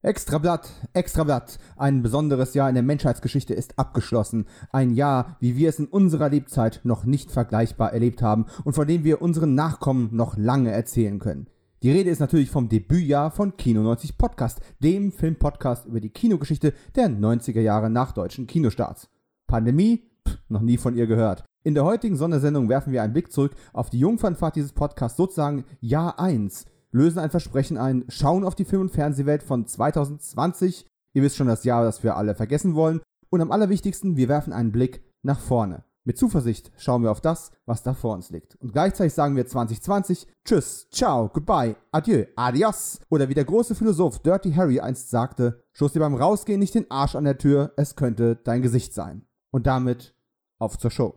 Extrablatt, Extrablatt. Ein besonderes Jahr in der Menschheitsgeschichte ist abgeschlossen. Ein Jahr, wie wir es in unserer Lebzeit noch nicht vergleichbar erlebt haben und von dem wir unseren Nachkommen noch lange erzählen können. Die Rede ist natürlich vom Debütjahr von Kino 90 Podcast, dem Filmpodcast über die Kinogeschichte der 90er Jahre nach deutschen Kinostarts. Pandemie? Pff, noch nie von ihr gehört. In der heutigen Sondersendung werfen wir einen Blick zurück auf die Jungfernfahrt dieses Podcasts, sozusagen Jahr 1 lösen ein Versprechen ein, schauen auf die Film- und Fernsehwelt von 2020. Ihr wisst schon das Jahr, das wir alle vergessen wollen. Und am allerwichtigsten, wir werfen einen Blick nach vorne. Mit Zuversicht schauen wir auf das, was da vor uns liegt. Und gleichzeitig sagen wir 2020 Tschüss, ciao, goodbye, adieu, adios. Oder wie der große Philosoph Dirty Harry einst sagte, stoß dir beim Rausgehen nicht den Arsch an der Tür, es könnte dein Gesicht sein. Und damit auf zur Show.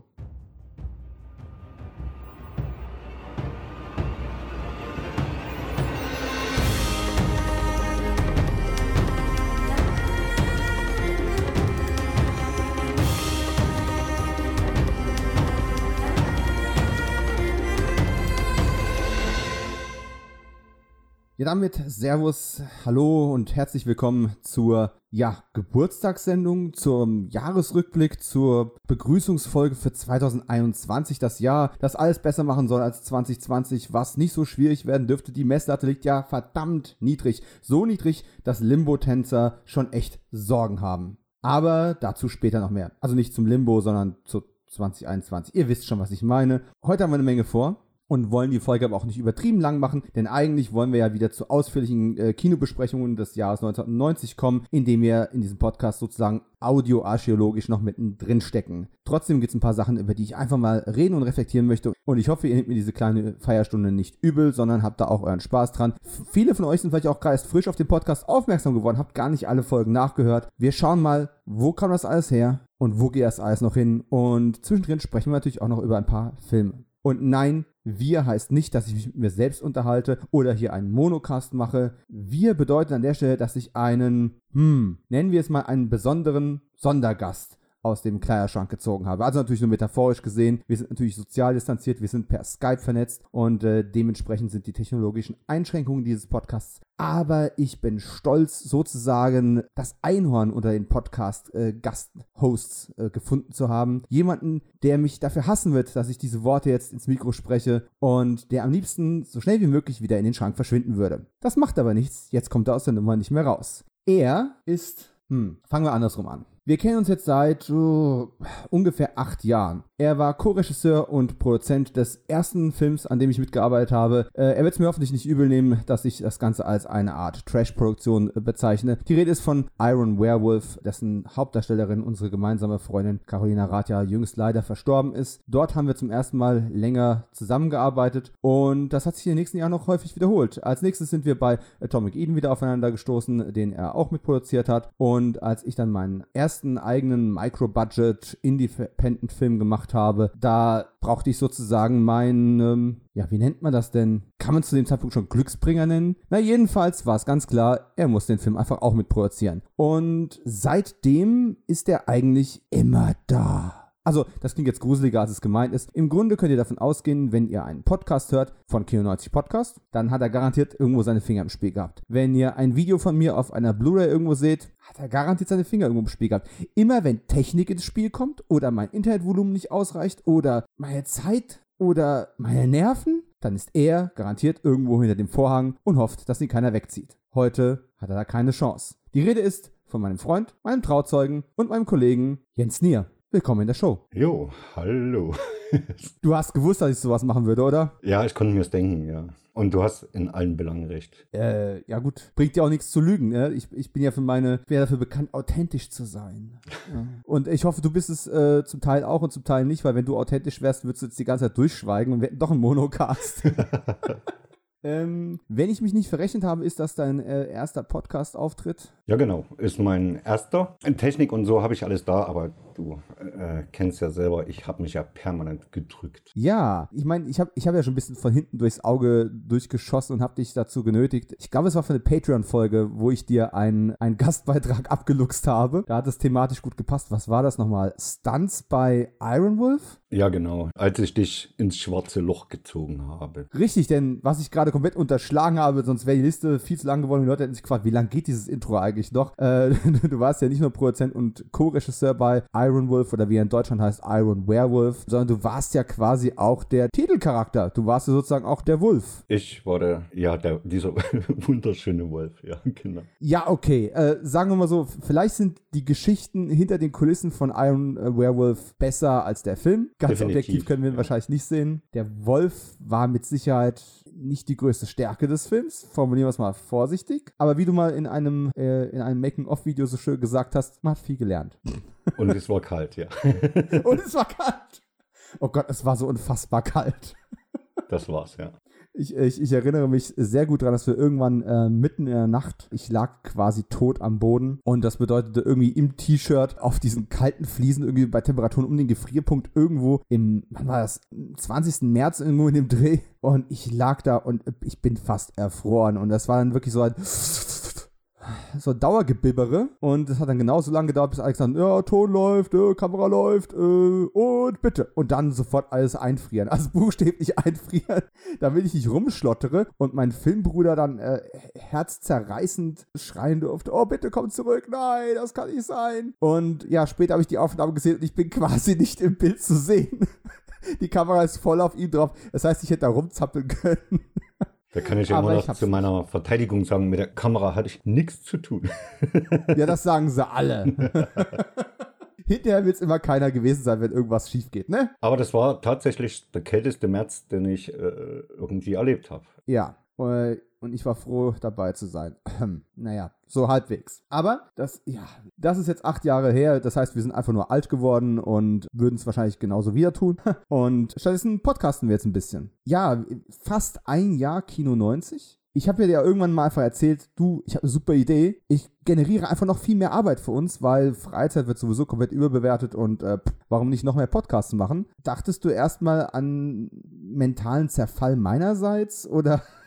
Ja, damit Servus, Hallo und herzlich willkommen zur ja, Geburtstagssendung, zum Jahresrückblick, zur Begrüßungsfolge für 2021, das Jahr, das alles besser machen soll als 2020, was nicht so schwierig werden dürfte. Die Messlatte liegt ja verdammt niedrig. So niedrig, dass Limbo-Tänzer schon echt Sorgen haben. Aber dazu später noch mehr. Also nicht zum Limbo, sondern zu 2021. Ihr wisst schon, was ich meine. Heute haben wir eine Menge vor und wollen die Folge aber auch nicht übertrieben lang machen, denn eigentlich wollen wir ja wieder zu ausführlichen äh, Kinobesprechungen des Jahres 1990 kommen, indem wir in diesem Podcast sozusagen audioarchäologisch noch mittendrin stecken. Trotzdem gibt es ein paar Sachen, über die ich einfach mal reden und reflektieren möchte und ich hoffe, ihr nehmt mir diese kleine Feierstunde nicht übel, sondern habt da auch euren Spaß dran. F viele von euch sind vielleicht auch gerade erst frisch auf den Podcast aufmerksam geworden, habt gar nicht alle Folgen nachgehört. Wir schauen mal, wo kam das alles her und wo geht das alles noch hin und zwischendrin sprechen wir natürlich auch noch über ein paar Filme. Und nein, wir heißt nicht, dass ich mich mit mir selbst unterhalte oder hier einen Monocast mache. Wir bedeutet an der Stelle, dass ich einen, hm, nennen wir es mal einen besonderen Sondergast aus dem Kleiderschrank gezogen habe. Also natürlich nur metaphorisch gesehen. Wir sind natürlich sozial distanziert, wir sind per Skype vernetzt und äh, dementsprechend sind die technologischen Einschränkungen dieses Podcasts. Aber ich bin stolz, sozusagen das Einhorn unter den Podcast-Gasthosts äh, äh, gefunden zu haben. Jemanden, der mich dafür hassen wird, dass ich diese Worte jetzt ins Mikro spreche und der am liebsten so schnell wie möglich wieder in den Schrank verschwinden würde. Das macht aber nichts. Jetzt kommt er aus der Nummer nicht mehr raus. Er ist, hm, fangen wir andersrum an. Wir kennen uns jetzt seit oh, ungefähr acht Jahren. Er war Co-Regisseur und Produzent des ersten Films, an dem ich mitgearbeitet habe. Äh, er wird es mir hoffentlich nicht übel nehmen, dass ich das Ganze als eine Art Trash-Produktion äh, bezeichne. Die Rede ist von Iron Werewolf, dessen Hauptdarstellerin unsere gemeinsame Freundin Carolina Rathja jüngst leider verstorben ist. Dort haben wir zum ersten Mal länger zusammengearbeitet und das hat sich in den nächsten Jahren noch häufig wiederholt. Als nächstes sind wir bei Atomic Eden wieder aufeinander gestoßen, den er auch mitproduziert hat. Und als ich dann meinen ersten ersten eigenen Micro-Budget Independent-Film gemacht habe, da brauchte ich sozusagen meinen, ähm, ja, wie nennt man das denn? Kann man zu dem Zeitpunkt schon Glücksbringer nennen? Na, jedenfalls war es ganz klar, er muss den Film einfach auch mitproduzieren. Und seitdem ist er eigentlich immer da. Also, das klingt jetzt gruseliger, als es gemeint ist. Im Grunde könnt ihr davon ausgehen, wenn ihr einen Podcast hört von Kino90 Podcast, dann hat er garantiert irgendwo seine Finger im Spiel gehabt. Wenn ihr ein Video von mir auf einer Blu-ray irgendwo seht, hat er garantiert seine Finger irgendwo im Spiel gehabt. Immer wenn Technik ins Spiel kommt oder mein Internetvolumen nicht ausreicht oder meine Zeit oder meine Nerven, dann ist er garantiert irgendwo hinter dem Vorhang und hofft, dass ihn keiner wegzieht. Heute hat er da keine Chance. Die Rede ist von meinem Freund, meinem Trauzeugen und meinem Kollegen Jens Nier. Willkommen in der Show. Jo, hallo. du hast gewusst, dass ich sowas machen würde, oder? Ja, ich konnte mir es denken, ja. Und du hast in allen Belangen recht. Äh, ja gut. Bringt dir auch nichts zu lügen, ne? Ich, ich bin ja für meine, bin dafür bekannt, authentisch zu sein. Ja. Und ich hoffe, du bist es äh, zum Teil auch und zum Teil nicht, weil wenn du authentisch wärst, würdest du jetzt die ganze Zeit durchschweigen und wir hätten doch einen Monocast. Ähm, wenn ich mich nicht verrechnet habe, ist das dein äh, erster Podcast-Auftritt? Ja, genau. Ist mein erster. In Technik und so habe ich alles da, aber du äh, kennst ja selber, ich habe mich ja permanent gedrückt. Ja, ich meine, ich habe ich hab ja schon ein bisschen von hinten durchs Auge durchgeschossen und habe dich dazu genötigt. Ich glaube, es war für eine Patreon-Folge, wo ich dir einen, einen Gastbeitrag abgeluchst habe. Da hat es thematisch gut gepasst. Was war das nochmal? Stunts bei Iron Wolf? Ja, genau. Als ich dich ins schwarze Loch gezogen habe. Richtig, denn was ich gerade gerade komplett unterschlagen habe, sonst wäre die Liste viel zu lang geworden. Die Leute hätten sich gefragt, wie lang geht dieses Intro eigentlich noch? Äh, du warst ja nicht nur Produzent und Co-Regisseur bei Iron Wolf oder wie er in Deutschland heißt, Iron Werewolf, sondern du warst ja quasi auch der Titelcharakter. Du warst ja sozusagen auch der Wolf. Ich war der, ja, der, dieser wunderschöne Wolf, ja, genau. Ja, okay. Äh, sagen wir mal so, vielleicht sind die Geschichten hinter den Kulissen von Iron Werewolf besser als der Film. Ganz Definitiv, objektiv können wir ihn ja. wahrscheinlich nicht sehen. Der Wolf war mit Sicherheit nicht die größte Stärke des Films, formulieren wir es mal vorsichtig. Aber wie du mal in einem, äh, in einem Making-of-Video so schön gesagt hast, man hat viel gelernt. Und es war kalt, ja. Und es war kalt. Oh Gott, es war so unfassbar kalt. Das war's, ja. Ich, ich, ich erinnere mich sehr gut daran, dass wir irgendwann äh, mitten in der Nacht, ich lag quasi tot am Boden und das bedeutete irgendwie im T-Shirt auf diesen kalten Fliesen irgendwie bei Temperaturen um den Gefrierpunkt irgendwo im, wann war das, 20. März irgendwo in dem Dreh und ich lag da und ich bin fast erfroren und das war dann wirklich so ein so Dauergebibbere und es hat dann genauso lange gedauert, bis Alex dann, ja, Ton läuft, äh, Kamera läuft äh, und bitte. Und dann sofort alles einfrieren, also buchstäblich einfrieren, damit ich nicht rumschlottere und mein Filmbruder dann äh, herzzerreißend schreien durfte, oh, bitte komm zurück, nein, das kann nicht sein. Und ja, später habe ich die Aufnahme gesehen und ich bin quasi nicht im Bild zu sehen. Die Kamera ist voll auf ihm drauf. Das heißt, ich hätte da rumzappeln können. Da kann ich Aber immer noch zu meiner Verteidigung sagen, mit der Kamera hatte ich nichts zu tun. Ja, das sagen sie alle. Hinterher wird es immer keiner gewesen sein, wenn irgendwas schief geht, ne? Aber das war tatsächlich der kälteste März, den ich äh, irgendwie erlebt habe. Ja. Äh, Und ich war froh, dabei zu sein. naja, so halbwegs. Aber das, ja, das ist jetzt acht Jahre her. Das heißt, wir sind einfach nur alt geworden und würden es wahrscheinlich genauso wieder tun. Und stattdessen podcasten wir jetzt ein bisschen. Ja, fast ein Jahr Kino 90. Ich habe dir ja irgendwann mal einfach erzählt, du, ich habe eine super Idee. Ich generiere einfach noch viel mehr Arbeit für uns, weil Freizeit wird sowieso komplett überbewertet und äh, pff, warum nicht noch mehr Podcasts machen? Dachtest du erstmal an mentalen Zerfall meinerseits oder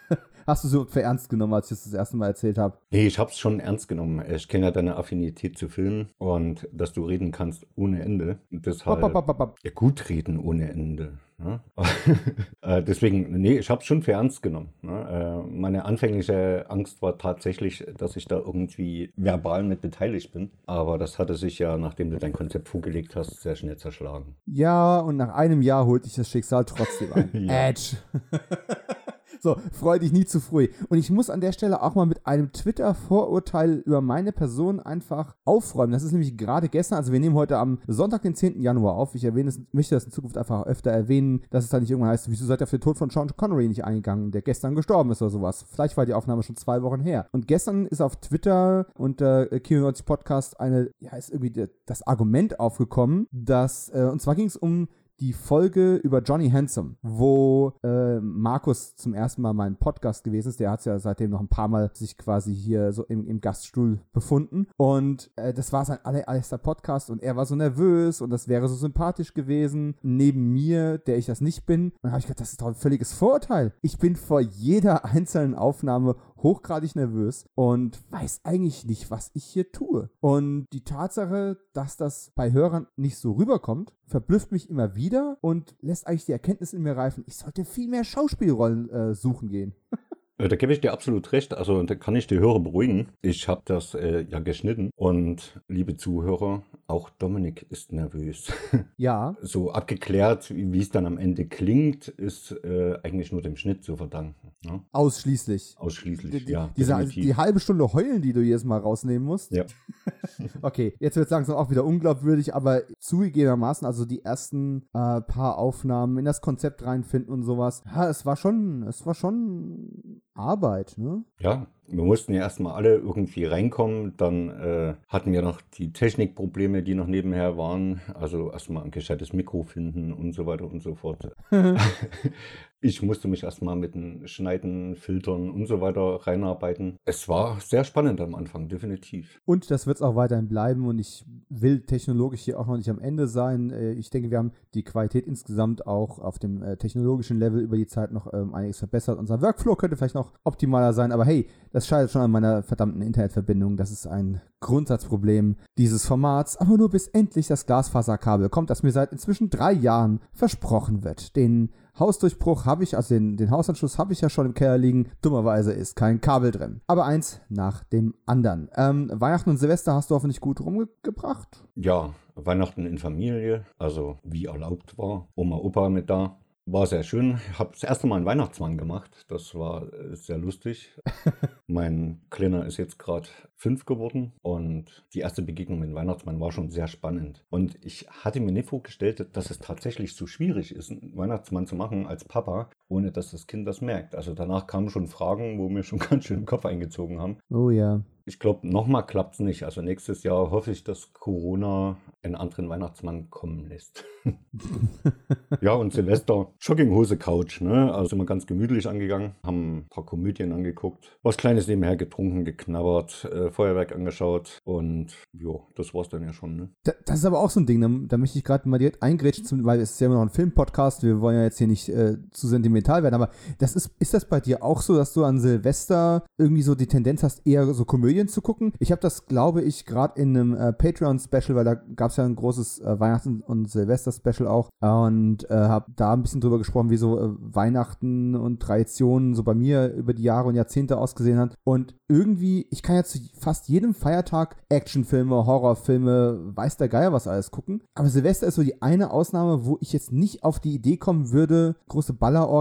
hast du so für ernst genommen, als ich das das erste Mal erzählt habe? Nee, ich habe es schon ernst genommen. Ich kenne ja deine Affinität zu Filmen und dass du reden kannst ohne Ende. Und Deshalb, Bop, bop, bop, ja, gut reden ohne Ende. Ne? äh, deswegen, nee, ich habe es schon für ernst genommen. Ne? Äh, meine anfängliche Angst war tatsächlich, dass ich da irgendwie verbal mit beteiligt bin. Aber das hatte sich ja, nachdem du dein Konzept vorgelegt hast, sehr schnell zerschlagen. Ja, und nach einem Jahr holt dich das Schicksal trotzdem ein. Ja. Edge. so, freu dich nie zu früh. Und ich muss an der Stelle auch mal mit einem Twitter-Vorurteil über meine Person einfach aufräumen. Das ist nämlich gerade gestern, also wir nehmen heute am Sonntag, den 10. Januar auf. Ich erwähne es, möchte das in Zukunft einfach öfter erwähnen, dass es da nicht irgendwann heißt, wieso seid ihr auf den Tod von Sean Connery nicht eingegangen, der gestern gestorben ist oder sowas. Vielleicht war die Aufnahme schon zwei Wochen her. Und gestern ist auf Twitter unter äh, Kino 90 Podcast eine, ja, ist irgendwie das Argument aufgekommen, dass, äh, und zwar ging es um die Folge über Johnny Handsome, wo äh, Markus zum ersten Mal mein Podcast gewesen ist. Der hat ja seitdem noch ein paar Mal sich quasi hier so im, im Gaststuhl befunden. Und äh, das war sein allererster Podcast und er war so nervös und das wäre so sympathisch gewesen neben mir, der ich das nicht bin. Und dann habe ich gedacht, das ist doch ein völliges Vorurteil. Ich bin vor jeder einzelnen Aufnahme hochgradig nervös und weiß eigentlich nicht, was ich hier tue. Und die Tatsache, dass das bei Hörern nicht so rüberkommt, verblüfft mich immer wieder und lässt eigentlich die Erkenntnis in mir reifen, ich sollte viel mehr Schauspielrollen äh, suchen gehen. Äh, Da gebe ich dir absolut recht. Also da kann ich die Hörer beruhigen. Ich habe das äh, ja geschnitten. Und liebe Zuhörer, auch Dominik ist nervös. Ja, so abgeklärt, wie es dann am Ende klingt, ist äh, eigentlich nur dem Schnitt zu verdanken. Ne? ausschließlich. Ausschließlich, Die, ja. diese, die halbe Stunde heulen, die du jedes Mal rausnehmen musst. ja. Okay, jetzt wird es langsam auch wieder unglaubwürdig, aber zugegebenermaßen, also die ersten äh, paar Aufnahmen in das Konzept reinfinden und sowas, ja, es war schon, es war schon Arbeit, ne? ja, wir mussten ja erstmal alle irgendwie reinkommen. Dann äh, hatten wir noch die Technikprobleme, die noch nebenher waren. Also erstmal ein gescheites Mikro finden und so weiter und so fort. Ich musste mich erstmal mit dem Schneiden, Filtern und so weiter reinarbeiten. Es war sehr spannend am Anfang, definitiv. Und das wird es auch weiterhin bleiben und ich will technologisch hier auch noch nicht am Ende sein. Äh, Ich denke, wir haben die Qualität insgesamt auch auf dem äh, technologischen Level über die Zeit noch ähm, einiges verbessert. Unser Workflow könnte vielleicht noch optimaler sein, aber hey, das scheitert schon an meiner verdammten Internetverbindung. Das ist ein Grundsatzproblem dieses Formats, aber nur bis endlich das Glasfaserkabel kommt, das mir seit inzwischen drei Jahren versprochen wird. Den Hausdurchbruch habe ich, also den, den Hausanschluss habe ich ja schon im Keller liegen. Dummerweise ist kein Kabel drin. Aber eins nach dem anderen. Ähm, Weihnachten und Silvester hast du hoffentlich gut rumgebracht? Ja, Weihnachten in Familie, also wie erlaubt war. Oma, Opa mit da. War sehr schön. Ich habe das erste Mal einen Weihnachtsmann gemacht. Das war äh, sehr lustig. mein Kleiner ist jetzt gerade fünf geworden und die erste Begegnung mit dem Weihnachtsmann war schon sehr spannend. Und ich hatte mir nicht vorgestellt, dass es tatsächlich so schwierig ist, einen Weihnachtsmann zu machen als Papa, ohne dass das Kind das merkt. Also danach kamen schon Fragen, wo mir schon ganz schön den Kopf eingezogen haben. Oh ja. Ich glaube, nochmal klappt es nicht. Also nächstes Jahr hoffe ich, dass Corona einen anderen Weihnachtsmann kommen lässt. ja, und Silvester, Jogginghose Couch, ne? Also sind wir ganz gemütlich angegangen, haben ein paar Komödien angeguckt, was Kleines nebenher getrunken, geknabbert, äh, Feuerwerk angeschaut und ja, das war's dann ja schon, ne? Da, das ist aber auch so ein Ding, da, da möchte ich gerade mal direkt eingrätschen, weil es ist ja immer noch ein Filmpodcast, wir wollen ja jetzt hier nicht äh, zu sentimental werden, aber das ist, ist das bei dir auch so, dass du an Silvester irgendwie so die Tendenz hast, eher so Komödien zu gucken? Ich habe das, glaube ich, gerade in einem äh, Patreon-Special, weil da gab es ja ein großes äh, Weihnachten- und Silvester-Special auch und äh, habe da ein bisschen drüber gesprochen, wie so äh, Weihnachten und Traditionen so bei mir über die Jahre und Jahrzehnte ausgesehen hat und irgendwie, ich kann ja zu fast jedem Feiertag Actionfilme, Horrorfilme, weiß der Geier was alles gucken. Aber Silvester ist so die eine Ausnahme, wo ich jetzt nicht auf die Idee kommen würde, große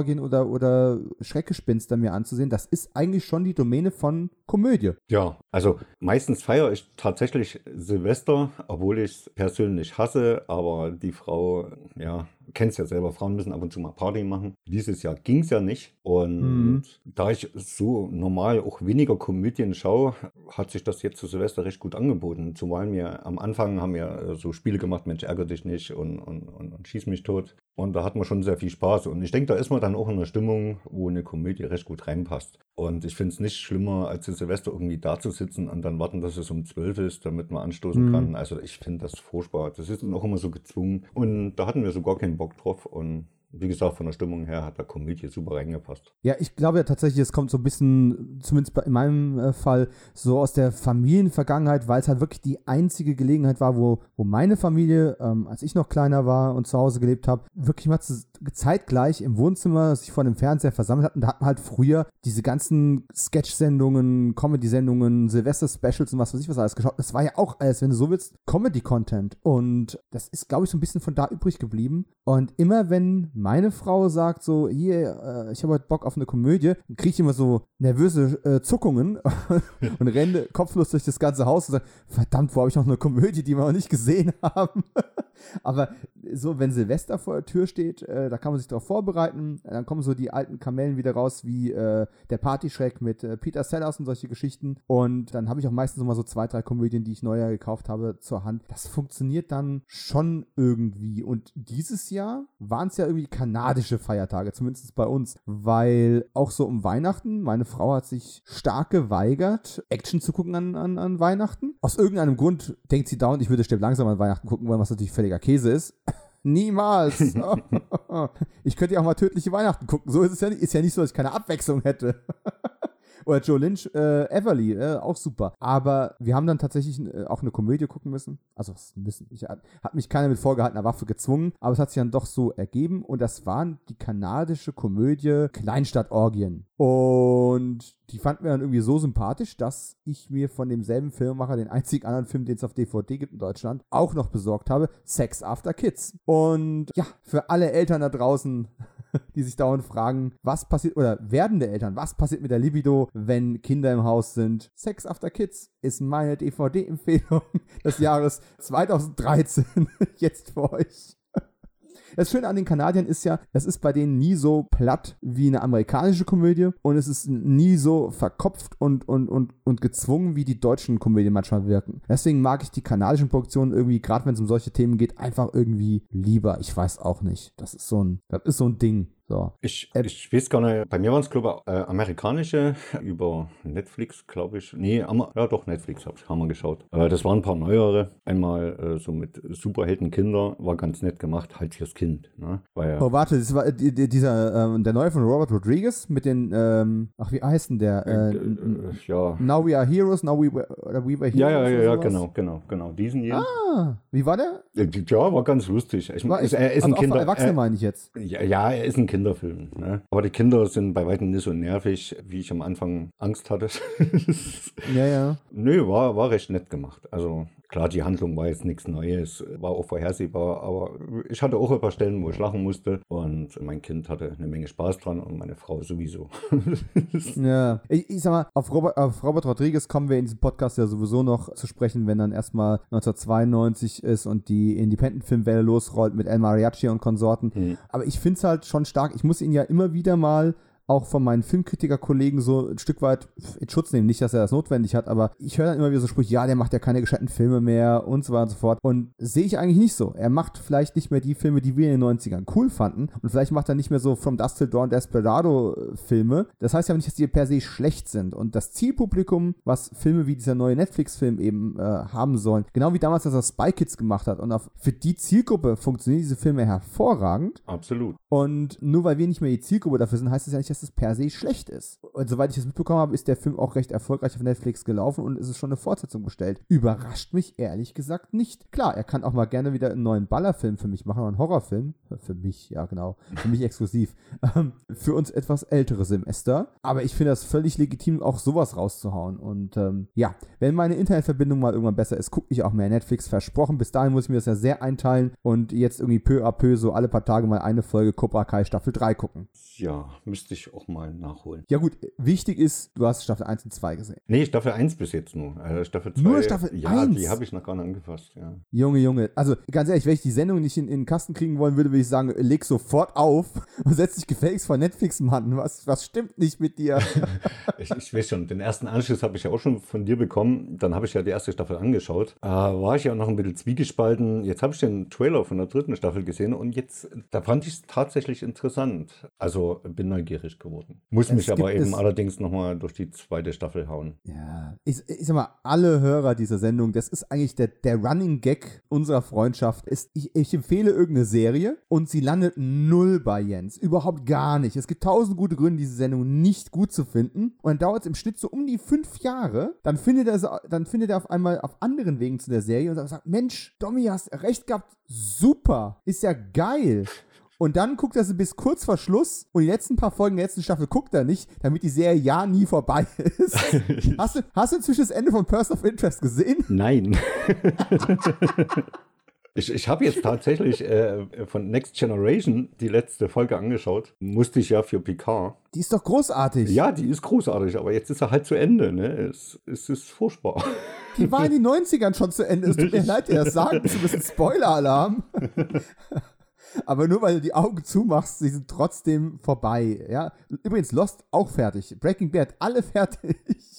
Ballerorgien oder, oder Schreckgespenster mir anzusehen. Das ist eigentlich schon die Domäne von Komödie. Ja, also meistens feiere ich tatsächlich Silvester, obwohl ich es persönlich hasse, aber die Frau, ja, kennst ja selber, Frauen müssen ab und zu mal Party machen. Dieses Jahr ging es ja nicht. Und mhm. da ich so normal auch weniger Komödien schaue, hat sich das jetzt zu Silvester recht gut angeboten. Zumal wir am Anfang haben wir so Spiele gemacht, Mensch, ärgere dich nicht und, und, und, und schieß mich tot. Und da hat man schon sehr viel Spaß. Und ich denke, da ist man dann auch in einer Stimmung, wo eine Komödie recht gut reinpasst. Und ich finde es nicht schlimmer, als in Silvester irgendwie da zu sitzen und dann warten, dass es um zwölf ist, damit man anstoßen mhm. kann. Also ich finde das furchtbar. Das ist dann auch immer so gezwungen. Und da hatten wir so gar keinen Bock drauf. Und wie gesagt, von der Stimmung her hat der Komödie super reingepasst. Ja, ich glaube ja tatsächlich, es kommt so ein bisschen, zumindest in meinem äh, Fall, so aus der Familienvergangenheit, weil es halt wirklich die einzige Gelegenheit war, wo, wo meine Familie, ähm, als ich noch kleiner war und zu Hause gelebt habe, wirklich mal zeitgleich im Wohnzimmer sich vor dem Fernseher versammelt hatten. Da hatten wir halt früher diese ganzen Sketch-Sendungen, Comedy-Sendungen, Silvester-Specials und was weiß ich was alles geschaut. Das war ja auch alles, wenn du so willst, Comedy-Content. Und das ist, glaube ich, so ein bisschen von da übrig geblieben. Und immer wenn meine Frau sagt so, hier, äh, ich habe heute Bock auf eine Komödie, kriege ich immer so nervöse äh, Zuckungen und renne kopflos durch das ganze Haus und sage, verdammt, wo habe ich noch eine Komödie, die wir noch nicht gesehen haben? Aber so, wenn Silvester vor der Tür steht, äh, da kann man sich darauf vorbereiten. Dann kommen so die alten Kamellen wieder raus, wie äh, der Partyschreck mit äh, Peter Sellers und solche Geschichten. Und dann habe ich auch meistens immer so zwei, drei Komödien, die ich neuer gekauft habe, zur Hand. Das funktioniert dann schon irgendwie. Und dieses Jahr waren es ja irgendwie kanadische Feiertage, zumindest bei uns, weil auch so um Weihnachten, meine Frau hat sich stark geweigert, Action zu gucken an, an, an Weihnachten. Aus irgendeinem Grund denkt sie dauernd, ich würde Stipp langsam an Weihnachten gucken wollen, was natürlich völliger Käse ist. Niemals. ich könnte ja auch mal tödliche Weihnachten gucken. So ist es ja nicht. Ist ja nicht so, dass ich keine Abwechslung hätte. Oder Joe Lynch, äh, Everly, äh, auch super. Aber wir haben dann tatsächlich äh, auch eine Komödie gucken müssen. Also müssen. Ich, hat, hat mich keiner mit vorgehaltener Waffe gezwungen, aber es hat sich dann doch so ergeben. Und das waren die kanadische Komödie Kleinstadtorgien. Und die fanden wir dann irgendwie so sympathisch, dass ich mir von demselben Filmemacher den einzigen anderen Film, den es auf DVD gibt in Deutschland, auch noch besorgt habe: Sex After Kids. Und ja, für alle Eltern da draußen die sich dauernd fragen, was passiert, oder werdende Eltern, was passiert mit der Libido, wenn Kinder im Haus sind. Sex After Kids ist meine DVD-Empfehlung des Jahres 2013 jetzt für euch. Das Schöne an den Kanadiern ist ja, es ist bei denen nie so platt wie eine amerikanische Komödie und es ist nie so verkopft und, und, und, und gezwungen, wie die deutschen Komödien manchmal wirken. Deswegen mag ich die kanadischen Produktionen irgendwie, gerade wenn es um solche Themen geht, einfach irgendwie lieber. Ich weiß auch nicht. Das ist so ein, das ist so ein Ding. So. Ich, äh, ich weiß gar nicht, bei mir waren es, glaube ich, äh, amerikanische über Netflix, glaube ich. Nee, ja doch, Netflix hab, haben wir geschaut. Äh, das waren ein paar neuere. Einmal äh, so mit Superheldenkinder, war ganz nett gemacht, halt fürs Kind. Ne? Weil, oh, warte, das war die, dieser, ähm, der neue von Robert Rodriguez mit den, ähm, ach, wie heißt denn der? Äh, äh, ja. Now We Are Heroes, Now We Were, We were Heroes. Ja, ja, ja, ja genau, genau, genau. Diesen hier. Ah, wie war der? Ja, war ganz lustig. Ich, War ist, echt- er ist also ein Kinder, Erwachsene er, meine ich jetzt. ja, ja, er ist ein Kinderfilm. Ne? Aber die Kinder sind bei weitem nicht so nervig, wie ich am Anfang Angst hatte. Ja, ja. Nö, war, war recht nett gemacht. Also klar, die Handlung war jetzt nichts Neues, war auch vorhersehbar, aber ich hatte auch ein paar Stellen, wo ich lachen musste und mein Kind hatte eine Menge Spaß dran und meine Frau sowieso. Ja, ich, ich sag mal, auf Robert, auf Robert Rodriguez kommen wir in diesem Podcast ja sowieso noch zu sprechen, wenn dann erstmal 1992 ist und die Independent-Filmwelle losrollt mit El Mariachi und Konsorten. Hm. Aber ich finde es halt schon stark. Ich muss ihn ja immer wieder mal auch von meinen Filmkritikerkollegen so ein Stück weit in Schutz nehmen. Nicht, dass er das notwendig hat, aber ich höre dann immer wieder so Sprüche, ja, der macht ja keine gescheiten Filme mehr und so weiter und so fort. Und sehe ich eigentlich nicht so. Er macht vielleicht nicht mehr die Filme, die wir in den 90ern cool fanden. Und vielleicht macht er nicht mehr so From Dust Till Dawn Desperado äh, Filme. Das heißt ja nicht, dass die per se schlecht sind. Und das Zielpublikum, was Filme wie dieser neue Netflix-Film eben äh, haben sollen, genau wie damals, dass er Spy Kids gemacht hat. Und auf, für die Zielgruppe funktionieren diese Filme hervorragend. Absolut. Und nur weil wir nicht mehr die Zielgruppe dafür sind, heißt es ja nicht, dass es per se schlecht ist. Und soweit ich das mitbekommen habe, ist der Film auch recht erfolgreich auf Netflix gelaufen und es ist schon eine Fortsetzung bestellt. Überrascht mich ehrlich gesagt nicht. Klar, er kann auch mal gerne wieder einen neuen Ballerfilm für mich machen, einen Horrorfilm. Für mich, ja genau. Für mich exklusiv. Ähm, für uns etwas ältere Semester. Aber ich finde das völlig legitim, auch sowas rauszuhauen. Und ähm, ja, wenn meine Internetverbindung mal irgendwann besser ist, gucke ich auch mehr Netflix. Versprochen. Bis dahin muss ich mir das ja sehr einteilen und jetzt irgendwie peu à peu so alle paar Tage mal eine Folge Cobra Kai Staffel 3 gucken. Ja, müsste ich auch mal nachholen. Ja gut, wichtig ist, du hast Staffel 1 und 2 gesehen. Nee, Staffel 1 bis jetzt nur. Äh, Staffel 2. Nur Staffel ja, 1? die habe ich noch gar nicht angefasst, ja. Junge, Junge. Also ganz ehrlich, wenn ich die Sendung nicht in, in den Kasten kriegen wollen würde, würde ich sagen, leg sofort auf und setz dich gefälligst vor Netflix, Mann. Was, was stimmt nicht mit dir? Ich, ich weiß schon, den ersten Anschluss habe ich ja auch schon von dir bekommen. Dann habe ich ja die erste Staffel angeschaut. Äh, war ich ja noch ein bisschen zwiegespalten. Jetzt habe ich den Trailer von der dritten Staffel gesehen und jetzt, da fand ich es tatsächlich interessant. Also bin neugierig geworden. Muss Es mich aber eben allerdings nochmal durch die zweite Staffel hauen. Ja, ich, ich sag mal, alle Hörer dieser Sendung, das ist eigentlich der, der Running Gag unserer Freundschaft. Ist, ich, ich empfehle irgendeine Serie und sie landet null bei Jens. Überhaupt gar nicht. Es gibt tausend gute Gründe, diese Sendung nicht gut zu finden. Und dann dauert es im Schnitt so um die fünf Jahre. Dann findet er, dann findet er auf einmal auf anderen Wegen zu der Serie und sagt, Mensch, Domi, hast recht gehabt. Super. Ist ja geil. Und dann guckt er sie bis kurz vor Schluss und die letzten paar Folgen der letzten Staffel guckt er nicht, damit die Serie ja nie vorbei ist. hast, du, hast du inzwischen das Ende von Person of Interest gesehen? Nein. ich ich habe jetzt tatsächlich äh, von Next Generation die letzte Folge angeschaut. Musste ich ja für Picard. Die ist doch großartig. Ja, die ist großartig, aber jetzt ist er halt zu Ende. Ne? Es, es ist furchtbar. Die war in den 90ern schon zu Ende. Es tut mir leid, dir das sagen. Das ist ein bisschen Spoiler-Alarm. Aber nur weil du die Augen zumachst, sie sind trotzdem vorbei. Ja? Übrigens, Lost auch fertig. Breaking Bad, alle fertig.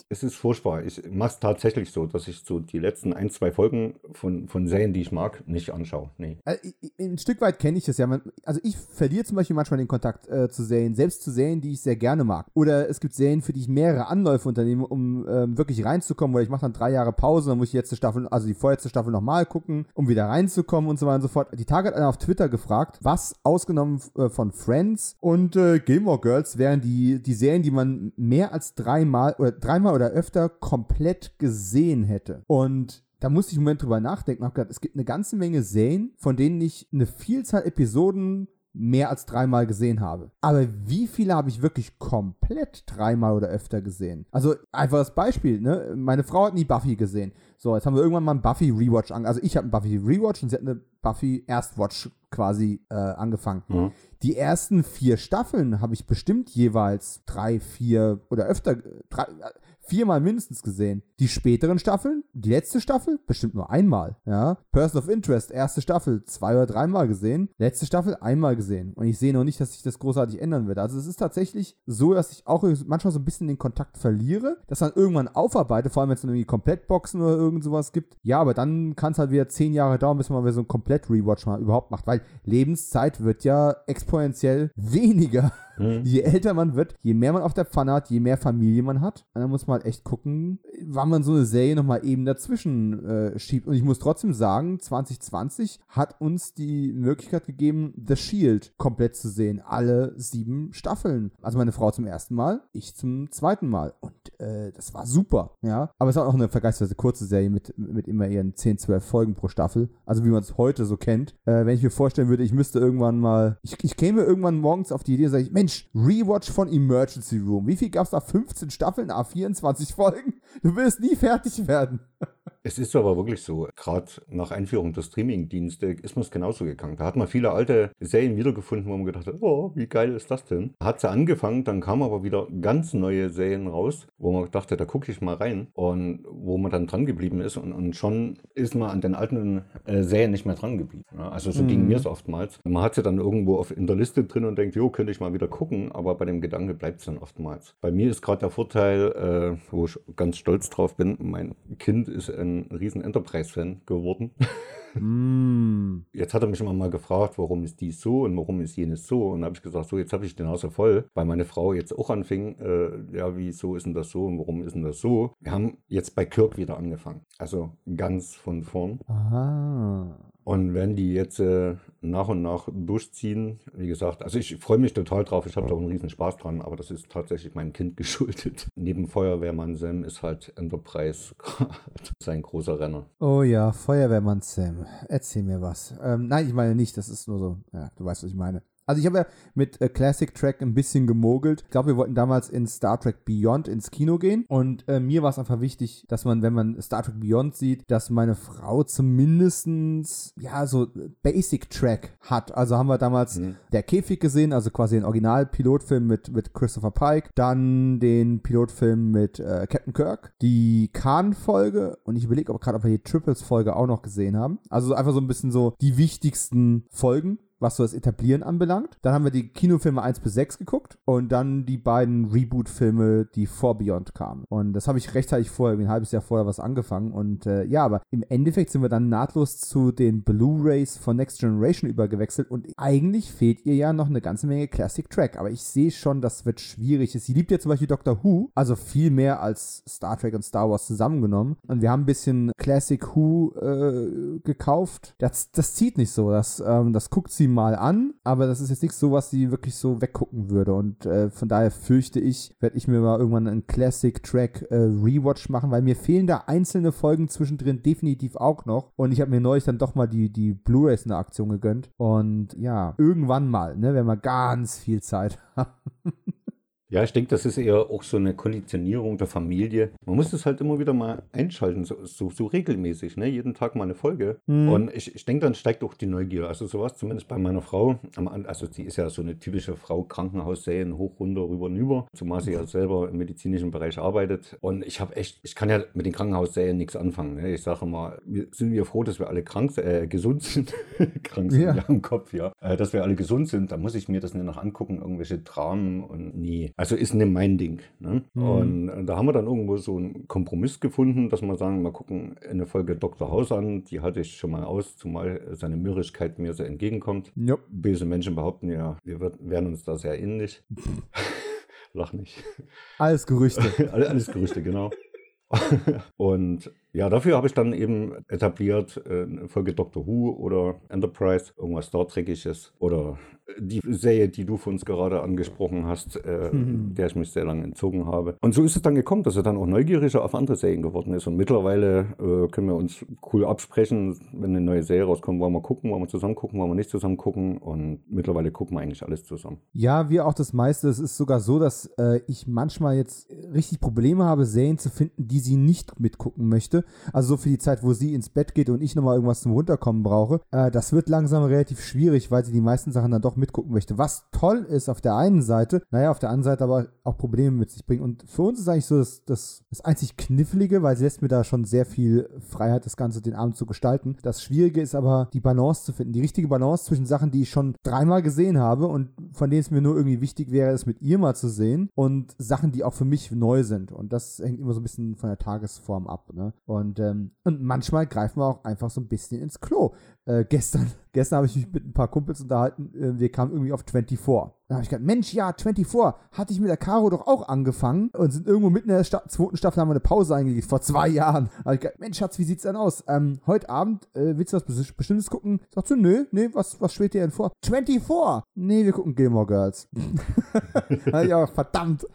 Es ist furchtbar. Ich mache es tatsächlich so, dass ich so die letzten ein, zwei Folgen von, von Serien, die ich mag, nicht anschaue. Nee. Also, ein Stück weit kenne ich das ja. Also ich verliere zum Beispiel manchmal den Kontakt äh, zu Serien, selbst zu Serien, die ich sehr gerne mag. Oder es gibt Serien, für die ich mehrere Anläufe unternehme, um ähm, wirklich reinzukommen. Oder ich mache dann drei Jahre Pause, dann muss ich die letzte Staffel, also die vorletzte Staffel nochmal gucken, um wieder reinzukommen und so weiter und so fort. Die Tage hat einer auf Twitter gefragt, was ausgenommen äh, von Friends und äh, Gilmore Girls wären die, die Serien, die man mehr als dreimal oder dreimal oder öfter komplett gesehen hätte. Und da musste ich einen Moment drüber nachdenken habe gedacht, es gibt eine ganze Menge Serien, von denen ich eine Vielzahl Episoden mehr als dreimal gesehen habe. Aber wie viele habe ich wirklich komplett dreimal oder öfter gesehen? Also einfaches Beispiel, ne? Meine Frau hat nie Buffy gesehen. So, jetzt haben wir irgendwann mal einen Buffy Rewatch an. Also ich habe einen Buffy Rewatch und sie hat eine Buffy Erstwatch quasi äh, angefangen. Mhm. Die ersten vier Staffeln habe ich bestimmt jeweils drei, vier oder öfter, drei, äh, viermal mindestens gesehen. Die späteren Staffeln, die letzte Staffel, bestimmt nur einmal. Ja, Person of Interest, erste Staffel, zwei oder dreimal gesehen. Letzte Staffel einmal gesehen. Und ich sehe noch nicht, dass sich das großartig ändern wird. Also es ist tatsächlich so, dass ich auch manchmal so ein bisschen den Kontakt verliere, das dann irgendwann aufarbeite, vor allem wenn es dann irgendwie Komplettboxen oder irgend sowas gibt. Ja, aber dann kann es halt wieder zehn Jahre dauern, bis man wieder so ein Komplett-Rewatch mal überhaupt macht, weil Lebenszeit wird ja exponentiell weniger. Mhm. Je älter man wird, je mehr man auf der Pfanne hat, je mehr Familie man hat. Und dann muss man halt echt gucken, wann man so eine Serie nochmal eben dazwischen äh, schiebt. Und ich muss trotzdem sagen, 2020 hat uns die Möglichkeit gegeben, The Shield komplett zu sehen. Alle sieben Staffeln. Also meine Frau zum ersten Mal, ich zum zweiten Mal. Und äh, das war super, ja. Aber es ist auch eine vergleichsweise kurze Serie mit, mit immer ihren 10, 12 Folgen pro Staffel. Also wie man es heute so kennt. Äh, wenn ich mir vorstellen würde, ich müsste irgendwann mal, ich, ich käme irgendwann morgens auf die Idee, sage ich, Mensch, Rewatch von Emergency Room. Wie viel gab es da? 15 Staffeln, A24 Folgen? Du wirst nie fertig werden. Es ist aber wirklich so, gerade nach Einführung der Streaming-Dienste ist mir es genauso gegangen. Da hat man viele alte Serien wiedergefunden, wo man gedacht hat, oh, wie geil ist das denn? Hat sie angefangen, dann kamen aber wieder ganz neue Serien raus, wo man dachte, da gucke ich mal rein und wo man dann dran geblieben ist und, und schon ist man an den alten äh, Serien nicht mehr dran geblieben. Ja, also so mhm. ging mir es oftmals. Man hat sie dann irgendwo auf, in der Liste drin und denkt, jo, könnte ich mal wieder gucken, aber bei dem Gedanke bleibt es dann oftmals. Bei mir ist gerade der Vorteil, äh, wo ich ganz stolz drauf bin, mein Kind ist ein riesen Enterprise-Fan geworden. Mm. Jetzt hat er mich immer mal gefragt, warum ist dies so und warum ist jenes so. Und habe ich gesagt, so, jetzt habe ich den Hause voll, weil meine Frau jetzt auch anfing, äh, ja, wieso ist denn das so und warum ist denn das so? Wir haben jetzt bei Kirk wieder angefangen. Also ganz von vorn. Aha. Und wenn die jetzt äh, nach und nach durchziehen, wie gesagt, also ich freue mich total drauf, ich habe da auch einen riesen Spaß dran, aber das ist tatsächlich meinem Kind geschuldet. Neben Feuerwehrmann Sam ist halt Enterprise sein großer Renner. Oh ja, Feuerwehrmann Sam, erzähl mir was. Ähm, nein, ich meine nicht, das ist nur so, ja, du weißt, was ich meine. Also ich habe ja mit äh, Classic Track ein bisschen gemogelt. Ich glaube, wir wollten damals in Star Trek Beyond ins Kino gehen. Und äh, mir war es einfach wichtig, dass man, wenn man Star Trek Beyond sieht, dass meine Frau zumindestens ja, so Basic Track hat. Also haben wir damals mhm. Der Käfig gesehen, also quasi den Original-Pilotfilm mit, mit Christopher Pike. Dann den Pilotfilm mit äh, Captain Kirk. Die Khan-Folge. Und ich überlege aber gerade, ob wir die Triples-Folge auch noch gesehen haben. Also einfach so ein bisschen so die wichtigsten Folgen was so das Etablieren anbelangt. Dann haben wir die Kinofilme 1 bis 6 geguckt und dann die beiden Reboot-Filme, die vor Beyond kamen. Und das habe ich rechtzeitig vorher, ein halbes Jahr vorher was angefangen. Und äh, ja, aber im Endeffekt sind wir dann nahtlos zu den Blu-Rays von Next Generation übergewechselt und eigentlich fehlt ihr ja noch eine ganze Menge Classic Track. Aber ich sehe schon, das wird schwierig. Sie liebt ja zum Beispiel Doctor Who, also viel mehr als Star Trek und Star Wars zusammengenommen. Und wir haben ein bisschen Classic Who äh, gekauft. Das, das zieht nicht so. Das, ähm, das guckt sie mal an, aber das ist jetzt nicht so, was sie wirklich so weggucken würde. Und äh, von daher fürchte ich, werde ich mir mal irgendwann einen Classic-Track äh, Rewatch machen, weil mir fehlen da einzelne Folgen zwischendrin definitiv auch noch. Und ich habe mir neulich dann doch mal die, die Blu-rays in der Aktion gegönnt. Und ja, irgendwann mal, ne, wenn wir ganz viel Zeit haben. Ja, ich denke, das ist eher auch so eine Konditionierung der Familie. Man muss das halt immer wieder mal einschalten, so, so, so regelmäßig, ne? jeden Tag mal eine Folge. Mhm. Und ich, ich denke, dann steigt auch die Neugier. Also sowas zumindest bei meiner Frau. Also sie ist ja so eine typische Frau, Krankenhausserien, hoch, runter, rüber, rüber. Zumal sie ja selber im medizinischen Bereich arbeitet. Und ich habe echt, ich kann ja mit den Krankenhausserien nichts anfangen. Ne? Ich sage mal, wir sind wir froh, dass wir alle krank, äh, gesund sind. krank sind ja. ja im Kopf, ja. Äh, dass wir alle gesund sind. Da muss ich mir das nicht noch angucken, irgendwelche Dramen und nie. Also ist nicht mein Ding. Ne? Mhm. Und da haben wir dann irgendwo so einen Kompromiss gefunden, dass wir sagen, mal gucken eine Folge Dr. House an, die halte ich schon mal aus, zumal seine Mürrigkeit mir sehr entgegenkommt. Yep. Böse Menschen behaupten ja, wir werden uns da sehr ähnlich. Lach nicht. Alles Gerüchte. alles Gerüchte, genau. und ja, dafür habe ich dann eben etabliert äh, eine Folge Doctor Who oder Enterprise, irgendwas Star Trekiges oder die Serie, die du von uns gerade angesprochen hast, äh, mhm. der ich mich sehr lange entzogen habe. Und so ist es dann gekommen, dass er dann auch neugieriger auf andere Serien geworden ist. Und mittlerweile äh, können wir uns cool absprechen, wenn eine neue Serie rauskommt, wollen wir gucken, wollen wir zusammen gucken, wollen wir nicht zusammen gucken. Und mittlerweile gucken wir eigentlich alles zusammen. Ja, wir auch das meiste. Es ist sogar so, dass äh, ich manchmal jetzt richtig Probleme habe, Serien zu finden, die sie nicht mitgucken möchte. Also so für die Zeit, wo sie ins Bett geht und ich nochmal irgendwas zum Runterkommen brauche. Äh, das wird langsam relativ schwierig, weil sie die meisten Sachen dann doch mitgucken möchte. Was toll ist auf der einen Seite, naja, auf der anderen Seite aber auch Probleme mit sich bringt. Und für uns ist eigentlich so das, das, das einzig Knifflige, weil sie lässt mir da schon sehr viel Freiheit, das Ganze den Abend zu gestalten. Das Schwierige ist aber, die Balance zu finden. Die richtige Balance zwischen Sachen, die ich schon dreimal gesehen habe und von denen es mir nur irgendwie wichtig wäre, es mit ihr mal zu sehen und Sachen, die auch für mich neu sind. Und das hängt immer so ein bisschen von der Tagesform ab. Ne? Und ähm, und manchmal greifen wir auch einfach so ein bisschen ins Klo. Äh, gestern gestern habe ich mich mit ein paar Kumpels unterhalten. Äh, wir kamen irgendwie auf 24. Da habe ich gedacht, Mensch, ja, 24, hatte ich mit der Caro doch auch angefangen und sind irgendwo mitten in der Sta zweiten Staffel haben wir eine Pause eingelegt, vor zwei Jahren. Da habe ich gedacht, Mensch, Schatz, wie sieht's denn aus? Ähm, heute Abend, äh, willst du was Bestimmtes gucken? Sagst du, nö, nee, was, was schwebt dir denn vor? 24! Nee, wir gucken Gilmore Girls. ja, verdammt.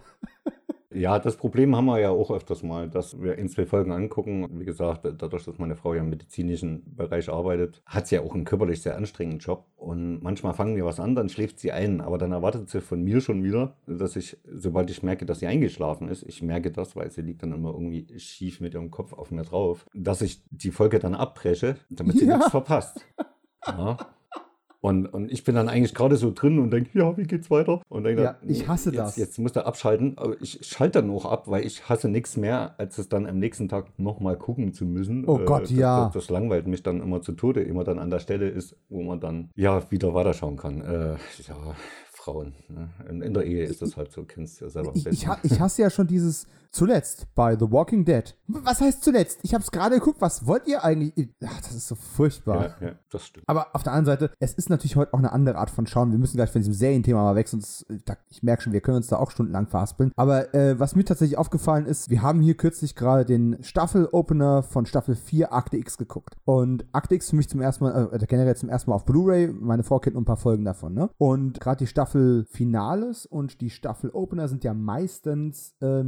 Ja, das Problem haben wir ja auch öfters mal, dass wir in zwei Folgen angucken. Wie gesagt, dadurch, dass meine Frau ja im medizinischen Bereich arbeitet, hat sie ja auch einen körperlich sehr anstrengenden Job. Und manchmal fangen wir was an, dann schläft sie ein. Aber dann erwartet sie von mir schon wieder, dass ich, sobald ich merke, dass sie eingeschlafen ist, ich merke das, weil sie liegt dann immer irgendwie schief mit ihrem Kopf auf mir drauf, dass ich die Folge dann abbreche, damit sie ja. nichts verpasst. Ja. Und, und ich bin dann eigentlich gerade so drin und denke, ja, wie geht's weiter? Und denke, ja, ich hasse jetzt, das. Jetzt muss er abschalten. Aber ich schalte dann auch ab, weil ich hasse nichts mehr, als es dann am nächsten Tag nochmal gucken zu müssen. Oh Gott, das, ja. Das, das, langweilt mich dann immer zu Tode, immer dann an der Stelle ist, wo man dann ja wieder weiterschauen kann. Äh, ja, Frauen. Ne? In, in, der Ehe ist das halt so, kennst du ja selber. Ich, ich, ich hasse ja schon dieses zuletzt bei The Walking Dead. Was heißt zuletzt? Ich habe es gerade geguckt. Was wollt ihr eigentlich? Ach, das ist so furchtbar. Ja, ja, das stimmt. Aber auf der anderen Seite, es ist natürlich heute auch eine andere Art von Schauen. Wir müssen gleich von diesem Serienthema mal weg, sonst, ich merke schon, wir können uns da auch stundenlang verhaspeln. Aber äh, was mir tatsächlich aufgefallen ist, wir haben hier kürzlich gerade den Staffel-Opener von Staffel 4 Akte X geguckt. Und Akte X für mich zum ersten Mal, äh, generell zum ersten Mal auf Blu-ray. Meine Frau kennt nur ein paar Folgen davon, ne? Und gerade die Staffel-Finales und die Staffel-Opener sind ja meistens äh,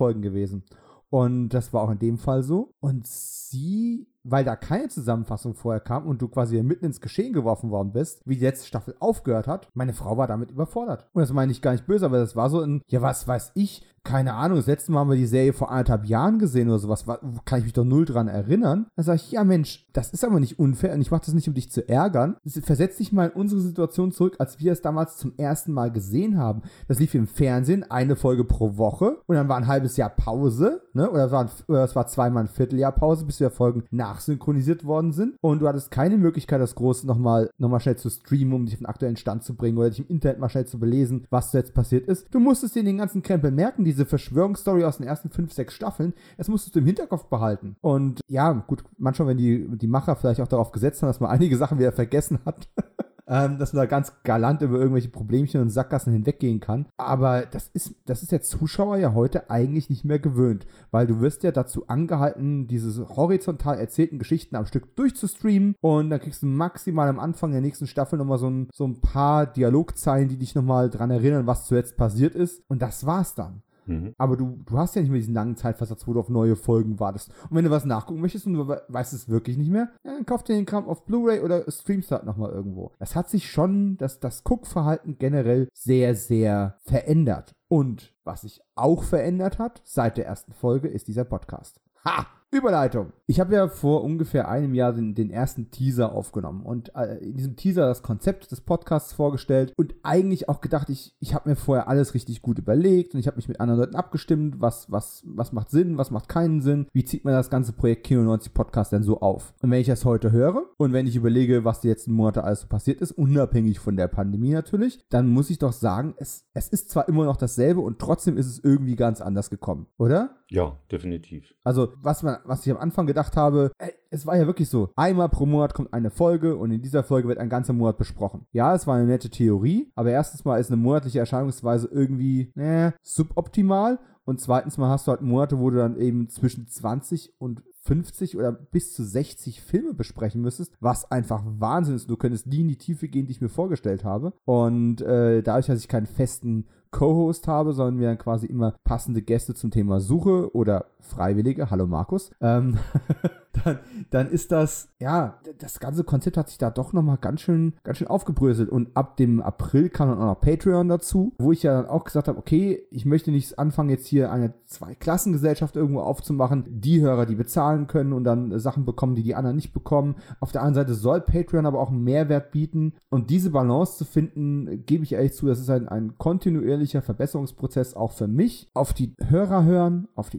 Mythologie-Folgen gewesen. Und das war auch in dem Fall so. Und sie weil da keine Zusammenfassung vorher kam und du quasi mitten ins Geschehen geworfen worden bist, wie die letzte Staffel aufgehört hat, meine Frau war damit überfordert. Und das meine ich gar nicht böse, aber das war so ein, ja, was weiß ich, keine Ahnung, das letzte Mal haben wir die Serie vor anderthalb Jahren gesehen oder sowas, kann ich mich doch null dran erinnern. Dann sage ich, ja Mensch, das ist aber nicht unfair und ich mache das nicht, um dich zu ärgern. Versetz dich mal in unsere Situation zurück, als wir es damals zum ersten Mal gesehen haben. Das lief im Fernsehen, eine Folge pro Woche und dann war ein halbes Jahr Pause, ne? Oder es war, oder es war zweimal ein Vierteljahr Pause, bis wir Folgen nachsynchronisiert worden sind. Und du hattest keine Möglichkeit, das Große nochmal noch mal schnell zu streamen, um dich auf den aktuellen Stand zu bringen oder dich im Internet mal schnell zu belesen, was jetzt passiert ist. Du musstest dir den ganzen Krempel merken, diese Verschwörungsstory aus den ersten fünf, sechs Staffeln, das musstest du im Hinterkopf behalten. Und ja, gut, manchmal, wenn die, die Macher vielleicht auch darauf gesetzt haben, dass man einige Sachen wieder vergessen hat, ähm, dass man da ganz galant über irgendwelche Problemchen und Sackgassen hinweggehen kann. Aber das ist, das ist der Zuschauer ja heute eigentlich nicht mehr gewöhnt, weil du wirst ja dazu angehalten, diese horizontal erzählten Geschichten am Stück durchzustreamen und dann kriegst du maximal am Anfang der nächsten Staffel nochmal so ein, so ein paar Dialogzeilen, die dich nochmal dran erinnern, was zuletzt passiert ist. Und das war's dann. Mhm. Aber du, du hast ja nicht mehr diesen langen Zeitversatz, wo du auf neue Folgen wartest. Und wenn du was nachgucken möchtest und du weißt es wirklich nicht mehr, dann kauf dir den Kram auf Blu-ray oder streamst halt nochmal irgendwo. Das hat sich schon, das, das Guckverhalten generell sehr, sehr verändert. Und was sich auch verändert hat seit der ersten Folge, ist dieser Podcast. Ha! Überleitung. Ich habe ja vor ungefähr einem Jahr den, den ersten Teaser aufgenommen und äh, in diesem Teaser das Konzept des Podcasts vorgestellt und eigentlich auch gedacht, ich, ich habe mir vorher alles richtig gut überlegt und ich habe mich mit anderen Leuten abgestimmt, was, was, was macht Sinn, was macht keinen Sinn, wie zieht man das ganze Projekt Kino 90 Podcast denn so auf. Und wenn ich das heute höre und wenn ich überlege, was die letzten Monate alles so passiert ist, unabhängig von der Pandemie natürlich, dann muss ich doch sagen, es, es ist zwar immer noch dasselbe und trotzdem ist es irgendwie ganz anders gekommen, oder? Ja, definitiv. Also, was, man, was ich am Anfang gedacht habe, es war ja wirklich so. Einmal pro Monat kommt eine Folge und in dieser Folge wird ein ganzer Monat besprochen. Ja, es war eine nette Theorie, aber erstens mal ist eine monatliche Erscheinungsweise irgendwie, ne, suboptimal. Und zweitens mal hast du halt Monate, wo du dann eben zwischen 20 und 50 oder bis zu 60 Filme besprechen müsstest, was einfach Wahnsinn ist. Du könntest nie in die Tiefe gehen, die ich mir vorgestellt habe. Und äh, dadurch, dass ich keinen festen Co-Host habe, sondern mir dann quasi immer passende Gäste zum Thema Suche oder Freiwillige, hallo Markus, ähm, dann, dann ist das, ja, das ganze Konzept hat sich da doch nochmal ganz schön, ganz schön aufgebröselt. Und ab dem April kam dann auch noch Patreon dazu, wo ich ja dann auch gesagt habe, okay, ich möchte nicht anfangen, jetzt hier eine Zweiklassengesellschaft irgendwo aufzumachen. Die Hörer, die bezahlen können und dann Sachen bekommen, die die anderen nicht bekommen. Auf der anderen Seite soll Patreon aber auch einen Mehrwert bieten. Und diese Balance zu finden, gebe ich ehrlich zu, das ist ein, ein kontinuierlicher Verbesserungsprozess auch für mich. Auf die Hörer hören, auf die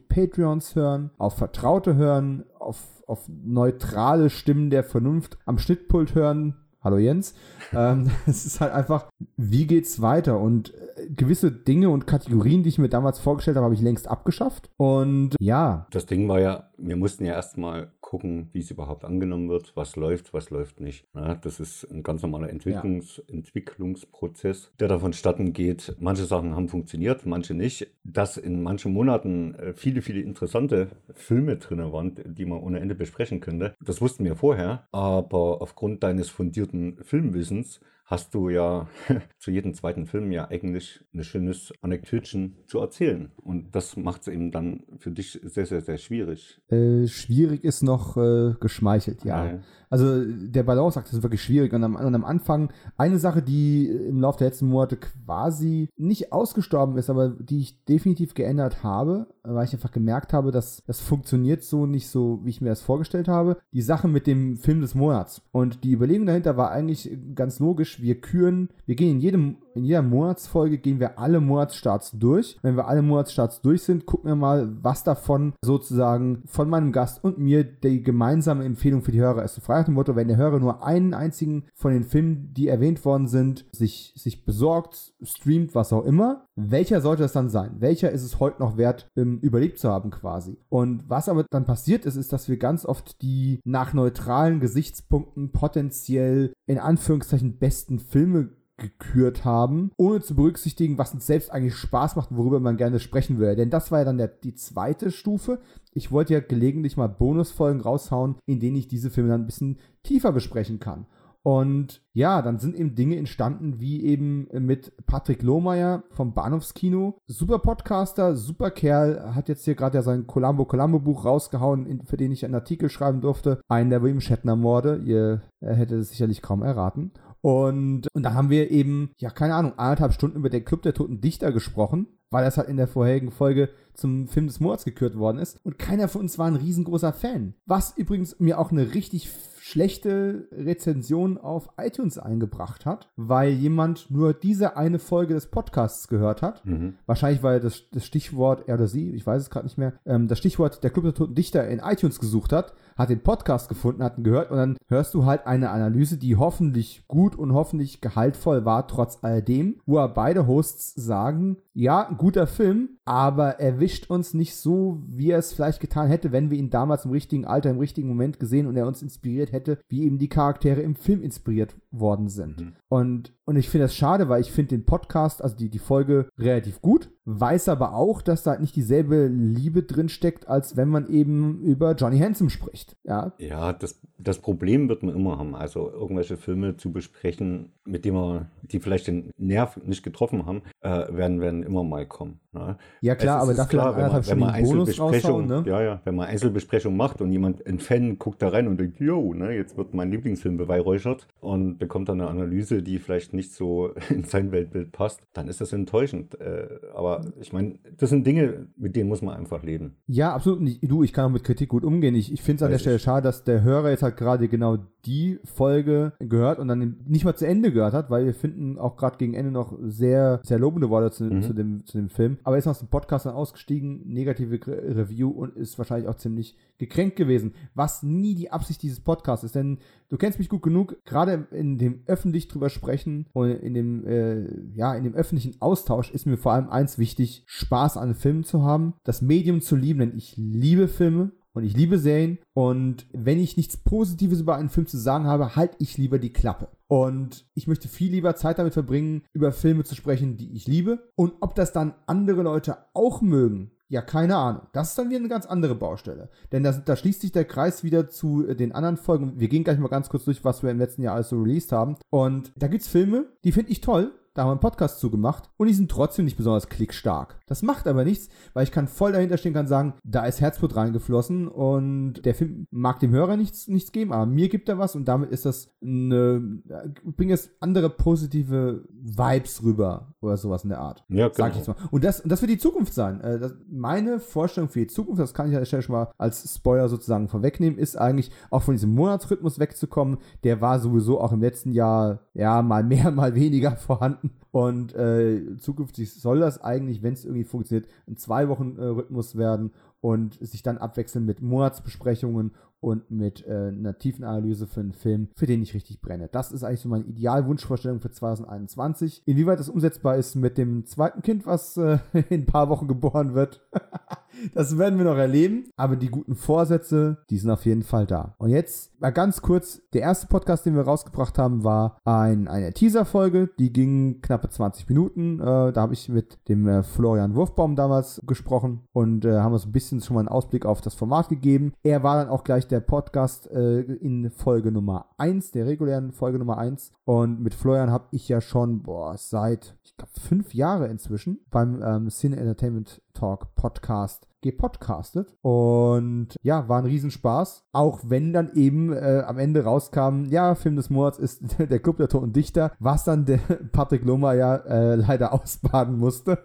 Patreons hören, auf Vertraute hören, auf, auf neutrale Stimmen der Vernunft am Schnittpult hören, hallo Jens. ähm, es ist halt einfach, wie geht's weiter? Und äh, gewisse Dinge und Kategorien, die ich mir damals vorgestellt habe, habe ich längst abgeschafft. Und ja. Das Ding war ja, wir mussten ja erstmal gucken, wie es überhaupt angenommen wird, was läuft, was läuft nicht. Ja, das ist ein ganz normaler Entwicklungs ja. Entwicklungsprozess, der davon statten geht. Manche Sachen haben funktioniert, manche nicht. Dass in manchen Monaten äh, viele, viele interessante Filme drin waren, die man ohne Ende besprechen könnte, das wussten wir vorher. Aber aufgrund deines fundierten Filmwissens hast du ja zu jedem zweiten Film ja eigentlich ein schönes Anekdötchen zu erzählen. Und das macht es eben dann für dich sehr, sehr, sehr schwierig. Äh, schwierig ist noch äh, geschmeichelt, ja. ja. Also der Balanceakt ist wirklich schwierig. Und am, und am, Anfang eine Sache, die im Laufe der letzten Monate quasi nicht ausgestorben ist, aber die ich definitiv geändert habe, weil ich einfach gemerkt habe, dass das funktioniert so nicht so, wie ich mir das vorgestellt habe. Die Sache mit dem Film des Monats. Und die Überlegung dahinter war eigentlich ganz logisch. Wir küren, wir gehen in jedem in jeder Monatsfolge gehen wir alle Monatsstarts durch. Wenn wir alle Monatsstarts durch sind, gucken wir mal, was davon sozusagen von meinem Gast und mir die gemeinsame Empfehlung für die Hörer ist. Frei nach dem Motto, wenn der Hörer nur einen einzigen von den Filmen, die erwähnt worden sind, sich, sich besorgt, streamt, was auch immer, welcher sollte es dann sein? Welcher ist es heute noch wert, um, überlebt zu haben quasi? Und was aber dann passiert ist, ist, dass wir ganz oft die nach neutralen Gesichtspunkten potenziell in Anführungszeichen besten Filme gekürt haben, ohne zu berücksichtigen, was uns selbst eigentlich Spaß macht und worüber man gerne sprechen würde. Denn das war ja dann der, die zweite Stufe. Ich wollte ja gelegentlich mal Bonusfolgen raushauen, in denen ich diese Filme dann ein bisschen tiefer besprechen kann. Und ja, dann sind eben Dinge entstanden, wie eben mit Patrick Lohmeier vom Bahnhofskino. Super Podcaster, super Kerl, hat jetzt hier gerade ja sein Columbo Columbo Buch rausgehauen, für den ich einen Artikel schreiben durfte. Einen der William Shatner Morde. Ihr hättet es sicherlich kaum erraten. Und, und da haben wir eben, ja, keine Ahnung, anderthalb Stunden über den Club der Toten Dichter gesprochen, weil das halt in der vorherigen Folge zum Film des Monats gekürt worden ist. Und keiner von uns war ein riesengroßer Fan. Was übrigens mir auch eine richtig schlechte Rezension auf iTunes eingebracht hat, weil jemand nur diese eine Folge des Podcasts gehört hat. Mhm. Wahrscheinlich, weil das, das Stichwort, er oder sie, ich weiß es gerade nicht mehr, ähm, das Stichwort der Club der Toten Dichter in iTunes gesucht hat, hat den Podcast gefunden, hat ihn gehört und dann hörst du halt eine Analyse, die hoffentlich gut und hoffentlich gehaltvoll war, trotz alledem, wo beide Hosts sagen, ja, ein guter Film, aber er wischt uns nicht so, wie er es vielleicht getan hätte, wenn wir ihn damals im richtigen Alter, im richtigen Moment gesehen und er uns inspiriert hätte, wie eben die Charaktere im Film inspiriert worden sind. Mhm. Und, und ich finde das schade, weil ich finde den Podcast, also die, die Folge relativ gut, weiß aber auch, dass da nicht dieselbe Liebe drin steckt, als wenn man eben über Johnny Handsome spricht. Ja, ja das, das Problem wird man immer haben. Also irgendwelche Filme zu besprechen, mit denen wir, die vielleicht den Nerv nicht getroffen haben, äh, werden, werden immer mal kommen. Ne? Ja klar, aber dafür klar, wenn man, wenn man Einzelbesprechung, ne? ja, ja, wenn man Einzelbesprechung macht und jemand, ein Fan guckt da rein und denkt, yo, ne, jetzt wird mein Lieblingsfilm beweihräuchert und bekommt dann eine Analyse, die vielleicht nicht so in sein Weltbild passt, dann ist das enttäuschend. Äh, aber ich meine, das sind Dinge, mit denen muss man einfach leben. Ja, absolut. Du, ich kann auch mit Kritik gut umgehen. Ich, ich finde es an der Stelle schade, dass der Hörer jetzt halt gerade genau die Folge gehört und dann nicht mal zu Ende gehört hat, weil wir finden auch gerade gegen Ende noch sehr, sehr lobende Worte zu, mhm. zu, dem, zu dem Film. Aber er ist aus dem Podcast dann ausgestiegen, negative Review und ist wahrscheinlich auch ziemlich gekränkt gewesen, was nie die Absicht dieses Podcasts ist. Denn du kennst mich gut genug, gerade in dem öffentlich drüber sprechen und in dem, äh, ja, in dem öffentlichen Austausch ist mir vor allem eins wichtig, Spaß an Filmen zu haben, das Medium zu lieben, denn ich liebe Filme und ich liebe Serien. Und wenn ich nichts Positives über einen Film zu sagen habe, halte ich lieber die Klappe. Und ich möchte viel lieber Zeit damit verbringen, über Filme zu sprechen, die ich liebe. Und ob das dann andere Leute auch mögen, ja, keine Ahnung. Das ist dann wieder eine ganz andere Baustelle. Denn das, da schließt sich der Kreis wieder zu äh, den anderen Folgen. Wir gehen gleich mal ganz kurz durch, was wir im letzten Jahr alles so released haben. Und da gibt es Filme, die finde ich toll da haben wir einen Podcast zugemacht und die sind trotzdem nicht besonders klickstark. Das macht aber nichts, weil ich kann voll dahinter stehen, kann sagen, da ist Herzblut reingeflossen und der Film mag dem Hörer nichts, nichts geben, aber mir gibt er was und damit ist das eine, bringt es andere positive Vibes rüber oder sowas in der Art. Ja, genau. Sag ich jetzt mal. Und das, das wird die Zukunft sein. Äh, das, meine Vorstellung für die Zukunft, das kann ich an der Stelle schon mal als Spoiler sozusagen vorwegnehmen, ist eigentlich auch von diesem Monatsrhythmus wegzukommen. Der war sowieso auch im letzten Jahr, ja, mal mehr, mal weniger vorhanden und äh, zukünftig soll das eigentlich, wenn es irgendwie funktioniert, ein Zwei-Wochen-Rhythmus werden. und sich dann abwechseln mit Monatsbesprechungen und mit äh, einer tiefen Analyse für einen Film, für den ich richtig brenne. Das ist eigentlich so meine Idealwunschvorstellung für 2021. Inwieweit das umsetzbar ist mit dem zweiten Kind, was äh, in ein paar Wochen geboren wird, das werden wir noch erleben. Aber die guten Vorsätze, die sind auf jeden Fall da. Und jetzt mal ganz kurz, der erste Podcast, den wir rausgebracht haben, war ein, eine Teaser-Folge, die ging knappe 20 Minuten. Äh, da habe ich mit dem äh, Florian Wurfbaum damals gesprochen und äh, haben uns ein bisschen schon mal einen Ausblick auf das Format gegeben. Er war dann auch gleich der Podcast äh, in Folge Nummer 1, der regulären Folge Nummer 1. Und mit Florian habe ich ja schon, boah, seit, ich glaube, fünf Jahre inzwischen beim ähm, Cine Entertainment Talk Podcast gepodcastet. Und ja, war ein Riesenspaß. Auch wenn dann eben äh, am Ende rauskam, ja, Film des Monats ist der Club der Toten Dichter, was dann der Patrick Lohmer ja äh, leider ausbaden musste.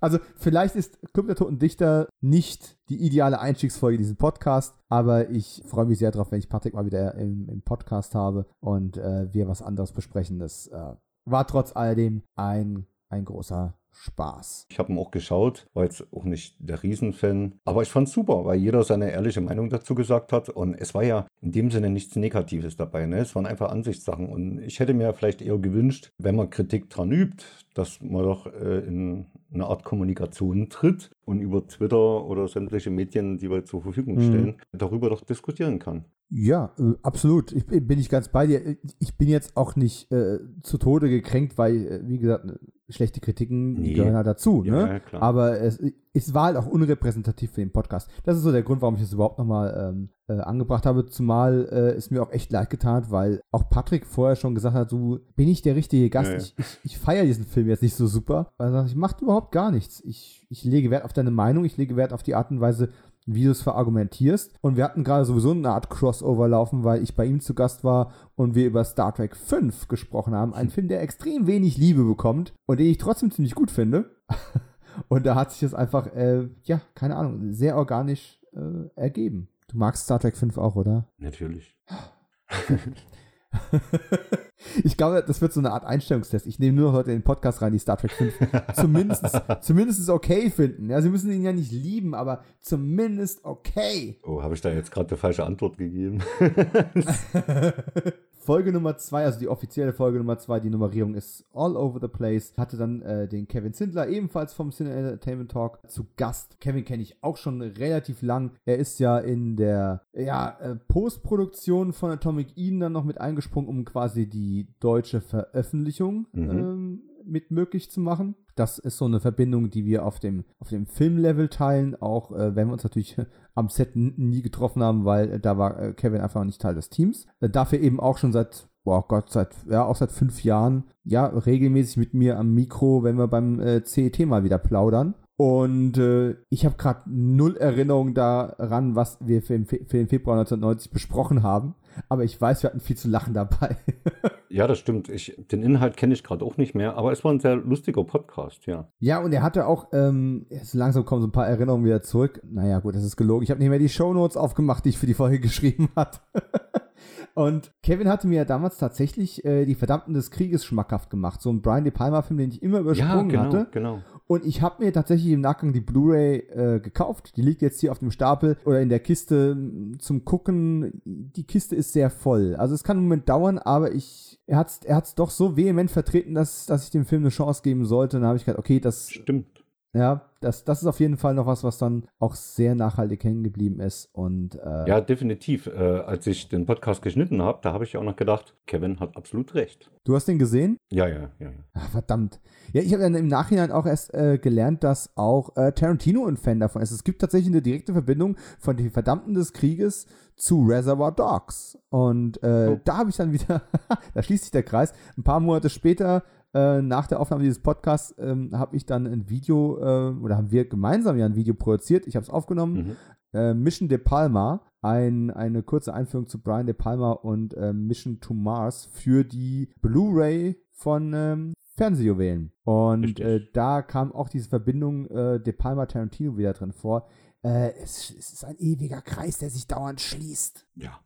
Also vielleicht ist Club der Toten Dichter nicht die ideale Einstiegsfolge dieses Podcast, aber ich freue mich sehr darauf, wenn ich Patrick mal wieder im, im Podcast habe und äh, wir was anderes besprechen. Das äh, war trotz alledem ein, ein großer Spaß. Ich habe ihn auch geschaut, war jetzt auch nicht der Riesenfan, aber ich fand es super, weil jeder seine ehrliche Meinung dazu gesagt hat und es war ja in dem Sinne nichts Negatives dabei, ne? es waren einfach Ansichtssachen und ich hätte mir vielleicht eher gewünscht, wenn man Kritik dran übt, dass man doch äh, in eine Art Kommunikation tritt und über Twitter oder sämtliche Medien, die wir zur Verfügung stellen, mhm. darüber doch diskutieren kann. Ja, äh, absolut. Ich, bin ich ganz bei dir. Ich bin jetzt auch nicht äh, zu Tode gekränkt, weil, äh, wie gesagt, schlechte Kritiken nee. gehören halt dazu. Ja, ne? Ja, Aber es, es war halt auch unrepräsentativ für den Podcast. Das ist so der Grund, warum ich das überhaupt nochmal ähm, äh, angebracht habe. Zumal äh, es mir auch echt leid getan, weil auch Patrick vorher schon gesagt hat, du bin ich der richtige Gast. Ja, ich, ich, ich feiere diesen Film jetzt nicht so super. Weil er sagt, ich mache überhaupt gar nichts. Ich, ich lege Wert auf deine Meinung, ich lege Wert auf die Art und Weise, wie du es verargumentierst. Und wir hatten gerade sowieso eine Art Crossover laufen, weil ich bei ihm zu Gast war und wir über Star Trek 5 gesprochen haben. Ein Film, der extrem wenig Liebe bekommt und den ich trotzdem ziemlich gut finde. und da hat sich das einfach, äh, ja, keine Ahnung, sehr organisch äh, ergeben. Du magst Star Trek 5 auch, oder? Natürlich. ich glaube, das wird so eine Art Einstellungstest. Ich nehme nur noch Leute in den Podcast rein, die Star Trek 5 zumindest, zumindest okay finden. Ja, sie müssen ihn ja nicht lieben, aber zumindest okay. Oh, habe ich da jetzt gerade eine falsche Antwort gegeben? Folge Nummer 2, also die offizielle Folge Nummer 2, die Nummerierung ist all over the place. Hatte dann äh, den Kevin Zindler ebenfalls vom Cine Entertainment Talk zu Gast. Kevin kenne ich auch schon relativ lang. Er ist ja in der ja, äh, Postproduktion von Atomic Eden dann noch mit eingesprungen, um quasi die deutsche Veröffentlichung mhm. ähm, mit möglich zu machen. Das ist so eine Verbindung, die wir auf dem, auf dem Filmlevel teilen, auch äh, wenn wir uns natürlich am Set nie getroffen haben, weil äh, da war äh, Kevin einfach nicht Teil des Teams. Äh, dafür eben auch schon seit, boah Gott, seit, ja, auch seit fünf Jahren, ja, regelmäßig mit mir am Mikro, wenn wir beim äh, CET mal wieder plaudern. Und äh, ich habe gerade null Erinnerung daran, was wir für, für, den Februar 1990 besprochen haben. Aber ich weiß, wir hatten viel zu lachen dabei. ja, das stimmt. Ich, den Inhalt kenne ich gerade auch nicht mehr, aber es war ein sehr lustiger Podcast, ja. Ja, und er hatte auch, ähm, langsam kommen so ein paar Erinnerungen wieder zurück. Naja, gut, das ist gelogen. Ich habe nicht mehr die Shownotes aufgemacht, die ich für die Folge geschrieben hatte. Und Kevin hatte mir ja damals tatsächlich äh, die Verdammten des Krieges schmackhaft gemacht. So ein Brian De Palma-Film, den ich immer übersprungen ja, genau, hatte. genau. Und ich habe mir tatsächlich im Nachgang die Blu-ray äh, gekauft. Die liegt jetzt hier auf dem Stapel oder in der Kiste zum Gucken. Die Kiste ist sehr voll. Also es kann einen Moment dauern, aber ich er hat es er hat's doch so vehement vertreten, dass, dass ich dem Film eine Chance geben sollte. Und dann habe ich gedacht, okay, das stimmt. Ja, das, das ist auf jeden Fall noch was, was dann auch sehr nachhaltig hängen geblieben ist. Und, äh, ja, definitiv. Äh, als ich den Podcast geschnitten habe, da habe ich auch noch gedacht, Kevin hat absolut recht. Du hast den gesehen? Ja, ja, ja. ja. Ach, verdammt. Ja, ich habe dann im Nachhinein auch erst äh, gelernt, dass auch äh, Tarantino ein Fan davon ist. Es gibt tatsächlich eine direkte Verbindung von den Verdammten des Krieges zu Reservoir Dogs. Und äh, oh. da habe ich dann wieder, da schließt sich der Kreis, ein paar Monate später äh, nach der Aufnahme dieses Podcasts ähm, habe ich dann ein Video, äh, oder haben wir gemeinsam ja ein Video produziert. Ich habe es aufgenommen. Mhm. Äh, Mission De Palma, ein, eine kurze Einführung zu Brian De Palma und äh, Mission to Mars für die Blu-ray von ähm, Fernsehjuwelen. Und äh, da kam auch diese Verbindung De Palma Tarantino wieder drin vor. es, es ist ein ewiger Kreis, der sich dauernd schließt. Ja.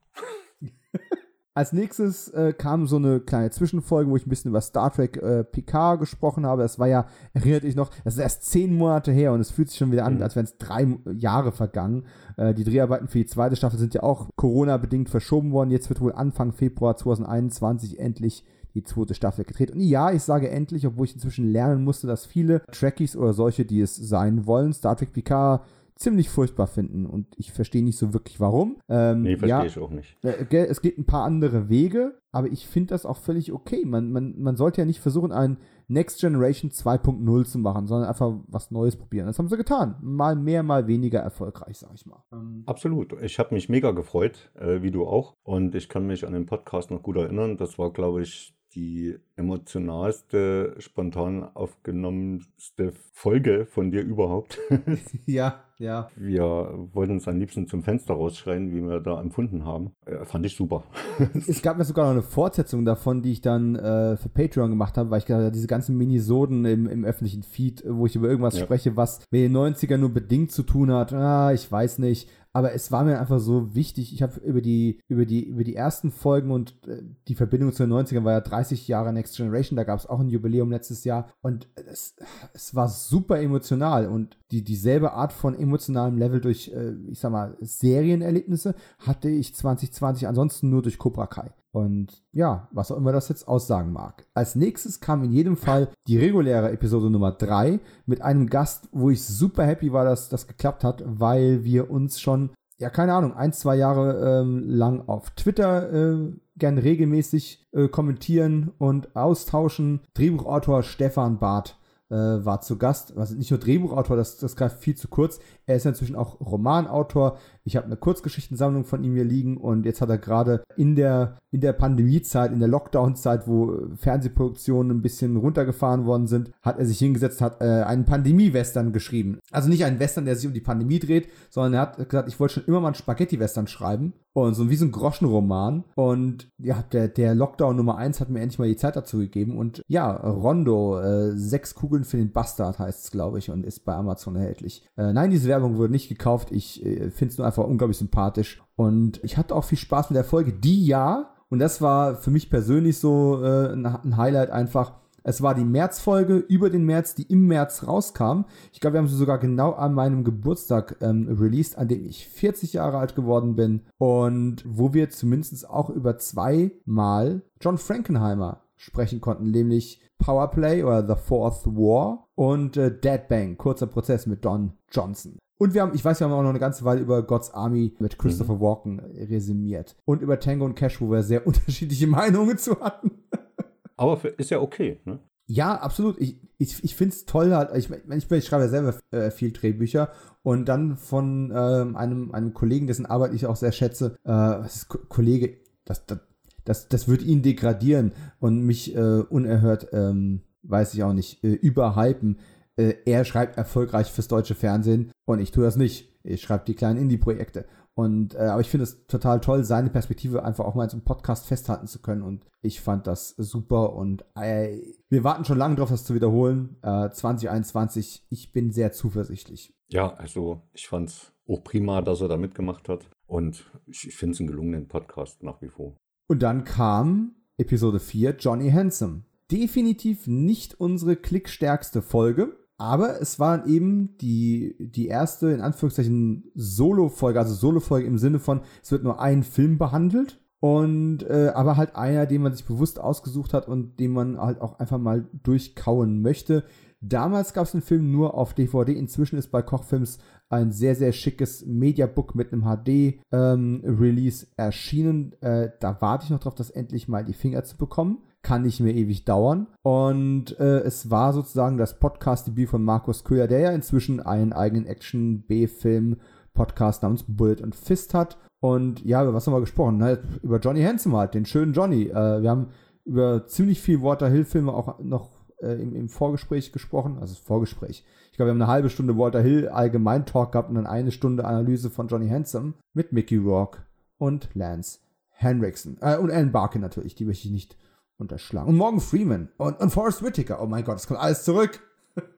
Als nächstes äh, kam so eine kleine Zwischenfolge, wo ich ein bisschen über Star Trek äh, Picard gesprochen habe. Das war ja, erinnert ich noch, das ist erst zehn Monate her und es fühlt sich schon wieder an, mhm. als wären es drei Jahre vergangen. Äh, die Dreharbeiten für die zweite Staffel sind ja auch Corona-bedingt verschoben worden. Jetzt wird wohl Anfang Februar 2021 endlich die zweite Staffel gedreht. Und ja, ich sage endlich, obwohl ich inzwischen lernen musste, dass viele Trekkies oder solche, die es sein wollen, Star Trek Picard ziemlich furchtbar finden und ich verstehe nicht so wirklich warum. Ähm, nee, verstehe ja, ich auch nicht. Äh, es geht ein paar andere Wege, aber ich finde das auch völlig okay. Man, man, man sollte ja nicht versuchen, ein Next Generation 2.0 zu machen, sondern einfach was Neues probieren. Das haben sie getan. Mal mehr, mal weniger erfolgreich, sag ich mal. Ähm, Absolut. Ich habe mich mega gefreut, äh, wie du auch. Und ich kann mich an den Podcast noch gut erinnern. Das war, glaube ich, die emotionalste, spontan aufgenommenste Folge von dir überhaupt. ja, ja. Wir wollten uns am liebsten zum Fenster rausschreien, wie wir da empfunden haben. Äh, fand ich super. es gab mir sogar noch eine Fortsetzung davon, die ich dann äh, für Patreon gemacht habe, weil ich gerade diese ganzen Minisoden im, im öffentlichen Feed, wo ich über irgendwas ja. spreche, was mit den 90ern nur bedingt zu tun hat. Ah, ich weiß nicht aber es war mir einfach so wichtig. Ich habe über die, über, die, über die ersten Folgen und äh, die Verbindung zu den 90ern war ja 30 Jahre Next Generation, da gab es auch ein Jubiläum letztes Jahr und es, es war super emotional und die, dieselbe Art von emotionalem Level durch, äh, ich sag mal, Serienerlebnisse hatte ich 2020 ansonsten nur durch Cobra Kai. Und ja, was auch immer das jetzt aussagen mag. Als nächstes kam in jedem Fall die reguläre Episode Nummer 3 mit einem Gast, wo ich super happy war, dass das geklappt hat, weil wir uns schon, ja, keine Ahnung, ein, zwei Jahre ähm, lang auf Twitter äh, gern regelmäßig äh, kommentieren und austauschen. Drehbuchautor Stefan Barth äh, war zu Gast. Also nicht nur Drehbuchautor, das, das greift viel zu kurz. Er ist inzwischen auch Romanautor. Ich habe eine Kurzgeschichtensammlung von ihm hier liegen und jetzt hat er gerade in der, in der Pandemiezeit, in der Lockdown-Zeit, wo Fernsehproduktionen ein bisschen runtergefahren worden sind, hat er sich hingesetzt, hat äh, einen Pandemie-Western geschrieben. Also nicht einen Western, der sich um die Pandemie dreht, sondern er hat gesagt, ich wollte schon immer mal einen Spaghetti-Western schreiben. Und so wie so ein Groschenroman. Und ja, der, der Lockdown Nummer 1 hat mir endlich mal die Zeit dazu gegeben. Und ja, Rondo, äh, sechs Kugeln für den Bastard heißt es, glaube ich, und ist bei Amazon erhältlich. Äh, nein, diese Werbung wurde nicht gekauft. Ich äh, finde es nur einfach unglaublich sympathisch. Und ich hatte auch viel Spaß mit der Folge, die ja, und das war für mich persönlich so äh, ein, ein Highlight einfach, es war die Märzfolge über den März, die im März rauskam. Ich glaube, wir haben sie sogar genau an meinem Geburtstag ähm, released, an dem ich 40 Jahre alt geworden bin. Und wo wir zumindest auch über zweimal John Frankenheimer sprechen konnten, nämlich Powerplay oder The Fourth War und äh, Dead Bang, kurzer Prozess mit Don Johnson. Und wir haben, ich weiß, wir haben auch noch eine ganze Weile über God's Army mit Christopher mhm. Walken resümiert. Und über Tango und Cash, wo wir sehr unterschiedliche Meinungen zu hatten. Aber für, ist ja okay, ne? Ja, absolut. Ich, ich, ich finde es toll, halt, ich, ich, ich schreibe ja selber äh, viel Drehbücher und dann von ähm, einem, einem Kollegen, dessen Arbeit ich auch sehr schätze, äh, was ist Ko Kollege, das, das, das, das wird ihn degradieren und mich äh, unerhört, ähm, weiß ich auch nicht, äh, überhypen. Äh, er schreibt erfolgreich fürs deutsche Fernsehen und ich tue das nicht. Ich schreibe die kleinen Indie-Projekte. Und, äh, aber ich finde es total toll, seine Perspektive einfach auch mal in so einem Podcast festhalten zu können. Und ich fand das super. Und äh, wir warten schon lange drauf, das zu wiederholen. Äh, 2021, ich bin sehr zuversichtlich. Ja, also ich fand es auch prima, dass er da mitgemacht hat. Und ich, ich finde es einen gelungenen Podcast nach wie vor. Und dann kam Episode 4, Johnny Handsome. Definitiv nicht unsere klickstärkste Folge. Aber es war eben die, die erste, in Anführungszeichen, Solo-Folge, also Solo-Folge im Sinne von, es wird nur ein Film behandelt. Und äh, aber halt einer, den man sich bewusst ausgesucht hat und den man halt auch einfach mal durchkauen möchte. Damals gab es den Film nur auf DVD. Inzwischen ist bei Kochfilms ein sehr, sehr schickes Mediabook mit einem HD-Release ähm, erschienen. Äh, da warte ich noch drauf, das endlich mal in die Finger zu bekommen kann nicht mehr ewig dauern. Und äh, es war sozusagen das Podcast-Debüt von Markus Köhler, der ja inzwischen einen eigenen Action-B-Film-Podcast namens Bullet und Fist hat. Und ja, über was haben wir gesprochen? Halt über Johnny Handsome halt, den schönen Johnny. Äh, wir haben über ziemlich viel Walter Hill-Filme auch noch äh, im, im, Vorgespräch gesprochen. Also Vorgespräch. Ich glaube, wir haben eine halbe Stunde Walter Hill allgemein Talk gehabt und dann eine Stunde Analyse von Johnny Handsome mit Mickey Rourke und Lance Henriksen. Äh, und Alan Barkin natürlich, die möchte ich nicht unterschlagen. Und Morgan Freeman und, und Forrest Whitaker. Oh mein Gott, es kommt alles zurück.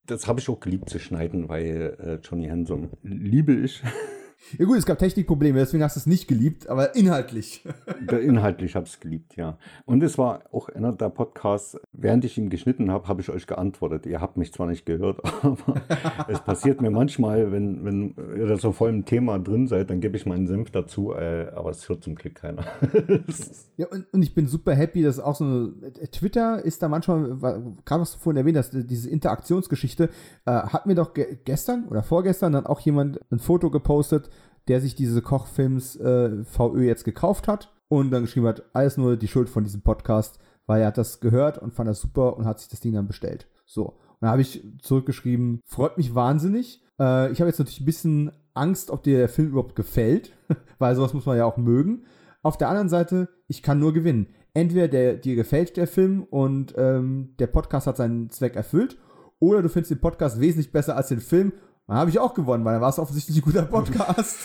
Das habe ich auch geliebt zu schneiden, weil äh, Johnny Hanson liebe ich. Ja gut, es gab Technikprobleme, deswegen hast du es nicht geliebt, aber inhaltlich. inhaltlich habe ich es geliebt, ja. Und es war auch einer der Podcasts, während ich ihn geschnitten habe, habe ich euch geantwortet. Ihr habt mich zwar nicht gehört, aber es passiert mir manchmal, wenn, wenn ihr da so voll im Thema drin seid, dann gebe ich meinen Senf dazu, äh, aber es hört zum Glück keiner. ja, und, und, ich bin super happy, dass auch so eine, äh, Twitter ist da manchmal, gerade was du vorhin erwähnt hast, diese Interaktionsgeschichte, äh, hat mir doch ge gestern oder vorgestern dann auch jemand ein Foto gepostet, der sich diese Kochfilms äh, VÖ jetzt gekauft hat und dann geschrieben hat, alles nur die Schuld von diesem Podcast, weil er hat das gehört und fand das super und hat sich das Ding dann bestellt. So. Und dann habe ich zurückgeschrieben, freut mich wahnsinnig. Äh, ich habe jetzt natürlich ein bisschen Angst, ob dir der Film überhaupt gefällt, weil sowas muss man ja auch mögen. Auf der anderen Seite, ich kann nur gewinnen. Entweder der, dir gefällt der Film und ähm, der Podcast hat seinen Zweck erfüllt, oder du findest den Podcast wesentlich besser als den Film dann habe ich auch gewonnen, weil dann war es offensichtlich ein guter Podcast.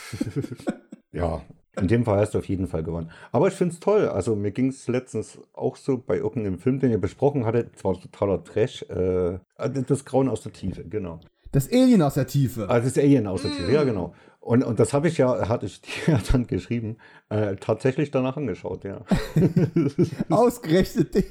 ja, in dem Fall hast du auf jeden Fall gewonnen. Aber ich finde es toll. Also mir ging es letztens auch so bei irgendeinem Film, den ihr besprochen hattet, zwar totaler Trash, äh, das Grauen aus der Tiefe, genau. Das Alien aus der Tiefe. Ah, das Alien aus der Tiefe, ja genau. Und, und das habe ich ja, hatte ich dir dann geschrieben, äh, tatsächlich danach angeschaut, ja. Ausgerechnet den.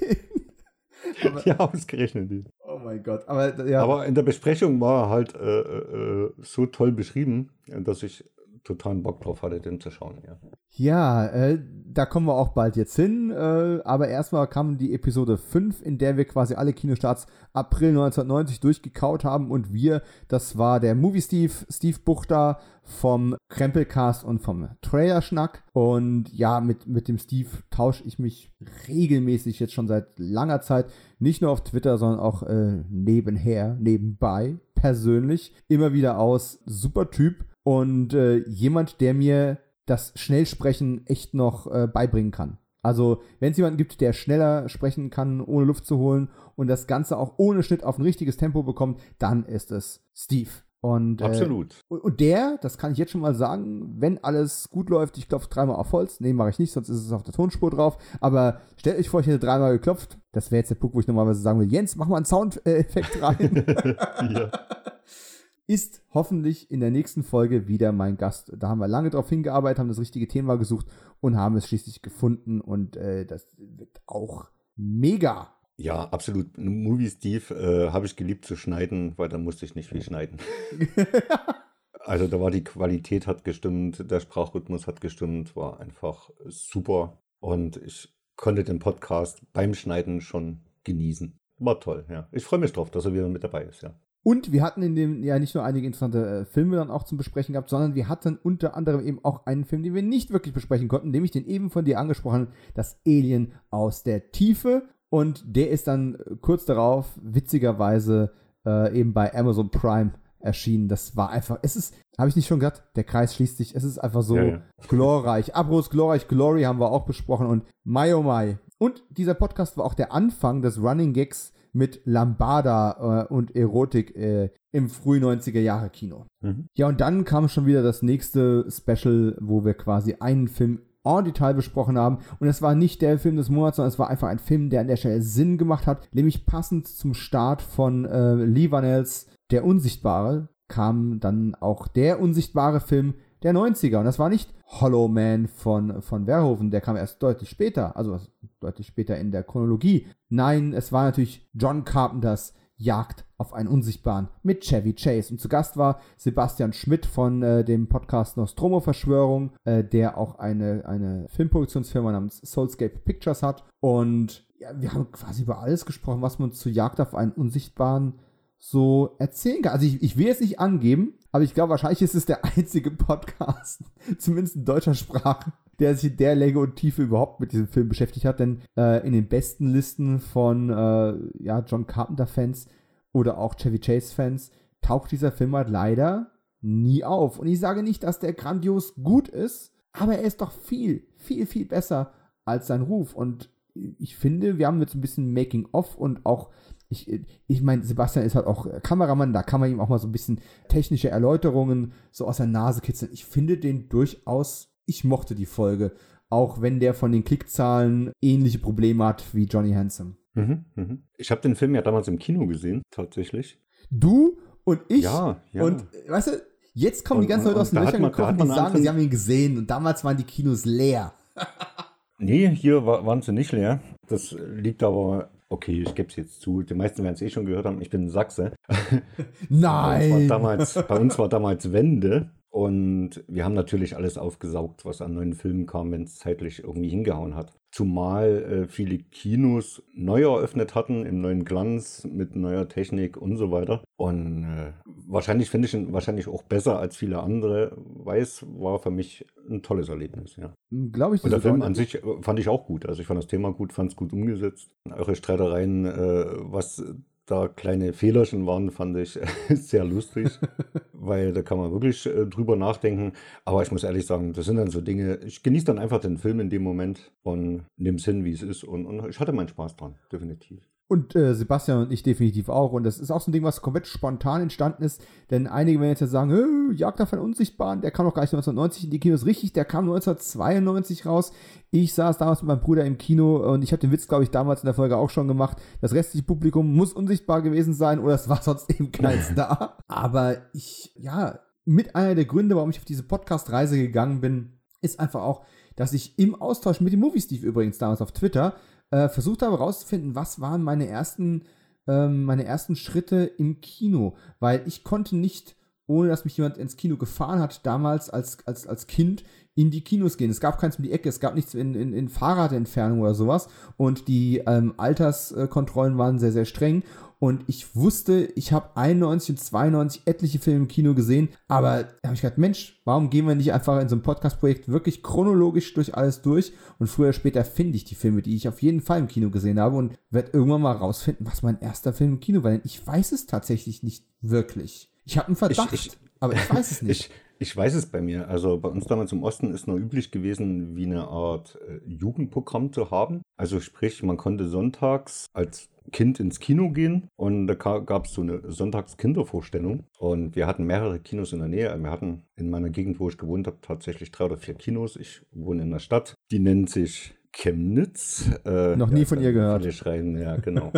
Ja, ausgerechnet den. Oh mein Gott. Aber, ja. Aber in der Besprechung war er halt äh, äh, so toll beschrieben, dass ich totalen Bock drauf hatte, den zu schauen. Ja, ja äh, da kommen wir auch bald jetzt hin. Äh, aber erstmal kam die Episode 5, in der wir quasi alle Kinostarts April 1990 durchgekaut haben. Und wir, das war der Movie Steve, Steve Buchter vom Krempelcast und vom Trailer-Schnack. Und ja, mit, mit dem Steve tausche ich mich regelmäßig jetzt schon seit langer Zeit. Nicht nur auf Twitter, sondern auch äh, nebenher, nebenbei, persönlich. Immer wieder aus. Super Typ und äh, jemand, der mir das Schnellsprechen echt noch äh, beibringen kann. Also, wenn es jemanden gibt, der schneller sprechen kann, ohne Luft zu holen und das Ganze auch ohne Schnitt auf ein richtiges Tempo bekommt, dann ist es Steve. Und, äh, Absolut. Äh, und der, das kann ich jetzt schon mal sagen, wenn alles gut läuft, ich klopfe dreimal auf Holz. Nee, mache ich nicht, sonst ist es auf der Tonspur drauf. Aber stellt euch vor, ich hätte dreimal geklopft. Das wäre jetzt der Punkt, wo ich normalerweise sagen will, Jens, mach mal einen Soundeffekt rein. ja ist hoffentlich in der nächsten Folge wieder mein Gast. Da haben wir lange drauf hingearbeitet, haben das richtige Thema gesucht und haben es schließlich gefunden und äh, das wird auch mega. Ja, absolut. Movie Steve äh, habe ich geliebt zu schneiden, weil da musste ich nicht viel schneiden. also da war die Qualität hat gestimmt, der Sprachrhythmus hat gestimmt, war einfach super und ich konnte den Podcast beim Schneiden schon genießen. War toll, ja. Ich freue mich drauf, dass er wieder mit dabei ist, ja. Und wir hatten in dem ja nicht nur einige interessante äh, Filme dann auch zum Besprechen gehabt, sondern wir hatten unter anderem eben auch einen Film, den wir nicht wirklich besprechen konnten, nämlich den eben von dir angesprochenen, das Alien aus der Tiefe. Und der ist dann äh, kurz darauf, witzigerweise, äh, eben bei Amazon Prime erschienen. Das war einfach, es ist, habe ich nicht schon gesagt, der Kreis schließt sich, es ist einfach so ja, ja. glorreich. Abros, glorreich, Glory haben wir auch besprochen und My oh My. Und dieser Podcast war auch der Anfang des Running Gags mit Lambada äh, und Erotik äh, im frühen 90er Jahre Kino. Mhm. Ja, und dann kam schon wieder das nächste Special, wo wir quasi einen Film en Detail besprochen haben. Und es war nicht der Film des Monats, sondern es war einfach ein Film, der an der Stelle Sinn gemacht hat. Nämlich passend zum Start von äh, Lee Vanells Der Unsichtbare kam dann auch der unsichtbare Film der 90er. Und das war nicht Hollow Man von, von Verhoeven, der kam erst deutlich später, also deutlich später in der Chronologie. Nein, es war natürlich John Carpenters Jagd auf einen Unsichtbaren mit Chevy Chase. Und zu Gast war Sebastian Schmidt von äh, dem Podcast Nostromo Verschwörung, äh, der auch eine, eine Filmproduktionsfirma namens Soulscape Pictures hat. Und ja, wir haben quasi über alles gesprochen, was man zu Jagd auf einen Unsichtbaren so erzählen kann. Also ich, ich will es nicht angeben, aber ich glaube, wahrscheinlich ist es der einzige Podcast, zumindest in deutscher Sprache, der sich in der Länge und Tiefe überhaupt mit diesem Film beschäftigt hat. Denn äh, in den besten Listen von äh, ja, John Carpenter-Fans oder auch Chevy Chase-Fans taucht dieser Film halt leider nie auf. Und ich sage nicht, dass der grandios gut ist, aber er ist doch viel, viel, viel besser als sein Ruf. Und ich finde, wir haben jetzt ein bisschen Making-of und auch ich, ich meine, Sebastian ist halt auch Kameramann, da kann man ihm auch mal so ein bisschen technische Erläuterungen so aus der Nase kitzeln. Ich finde den durchaus, ich mochte die Folge, auch wenn der von den Klickzahlen ähnliche Probleme hat wie Johnny Handsome. Mhm, mhm. Ich habe den Film ja damals im Kino gesehen, tatsächlich. Du und ich. Ja, ja. Und weißt du, Jetzt kommen die ganzen Leute aus den Löchern gekommen, die sagen, sie haben ihn gesehen und damals waren die Kinos leer. nee, hier war, waren sie nicht leer. Das liegt aber Okay, ich gebe es jetzt zu. Die meisten werden es eh schon gehört haben. Ich bin Sachse. Nein! Bei uns, damals, bei uns war damals Wende und wir haben natürlich alles aufgesaugt, was an neuen Filmen kam, wenn es zeitlich irgendwie hingehauen hat. Zumal äh, viele Kinos neu eröffnet hatten, im neuen Glanz, mit neuer Technik und so weiter. Und äh, wahrscheinlich finde ich ihn wahrscheinlich auch besser als viele andere. Weiß, war für mich ein tolles Erlebnis, ja. Glaube ich. Und der Film an sich äh, fand ich auch gut. Also ich fand das Thema gut, fand es gut umgesetzt. Eure Streitereien, äh, was da kleine Fehlerchen waren, fand ich sehr lustig, weil da kann man wirklich äh, drüber nachdenken. Aber ich muss ehrlich sagen, das sind dann so Dinge, ich genieße dann einfach den Film in dem Moment und nehme es hin, wie es ist. Und, und ich hatte meinen Spaß dran, definitiv. Und äh, Sebastian und ich definitiv auch. Und das ist auch so ein Ding, was komplett spontan entstanden ist. Denn einige werden jetzt ja sagen, äh, Jagd auf einen Unsichtbaren, der kam doch gar nicht 1990 in die Kinos. Richtig, der kam 1992 raus. Ich saß damals mit meinem Bruder im Kino und ich habe den Witz, glaube ich, damals in der Folge auch schon gemacht. Das restliche Publikum muss unsichtbar gewesen sein oder es war sonst eben keins da. Aber ich, ja, mit einer der Gründe, warum ich auf diese Podcast-Reise gegangen bin, ist einfach auch, dass ich im Austausch mit dem Movie Steve übrigens damals auf Twitter äh, versucht habe herauszufinden, was waren meine ersten, ähm, meine ersten Schritte im Kino, weil ich konnte nicht, ohne dass mich jemand ins Kino gefahren hat, damals als, als, als Kind in die Kinos gehen. Es gab keins um die Ecke, es gab nichts in, in, in Fahrradentfernung oder sowas und die ähm, Alterskontrollen waren sehr, sehr streng und ich wusste, ich habe 91 und 92 etliche Filme im Kino gesehen, aber da habe ich gedacht, Mensch, warum gehen wir nicht einfach in so einem Podcast-Projekt wirklich chronologisch durch alles durch und früher oder später finde ich die Filme, die ich auf jeden Fall im Kino gesehen habe und werde irgendwann mal rausfinden, was mein erster Film im Kino war, denn ich weiß es tatsächlich nicht wirklich. Ich habe einen Verdacht, ich, ich, aber ich weiß es nicht. Ich, ich weiß es bei mir. Also bei uns damals im Osten ist noch üblich gewesen, wie eine Art äh, Jugendprogramm zu haben. Also sprich, man konnte sonntags als Kind ins Kino gehen und da gab es so eine Sonntagskindervorstellung und wir hatten mehrere Kinos in der Nähe. Wir hatten in meiner Gegend, wo ich gewohnt habe, tatsächlich drei oder vier Kinos. Ich wohne in einer Stadt, die nennt sich Chemnitz. Äh, Noch nie ja, von ihr gehört. Rein, ja, genau.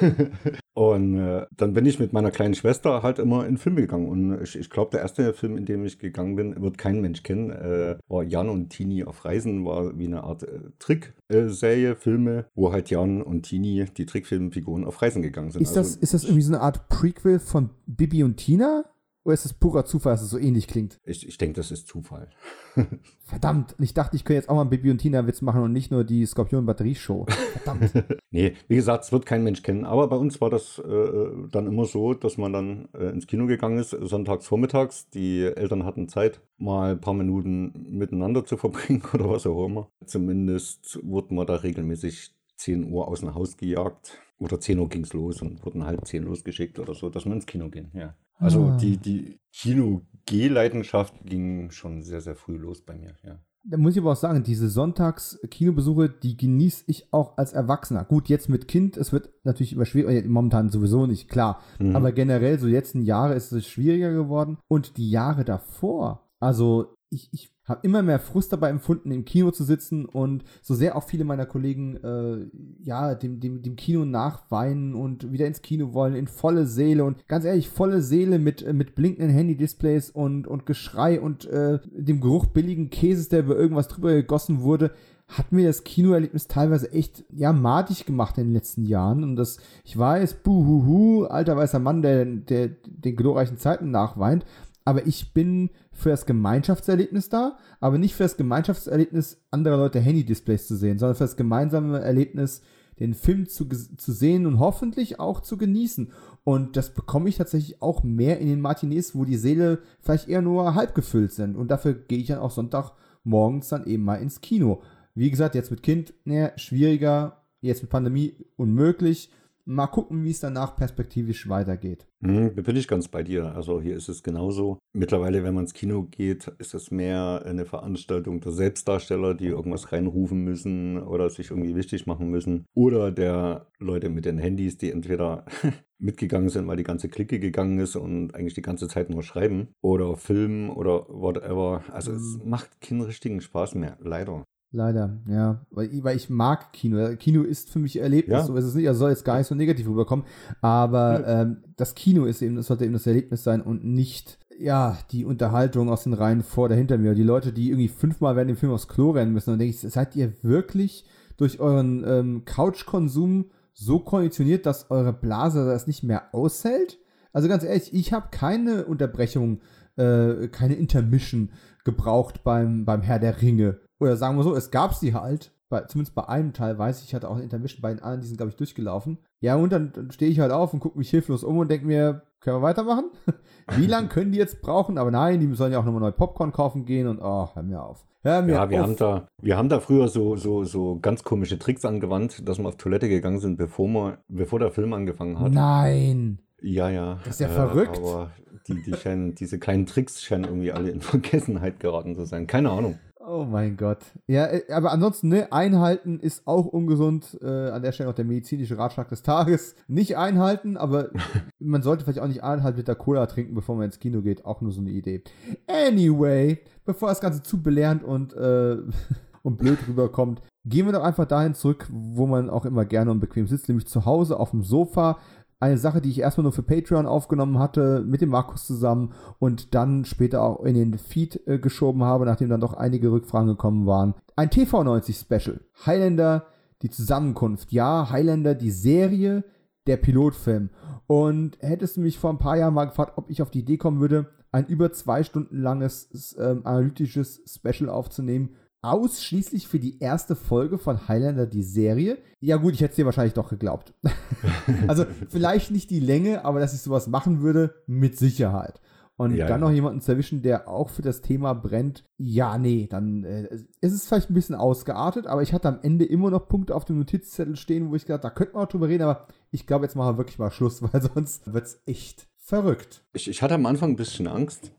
und äh, dann bin ich mit meiner kleinen Schwester halt immer in Filme gegangen. Und ich, ich glaube, der erste Film, in dem ich gegangen bin, wird kein Mensch kennen, äh, war Jan und Tini auf Reisen, war wie eine Art äh, Trickserie, Filme, wo halt Jan und Tini, die Trickfilmfiguren, auf Reisen gegangen sind. Ist, also, das, ist das irgendwie so eine Art Prequel von Bibi und Tina? Oder ist es purer Zufall, dass es so ähnlich klingt? Ich, ich denke, das ist Zufall. Verdammt, ich dachte, ich könnte jetzt auch mal einen Bibi und Tina-Witz machen und nicht nur die Skorpion-Batterieshow. Verdammt. nee, wie gesagt, es wird kein Mensch kennen. Aber bei uns war das äh, dann immer so, dass man dann äh, ins Kino gegangen ist, sonntags vormittags. Die Eltern hatten Zeit, mal ein paar Minuten miteinander zu verbringen oder was auch immer. Zumindest wurden wir da regelmäßig 10 Uhr aus dem Haus gejagt. Oder 10 Uhr ging es los und wurden halb 10 losgeschickt oder so, dass wir ins Kino gehen, ja. Also ah. die, die Kino-G-Leidenschaft ging schon sehr, sehr früh los bei mir, ja. Da muss ich aber auch sagen, diese Sonntags-Kinobesuche, die genieße ich auch als Erwachsener. Gut, jetzt mit Kind, es wird natürlich immer schwieriger, äh, momentan sowieso nicht, klar. Mhm. Aber generell, so jetzt in Jahre ist es schwieriger geworden. Und die Jahre davor, also ich, ich habe immer mehr Frust dabei empfunden, im Kino zu sitzen und so sehr auch viele meiner Kollegen äh, ja dem, dem, dem Kino nachweinen und wieder ins Kino wollen, in volle Seele und ganz ehrlich, volle Seele mit, äh, mit blinkenden Handy-Displays und, und Geschrei und äh, dem Geruch billigen Käses, der über irgendwas drüber gegossen wurde, hat mir das Kinoerlebnis teilweise echt, ja, madig gemacht in den letzten Jahren. Und das, ich weiß, buhuhu, alter weißer Mann, der, der den glorreichen Zeiten nachweint aber ich bin für das Gemeinschaftserlebnis da, aber nicht für das Gemeinschaftserlebnis anderer Leute Handy-Displays zu sehen, sondern für das gemeinsame Erlebnis, den Film zu, zu sehen und hoffentlich auch zu genießen. Und das bekomme ich tatsächlich auch mehr in den Martinez, wo die Seele vielleicht eher nur halb gefüllt sind. Und dafür gehe ich dann auch Sonntagmorgens dann eben mal ins Kino. Wie gesagt, jetzt mit Kind, ne, schwieriger, jetzt mit Pandemie unmöglich mal gucken, wie es danach perspektivisch weitergeht. Mhm, bin ich ganz bei dir. Also hier ist es genauso. Mittlerweile, wenn man ins Kino geht, ist es mehr eine Veranstaltung der Selbstdarsteller, die irgendwas reinrufen müssen oder sich irgendwie wichtig machen müssen. Oder der Leute mit den Handys, die entweder mitgegangen sind, weil die ganze Clique gegangen ist und eigentlich die ganze Zeit nur schreiben. Oder filmen oder whatever. Also es mhm. macht keinen richtigen Spaß mehr, leider. Leider, ja. Weil, weil ich mag Kino. Kino ist für mich Erlebnis. Ja. So ist es nicht. Er soll jetzt gar nicht so negativ rüberkommen. Aber ja. ähm, das Kino ist eben, das sollte eben das Erlebnis sein und nicht ja, die Unterhaltung aus den Reihen vor oder hinter mir, die Leute, die irgendwie fünfmal während dem Film aufs Klo rennen müssen, dann denke ich, seid ihr wirklich durch euren ähm, Couchkonsum so konditioniert, dass eure Blase das nicht mehr aushält? Also ganz ehrlich, ich habe keine Unterbrechung, äh, keine Intermission gebraucht beim, beim Herr der Ringe. Oder sagen wir so, es gab sie halt. Bei, zumindest bei einem Teil weiß ich, ich hatte auch eine Intermission, bei den anderen, die sind, glaube ich, durchgelaufen. Ja, und dann, dann stehe ich halt auf und gucke mich hilflos um und denke mir, können wir weitermachen? Wie lange können die jetzt brauchen? Aber nein, die sollen ja auch nochmal neue Popcorn kaufen gehen und oh, hör mir auf. Hör mir Ja, wir auf. haben da, wir haben da früher so, so, so ganz komische Tricks angewandt, dass wir auf Toilette gegangen sind, bevor, wir, bevor der Film angefangen hat. Nein. Ja, ja. Das ist ja verrückt. Aber die, die scheinen, diese kleinen Tricks scheinen irgendwie alle in Vergessenheit geraten zu sein. Keine Ahnung. Oh mein Gott. Ja, äh, aber ansonsten, ne, einhalten ist auch ungesund. Äh, an der Stelle noch der medizinische Ratschlag des Tages. Nicht einhalten, aber man sollte vielleicht auch nicht eineinhalb Liter Cola trinken, bevor man ins Kino geht. Auch nur so eine Idee. Anyway, bevor das Ganze zu belehrend und, äh, und blöd rüberkommt, gehen wir doch einfach dahin zurück, wo man auch immer gerne und bequem sitzt, nämlich zu Hause auf dem Sofa eine Sache, die ich erstmal nur für Patreon aufgenommen hatte, mit dem Markus zusammen und dann später auch in den Feed äh, geschoben habe, nachdem dann doch einige Rückfragen gekommen waren. Ein TV90 Special. Highlander, die Zusammenkunft. Ja, Highlander, die Serie, der Pilotfilm. Und hättest du mich vor ein paar Jahren mal gefragt, ob ich auf die Idee kommen würde, ein über zwei Stunden langes ähm, analytisches Special aufzunehmen, ausschließlich für die erste Folge von Highlander, die Serie. Ja gut, ich hätte es dir wahrscheinlich doch geglaubt. also vielleicht nicht die Länge, aber dass ich sowas machen würde, mit Sicherheit. Und Ja, dann ja. noch jemanden zu erwischen, der auch für das Thema brennt, ja, nee, dann äh, ist es vielleicht ein bisschen ausgeartet, aber ich hatte am Ende immer noch Punkte auf dem Notizzettel stehen, wo ich gedacht, da könnte man auch drüber reden, aber ich glaube, jetzt machen wir wirklich mal Schluss, weil sonst wird es echt verrückt. Ich, ich hatte am Anfang ein bisschen Angst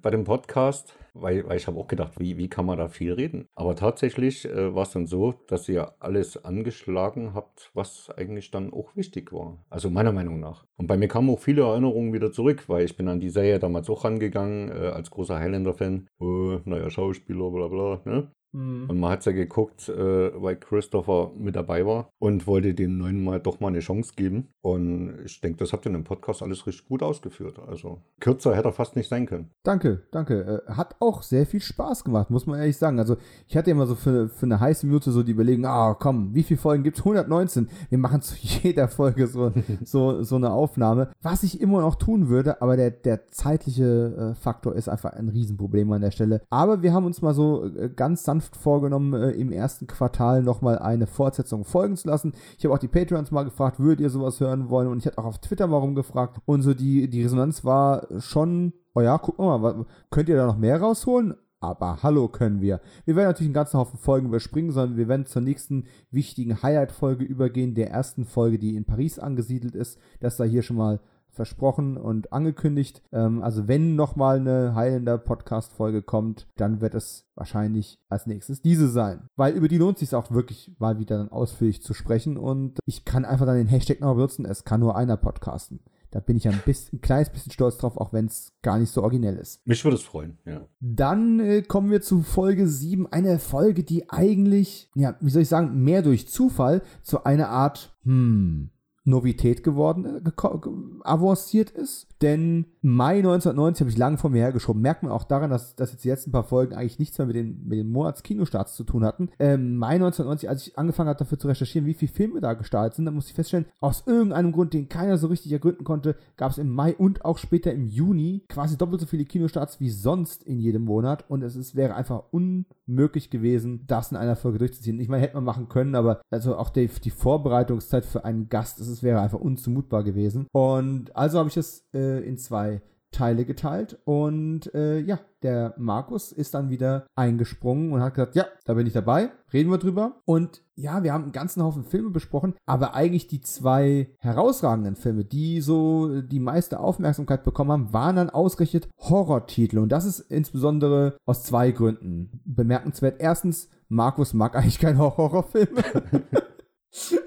bei dem Podcast, weil, weil ich habe auch gedacht, wie, wie kann man da viel reden? Aber tatsächlich äh, war es dann so, dass ihr alles angeschlagen habt, was eigentlich dann auch wichtig war. Also meiner Meinung nach. Und bei mir kamen auch viele Erinnerungen wieder zurück, weil ich bin an die Serie damals auch rangegangen, äh, als großer Highlander-Fan. Äh, naja, Schauspieler, bla bla, ne? Und man hat ja geguckt, äh, weil Christopher mit dabei war und wollte dem neuen mal doch mal eine Chance geben. Und ich denke, das habt ihr in dem Podcast alles richtig gut ausgeführt. Also kürzer hätte er fast nicht sein können. Danke, danke. Äh, hat auch sehr viel Spaß gemacht, muss man ehrlich sagen. Also ich hatte immer so für, für eine heiße Minute so die Überlegung, ah komm, wie viele Folgen gibt es? 119. Wir machen zu jeder Folge so, so, so eine Aufnahme. Was ich immer noch tun würde, aber der, der zeitliche äh, Faktor ist einfach ein Riesenproblem an der Stelle. Aber wir haben uns mal so äh, ganz sanft vorgenommen, äh, im ersten Quartal nochmal eine Fortsetzung folgen zu lassen. Ich habe auch die Patreons mal gefragt, würdet ihr sowas hören wollen? Und ich hatte auch auf Twitter mal rumgefragt. Und so die, die Resonanz war schon, oh ja, guck mal, könnt ihr da noch mehr rausholen? Aber hallo können wir. Wir werden natürlich einen ganzen Haufen Folgen überspringen, sondern wir werden zur nächsten wichtigen Highlight-Folge übergehen, der ersten Folge, die in Paris angesiedelt ist. Das sei hier schon mal versprochen und angekündigt. Ähm, also wenn nochmal eine Highlander Podcast-Folge kommt, dann wird es wahrscheinlich als nächstes diese sein. Weil über die lohnt sich auch wirklich mal wieder dann ausführlich zu sprechen und ich kann einfach dann den Hashtag noch benutzen, es kann nur einer podcasten. Da bin ich ein, bisschen, ein kleines bisschen stolz drauf, auch wenn es gar nicht so originell ist. Mich würde es freuen, ja. Dann äh, kommen wir zu Folge 7, eine Folge, die eigentlich, ja, wie soll ich sagen, mehr durch Zufall zu einer Art, hm, Novität geworden, äh, avanciert ist. Denn Mai 1990 habe ich lange vor mir hergeschoben. Merkt man auch daran, dass, dass jetzt die letzten paar Folgen eigentlich nichts mehr mit den, mit den Monatskinostarts zu tun hatten. Ähm, Mai 1990, als ich angefangen habe, dafür zu recherchieren, wie viele Filme da gestartet sind, dann musste ich feststellen, aus irgendeinem Grund, den keiner so richtig ergründen konnte, gab es im Mai und auch später im Juni quasi doppelt so viele Kinostarts wie sonst in jedem Monat. Und es ist, wäre einfach unmöglich gewesen, das in einer Folge durchzuziehen. Ich meine, hätte man machen können, aber also auch die, die Vorbereitungszeit für einen Gast, das ist, wäre einfach unzumutbar gewesen. Und also habe ich es äh, in zwei Teile geteilt und äh, ja, der Markus ist dann wieder eingesprungen und hat gesagt, ja, da bin ich dabei, reden wir drüber. Und ja, wir haben einen ganzen Haufen Filme besprochen, aber eigentlich die zwei herausragenden Filme, die so die meiste Aufmerksamkeit bekommen haben, waren dann ausgerechnet Horrortitel. Und das ist insbesondere aus zwei Gründen bemerkenswert. Erstens, Markus mag eigentlich keine Horrorfilme.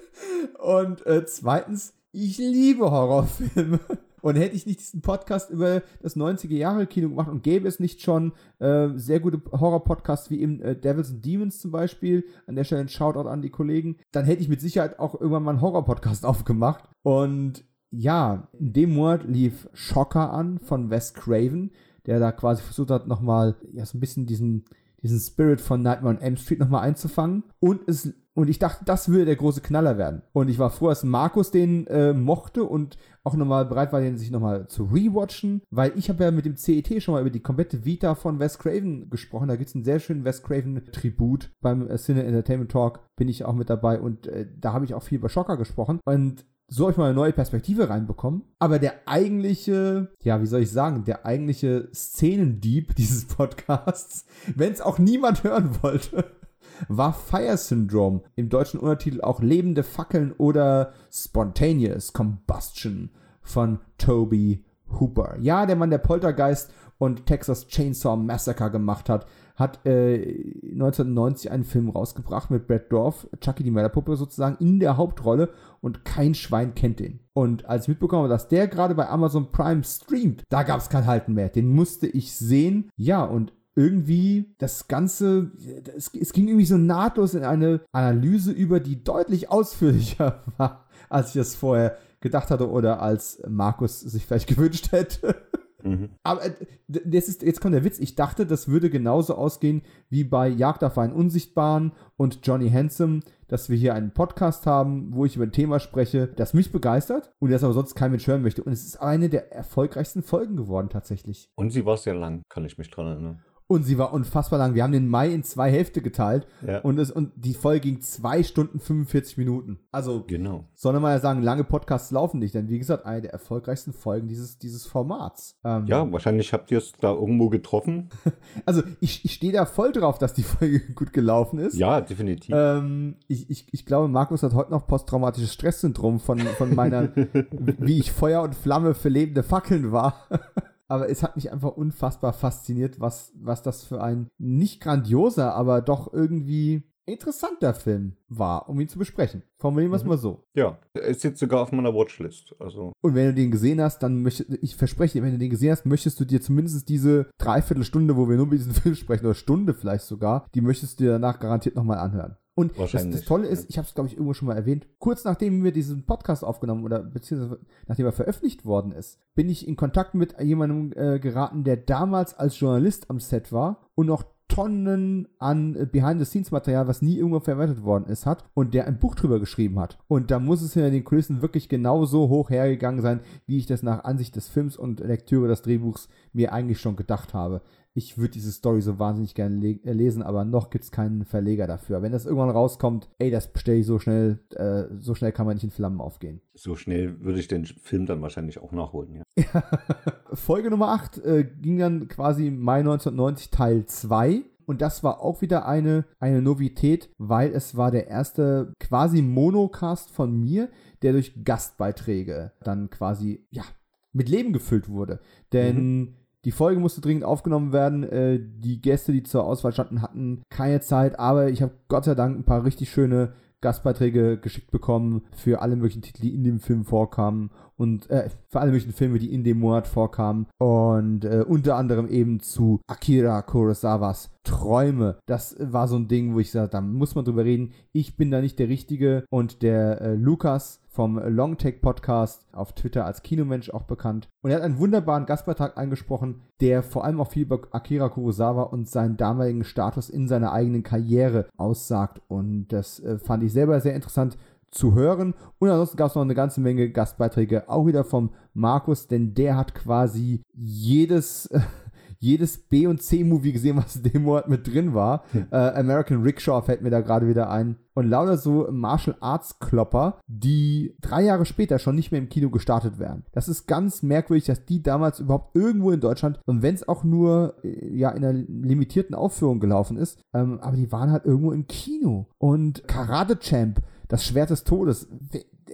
Und äh, zweitens, ich liebe Horrorfilme. Und hätte ich nicht diesen Podcast über das 90er-Jahre-Kino gemacht und gäbe es nicht schon äh, sehr gute Horror-Podcasts wie eben äh, Devils and Demons zum Beispiel, an der Stelle ein Shoutout an die Kollegen, dann hätte ich mit Sicherheit auch irgendwann mal einen Horror-Podcast aufgemacht. Und ja, in dem Monat lief Shocker an von Wes Craven, der da quasi versucht hat, nochmal ja, so ein bisschen diesen, diesen Spirit von Nightmare on M Street nochmal einzufangen. Und es und ich dachte, das würde der große Knaller werden. Und ich war froh, dass Markus den äh, mochte und auch nochmal bereit war, den sich nochmal zu rewatchen, weil ich habe ja mit dem CET schon mal über die komplette Vita von Wes Craven gesprochen. Da gibt es einen sehr schönen Wes Craven-Tribut beim äh, Cine Entertainment Talk, bin ich auch mit dabei und äh, da habe ich auch viel über Schocker gesprochen. Und so habe ich mal eine neue Perspektive reinbekommen. Aber der eigentliche, ja, wie soll ich sagen, der eigentliche Szenendieb dieses Podcasts, wenn es auch niemand hören wollte, war Fire Syndrome, im deutschen Untertitel auch Lebende Fackeln oder Spontaneous Combustion von Toby Hooper. Ja, der Mann, der Poltergeist und Texas Chainsaw Massacre gemacht hat, hat äh, 1990 einen Film rausgebracht mit Brad Dorf, Chucky die Mörderpuppe sozusagen, in der Hauptrolle und kein Schwein kennt den. Und als ich mitbekommen habe, dass der gerade bei Amazon Prime streamt, da gab es kein Halten mehr. Den musste ich sehen. Ja, und irgendwie das Ganze, es, es, ging irgendwie so nahtlos in eine Analyse über, die deutlich ausführlicher war, als ich es vorher gedacht hatte oder als Markus sich vielleicht gewünscht hätte. Mhm. Aber äh, das ist, jetzt kommt der Witz. Ich dachte, das würde genauso ausgehen wie bei Jagd auf einen Unsichtbaren und Johnny Handsome, dass wir hier einen Podcast haben, wo ich über ein Thema spreche, das mich begeistert und das aber sonst kein Mensch hören möchte. Und es ist eine der erfolgreichsten Folgen geworden, tatsächlich. Und sie war sehr lang, kann ich mich dran erinnern. Und sie war unfassbar lang. Wir haben den Mai in zwei Hälfte geteilt. Ja. Und, es, und die Folge ging zwei Stunden 45 Minuten. Also, genau. soll man ja sagen, lange Podcasts laufen nicht. Denn wie gesagt, eine der erfolgreichsten Folgen dieses, dieses Formats. Ähm, ja, wahrscheinlich habt ihr es da irgendwo getroffen. also, ich, ich stehe da voll drauf, dass die Folge gut gelaufen ist. Ja, definitiv. Ähm, ich, ich, ich glaube, Markus hat heute noch posttraumatisches Stresssyndrom von, von meiner, wie ich Feuer und Flamme für lebende Fackeln war aber es hat mich einfach unfassbar fasziniert, was, was das für ein nicht grandioser, aber doch irgendwie interessanter Film war, um ihn zu besprechen. Formulieren wir es mhm. mal so. Ja, er ist jetzt sogar auf meiner Watchlist. Also. Und wenn du den gesehen hast, dann möchte ich verspreche dir, wenn du den gesehen hast, möchtest du dir zumindest diese Dreiviertelstunde, wo wir nur über diesen Film sprechen, oder Stunde vielleicht sogar, die möchtest du dir danach garantiert nochmal anhören. Und das, das, Tolle ist, ich habe es, glaube ich, irgendwo schon mal erwähnt, kurz nachdem wir diesen Podcast aufgenommen oder beziehungsweise nachdem er veröffentlicht worden ist, bin ich in Kontakt mit jemandem äh, geraten, der damals als Journalist am Set war und noch Tonnen an äh, Behind-the-Scenes-Material, was nie irgendwo verwertet worden ist, hat und der ein Buch drüber geschrieben hat. Und da muss es hinter den Kulissen wirklich genauso hoch hergegangen sein, wie ich das nach Ansicht des Films und Lektüre des Drehbuchs mir eigentlich schon gedacht habe ich würde diese Story so wahnsinnig gerne le äh, lesen, aber noch gibt es keinen Verleger dafür. Wenn das irgendwann rauskommt, ey, das bestelle ich so schnell, äh, so schnell kann man nicht in Flammen aufgehen. So schnell würde ich den Film dann wahrscheinlich auch nachholen, ja. Folge Nummer 8 äh, ging dann quasi Mai 1990 Teil 2. Und das war auch wieder eine, eine Novität, weil es war der erste quasi Monocast von mir, der durch Gastbeiträge dann quasi, ja, mit Leben gefüllt wurde. Denn mhm die Folge musste dringend aufgenommen werden. Äh, die Gäste, die zur Auswahl standen, hatten keine Zeit, aber ich habe Gott sei Dank ein paar richtig schöne Gastbeiträge geschickt bekommen für alle möglichen Titel, die in dem Film vorkamen und äh, für alle möglichen Filme, die in dem Monat vorkamen und äh, unter anderem eben zu Akira Kurosawas Träume. Das war so ein Ding, wo ich sage, da muss man drüber reden. Ich bin da nicht der Richtige und der äh, Lukas vom Longtake Podcast auf Twitter als Kinomensch auch bekannt. Und er hat einen wunderbaren Gastbeitrag eingesprochen, der vor allem auch viel über Akira Kurosawa und seinen damaligen Status in seiner eigenen Karriere aussagt. Und das äh, fand ich selber sehr interessant zu hören. Und ansonsten gab es noch eine ganze Menge Gastbeiträge, auch wieder vom Markus, denn der hat quasi jedes. jedes B- und C-Movie gesehen, was in dem Monat mit drin war. Hm. Äh, American Rickshaw fällt mir da gerade wieder ein. Und lauter so Martial Arts Klopper, die drei Jahre später schon nicht mehr im Kino gestartet werden. Das ist ganz merkwürdig, dass die damals überhaupt irgendwo in Deutschland, und wenn es auch nur äh, ja in einer limitierten Aufführung gelaufen ist, ähm, aber die waren halt irgendwo im Kino. Und Karate Champ, das Schwert des Todes,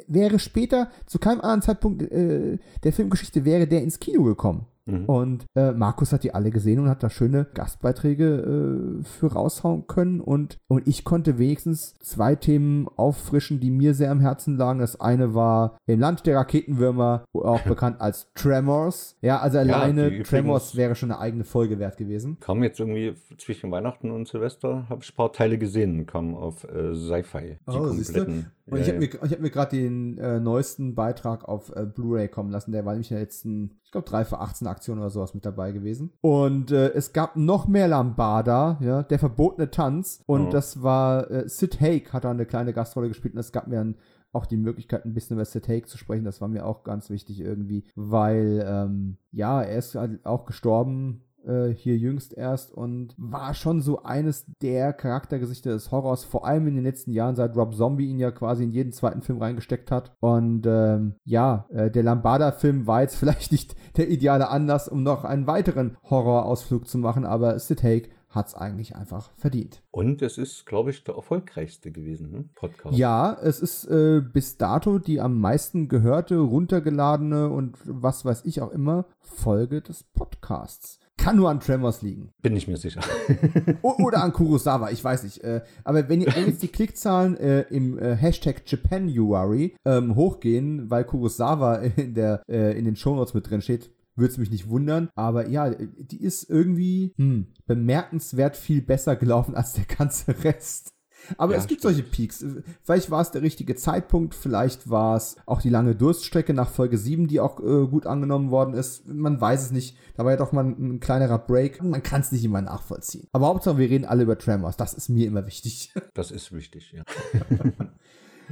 wäre später zu keinem anderen Zeitpunkt äh, der Filmgeschichte wäre der ins Kino gekommen. Mhm. Und äh, Markus hat die alle gesehen und hat da schöne Gastbeiträge äh, für raushauen können. Und, und ich konnte wenigstens zwei Themen auffrischen, die mir sehr am Herzen lagen. Das eine war im Land der Raketenwürmer, auch bekannt als Tremors. Ja, also alleine ja, Tremors wäre schon eine eigene Folge wert gewesen. Kam jetzt irgendwie zwischen Weihnachten und Silvester, habe ich ein paar Teile gesehen, kam auf äh, Sci-Fi. Die oh, kompletten. Und ja, ich habe mir, hab mir gerade den äh, neuesten Beitrag auf äh, Blu-ray kommen lassen. Der war nämlich in der letzten, ich glaube, 3 für 18 Aktionen oder sowas mit dabei gewesen. Und äh, es gab noch mehr Lambada, ja, der verbotene Tanz. Und oh. das war äh, Sid Haig hat da eine kleine Gastrolle gespielt. Und es gab mir dann auch die Möglichkeit, ein bisschen über Sid Haig zu sprechen. Das war mir auch ganz wichtig irgendwie, weil, ähm, ja, er ist halt auch gestorben äh, hier jüngst erst und war schon so eines der Charaktergesichter des Horrors, vor allem in den letzten Jahren, seit Rob Zombie ihn ja quasi in jeden zweiten Film reingesteckt hat. Und ähm, ja, äh, der Lambada-Film war jetzt vielleicht nicht der ideale Anlass, um noch einen weiteren Horrorausflug zu machen, aber Sid Haig hat es eigentlich einfach verdient. Und es ist, glaube ich, der erfolgreichste gewesen, ne? Podcast. Ja, es ist äh, bis dato die am meisten gehörte, runtergeladene und was weiß ich auch immer Folge des Podcasts. Kann nur an Tremors liegen. Bin ich mir sicher. Oder an Kurosawa, ich weiß nicht. Äh, aber wenn, wenn, jetzt die Klickzahlen äh, im äh, Hashtag Japanuary ähm, hochgehen, weil Kurosawa in, der, äh, in den Shownotes mit drin steht, würde es mich nicht wundern. Aber ja, die ist irgendwie hm, bemerkenswert viel besser gelaufen als der ganze Rest. Aber ja, es gibt stimmt. solche Peaks. Vielleicht war es der richtige Zeitpunkt, vielleicht war es auch die lange Durststrecke nach Folge 7, die auch äh, gut angenommen worden ist. Man weiß es nicht. Da war ja doch mal ein, ein kleinerer Break. Man kann es nicht immer nachvollziehen. Aber Hauptsache, wir reden alle über Tremors. Das ist mir immer wichtig. Das ist wichtig, ja.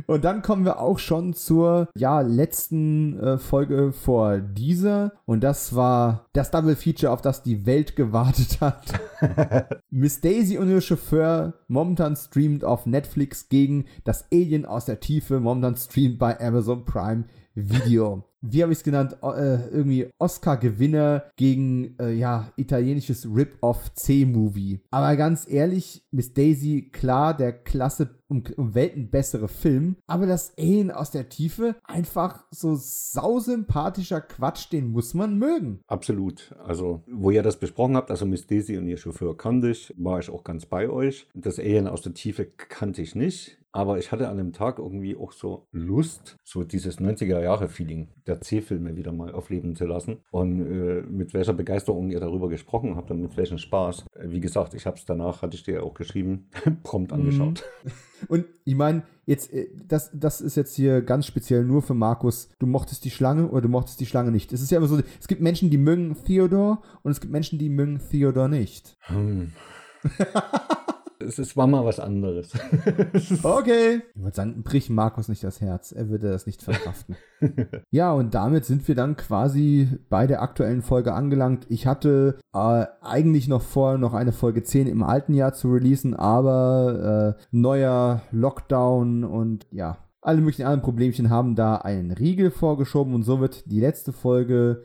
Und dann kommen wir auch schon zur ja, letzten äh, Folge vor dieser. Und das war das Double Feature, auf das die Welt gewartet hat. Miss Daisy und ihr Chauffeur momentan streamt auf Netflix gegen das Alien aus der Tiefe, momentan streamt bei Amazon Prime Video wie habe ich es genannt, äh, irgendwie Oscar-Gewinner gegen, äh, ja, italienisches Rip-Off C-Movie. Aber ganz ehrlich, Miss Daisy, klar, der klasse um, um Welten bessere Film, aber das Alien aus der Tiefe, einfach so sausympathischer Quatsch, den muss man mögen. Absolut. Also, wo ihr das besprochen habt, also Miss Daisy und ihr Chauffeur kannte ich, war ich auch ganz bei euch. Das Alien aus der Tiefe kannte ich nicht. Aber ich hatte an dem Tag irgendwie auch so Lust, so dieses 90er-Jahre-Feeling der C-Filme wieder mal aufleben zu lassen. Und äh, mit welcher Begeisterung ihr darüber gesprochen habt und mit welchem Spaß. Wie gesagt, ich habe es danach, hatte ich dir auch geschrieben, prompt mhm. angeschaut. Und ich meine, jetzt, äh, das, das ist jetzt hier ganz speziell nur für Markus. Du mochtest die Schlange oder du mochtest die Schlange nicht. Es ist ja immer so, es gibt Menschen, die mögen Theodor und es gibt Menschen, die mögen Theodor nicht. Hm. es, es war mal was anderes. okay. Ich würde sagen, brich Markus nicht das Herz. Er würde das nicht verkraften. ja, und damit sind wir dann quasi bei der aktuellen Folge angelangt. Ich hatte äh, eigentlich noch vor, noch eine Folge 10 im alten Jahr zu releasen, aber äh, neuer Lockdown und ja, alle möglichen anderen Problemchen haben da einen Riegel vorgeschoben und so wird die letzte Folge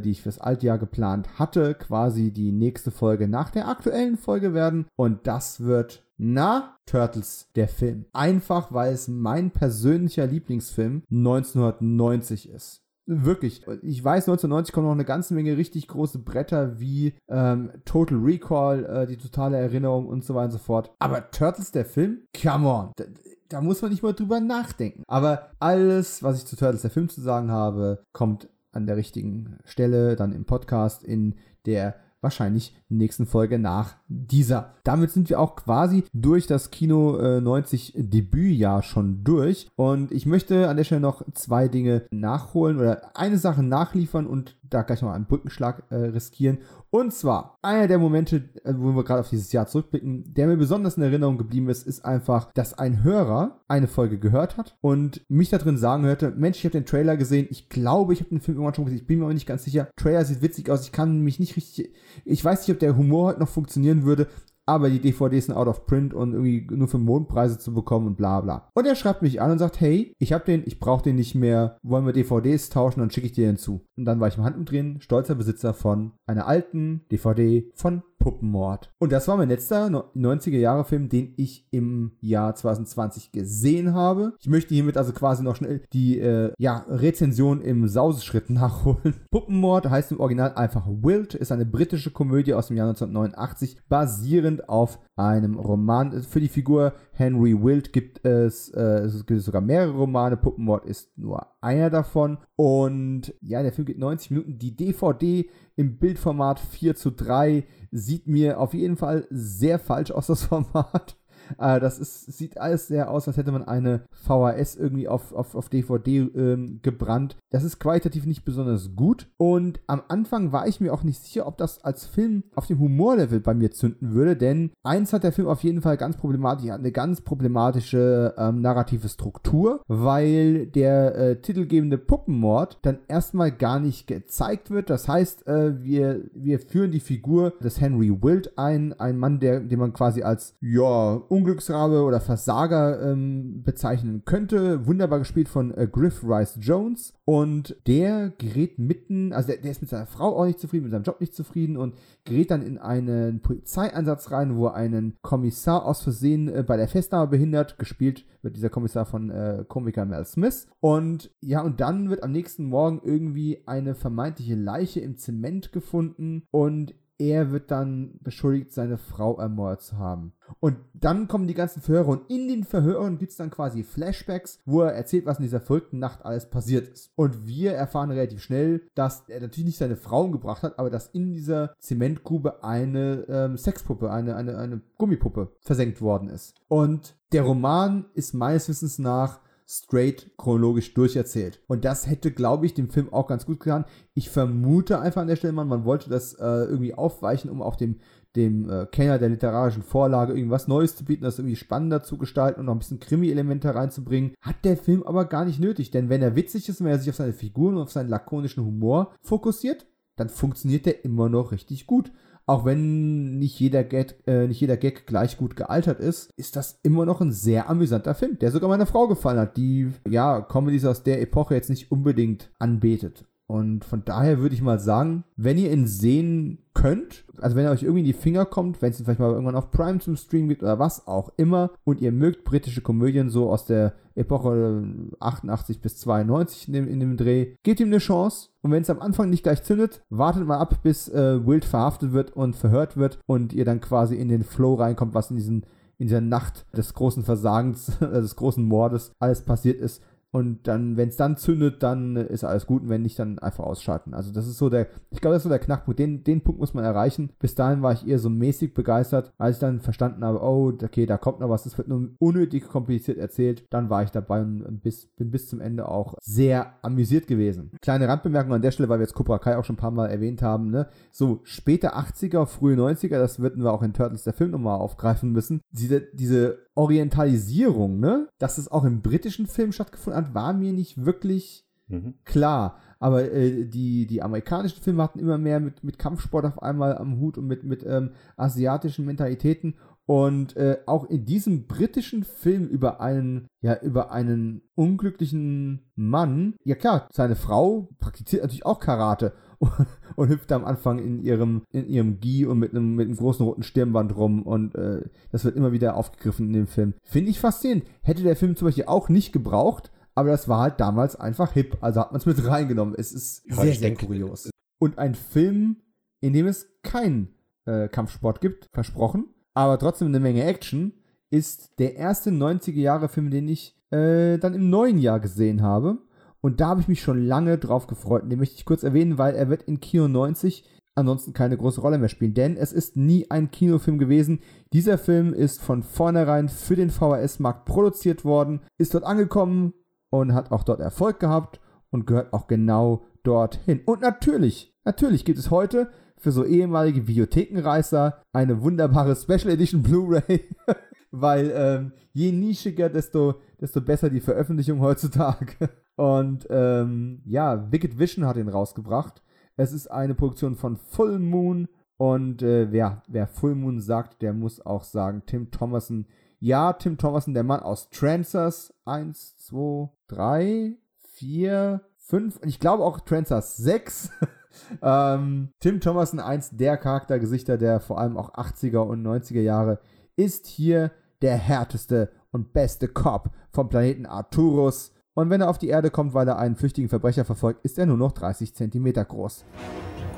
die ich fürs Altjahr geplant hatte, quasi die nächste Folge nach der aktuellen Folge werden. Und das wird na, Turtles, der Film. Einfach, weil es mein persönlicher Lieblingsfilm 1990 ist. Wirklich. Ich weiß, 1990 kommen noch eine ganze Menge richtig große Bretter wie ähm, Total Recall, äh, die totale Erinnerung und so weiter und so fort. Aber Turtles, der Film? Come on. Da, da muss man nicht mal drüber nachdenken. Aber alles, was ich zu Turtles, der Film zu sagen habe, kommt an der richtigen Stelle, dann im Podcast in der wahrscheinlich nächsten Folge nach dieser. Damit sind wir auch quasi durch das Kino äh, 90 Debütjahr schon durch. Und ich möchte an der Stelle noch zwei Dinge nachholen oder eine Sache nachliefern und da gleich noch einen Brückenschlag äh, riskieren. Und zwar, einer der Momente, äh, wo wir gerade auf dieses Jahr zurückblicken, der mir besonders in Erinnerung geblieben ist, ist einfach, dass ein Hörer eine Folge gehört hat und mich da drin sagen hörte, Mensch, ich habe den Trailer gesehen, ich glaube, ich habe den Film irgendwann schon gesehen, ich bin mir aber nicht ganz sicher. Trailer sieht witzig aus, ich kann mich nicht richtig, ich weiß nicht, ob der Humor heute noch funktionieren würde, aber die DVDs sind out of print und irgendwie nur für Mondpreise zu bekommen und bla bla. Und er schreibt mich an und sagt, hey, ich hab den, ich brauche den nicht mehr, wollen wir DVDs tauschen, dann schicke ich dir den zu. Und dann war ich im Handumdrehen stolzer Besitzer von einer alten DVD von Puppenmord. Und das war mein letzter 90er-Jahre-Film, den ich im Jahr 2020 gesehen habe. Ich möchte hiermit also quasi noch schnell die äh, ja, Rezension im Sauseschritt nachholen. Puppenmord heißt im Original einfach Wild, ist eine britische Komödie aus dem Jahr 1989, basierend auf einem Roman. Für die Figur Henry Wild gibt es, äh, es gibt sogar mehrere Romane. Puppenmord ist nur einer davon. Und ja, der Film geht 90 Minuten. Die DVD im Bildformat 4 zu 3 sieht mir auf jeden Fall sehr falsch aus, das Format. Äh, das ist, sieht alles sehr aus, als hätte man eine VHS irgendwie auf, auf, auf DVD ähm, gebrannt. Das ist qualitativ nicht besonders gut. Und am Anfang war ich mir auch nicht sicher, ob das als Film auf dem Humorlevel bei mir zünden würde. Denn eins hat der Film auf jeden Fall ganz problematisch, hat eine ganz problematische ähm, narrative Struktur, weil der äh, titelgebende Puppenmord dann erstmal gar nicht gezeigt wird. Das heißt, äh, wir, wir führen die Figur des Henry Wild ein, ein Mann, der, den man quasi als, ja, Unglücksrabe oder Versager ähm, bezeichnen könnte. Wunderbar gespielt von äh, Griff Rice Jones. Und der gerät mitten, also der, der, ist mit seiner Frau auch nicht zufrieden, mit seinem Job nicht zufrieden und gerät dann in einen Polizeieinsatz rein, wo er einen Kommissar aus Versehen äh, bei der Festnahme behindert. Gespielt wird dieser Kommissar von äh, Komiker Mel Smith. Und ja, und dann wird am nächsten Morgen irgendwie eine vermeintliche Leiche im Zement gefunden und er wird dann beschuldigt, seine Frau ermordet zu haben. Und dann kommen die ganzen Verhöre und in den Verhören gibt es dann quasi Flashbacks, wo er erzählt, was in dieser verrückten Nacht alles passiert ist. Und wir erfahren relativ schnell, dass er natürlich nicht seine Frau umgebracht hat, aber dass in dieser Zementgrube eine ähm, Sexpuppe, eine, eine, eine Gummipuppe versenkt worden ist. Und der Roman ist meines Wissens nach straight chronologisch durcherzählt. Und das hätte, glaube ich, dem Film auch ganz gut getan. Ich vermute einfach an der Stelle, man, man wollte das äh, irgendwie aufweichen, um auch dem, dem äh, Kenner der literarischen Vorlage irgendwas Neues zu bieten, das irgendwie spannender zu gestalten und noch ein bisschen Krimi-Elemente reinzubringen. Hat der Film aber gar nicht nötig, denn wenn er witzig ist und wenn er sich auf seine Figuren und auf seinen lakonischen Humor fokussiert, dann funktioniert der immer noch richtig gut auch wenn nicht jeder, Gag, äh, nicht jeder Gag gleich gut gealtert ist, ist das immer noch ein sehr amüsanter Film, der sogar meiner Frau gefallen hat, die ja Comedies aus der Epoche jetzt nicht unbedingt anbetet. Und von daher würde ich mal sagen, wenn ihr ihn sehen könnt, also wenn er euch irgendwie in die Finger kommt, wenn es vielleicht mal irgendwann auf Prime zum Stream gibt oder was auch immer und ihr mögt britische Komödien so aus der Epoche 88 bis 92 in dem, in dem Dreh, gebt ihm eine Chance. Und wenn es am Anfang nicht gleich zündet, wartet mal ab, bis äh, Wild verhaftet wird und verhört wird und ihr dann quasi in den Flow reinkommt, was in diesen in dieser Nacht des großen Versagens, des großen Mordes alles passiert ist und dann, wenn es dann zündet, dann ist alles gut. Und wenn nicht, dann einfach ausschalten. Also das ist so der, ich glaube, das ist so der Knackpunkt. Den, den Punkt muss man erreichen. Bis dahin war ich eher so mäßig begeistert. Als ich dann verstanden habe, oh, okay, da kommt noch was, das wird nur unnötig kompliziert erzählt, dann war ich dabei und bis, bin bis zum Ende auch sehr amüsiert gewesen. Kleine Randbemerkung an der Stelle, weil wir jetzt Cobra Kai auch schon ein paar Mal erwähnt haben, ne? So, späte 80er, frühe 90er, das würden wir auch in Turtles der Film nochmal aufgreifen müssen. Diese, diese Orientalisierung, ne? Dass es auch im britischen Film stattgefunden hat, war mir nicht wirklich mhm. klar. Aber äh, die, die amerikanischen Filme hatten immer mehr mit, mit Kampfsport auf einmal am Hut und mit, mit ähm, asiatischen Mentalitäten. Und äh, auch in diesem britischen Film über einen, ja, über einen unglücklichen Mann, ja klar, seine Frau praktiziert natürlich auch Karate und hüpft am Anfang in ihrem, in ihrem Gi und mit einem, mit einem großen roten Stirnband rum und äh, das wird immer wieder aufgegriffen in dem Film. Finde ich faszinierend. Hätte der Film zum Beispiel auch nicht gebraucht, aber das war halt damals einfach hip, also hat man es mit reingenommen. Es ist sehr, sehr denke, kurios. Und ein Film, in dem es keinen äh, Kampfsport gibt, versprochen, aber trotzdem eine Menge Action, ist der erste 90er-Jahre-Film, den ich äh, dann im neuen Jahr gesehen habe. Und da habe ich mich schon lange drauf gefreut. Den möchte ich kurz erwähnen, weil er wird in Kino 90 ansonsten keine große Rolle mehr spielen. Denn es ist nie ein Kinofilm gewesen. Dieser Film ist von vornherein für den VHS-Markt produziert worden, ist dort angekommen und hat auch dort Erfolg gehabt und gehört auch genau dorthin. Und natürlich, natürlich gibt es heute für so ehemalige Videothekenreißer eine wunderbare Special Edition Blu-ray. weil ähm, je nischiger, desto, desto besser die Veröffentlichung heutzutage. Und ähm, ja, Wicked Vision hat ihn rausgebracht. Es ist eine Produktion von Full Moon Und äh, wer, wer Full Moon sagt, der muss auch sagen, Tim Thomason. Ja, Tim Thomason, der Mann aus Trancers 1, 2, 3, 4, 5 und ich glaube auch Trancers 6. ähm, Tim Thomason, eins der Charaktergesichter der vor allem auch 80er und 90er Jahre, ist hier der härteste und beste Cop vom Planeten Arturus. Und wenn er auf die Erde kommt, weil er einen flüchtigen Verbrecher verfolgt, ist er nur noch 30 Zentimeter groß.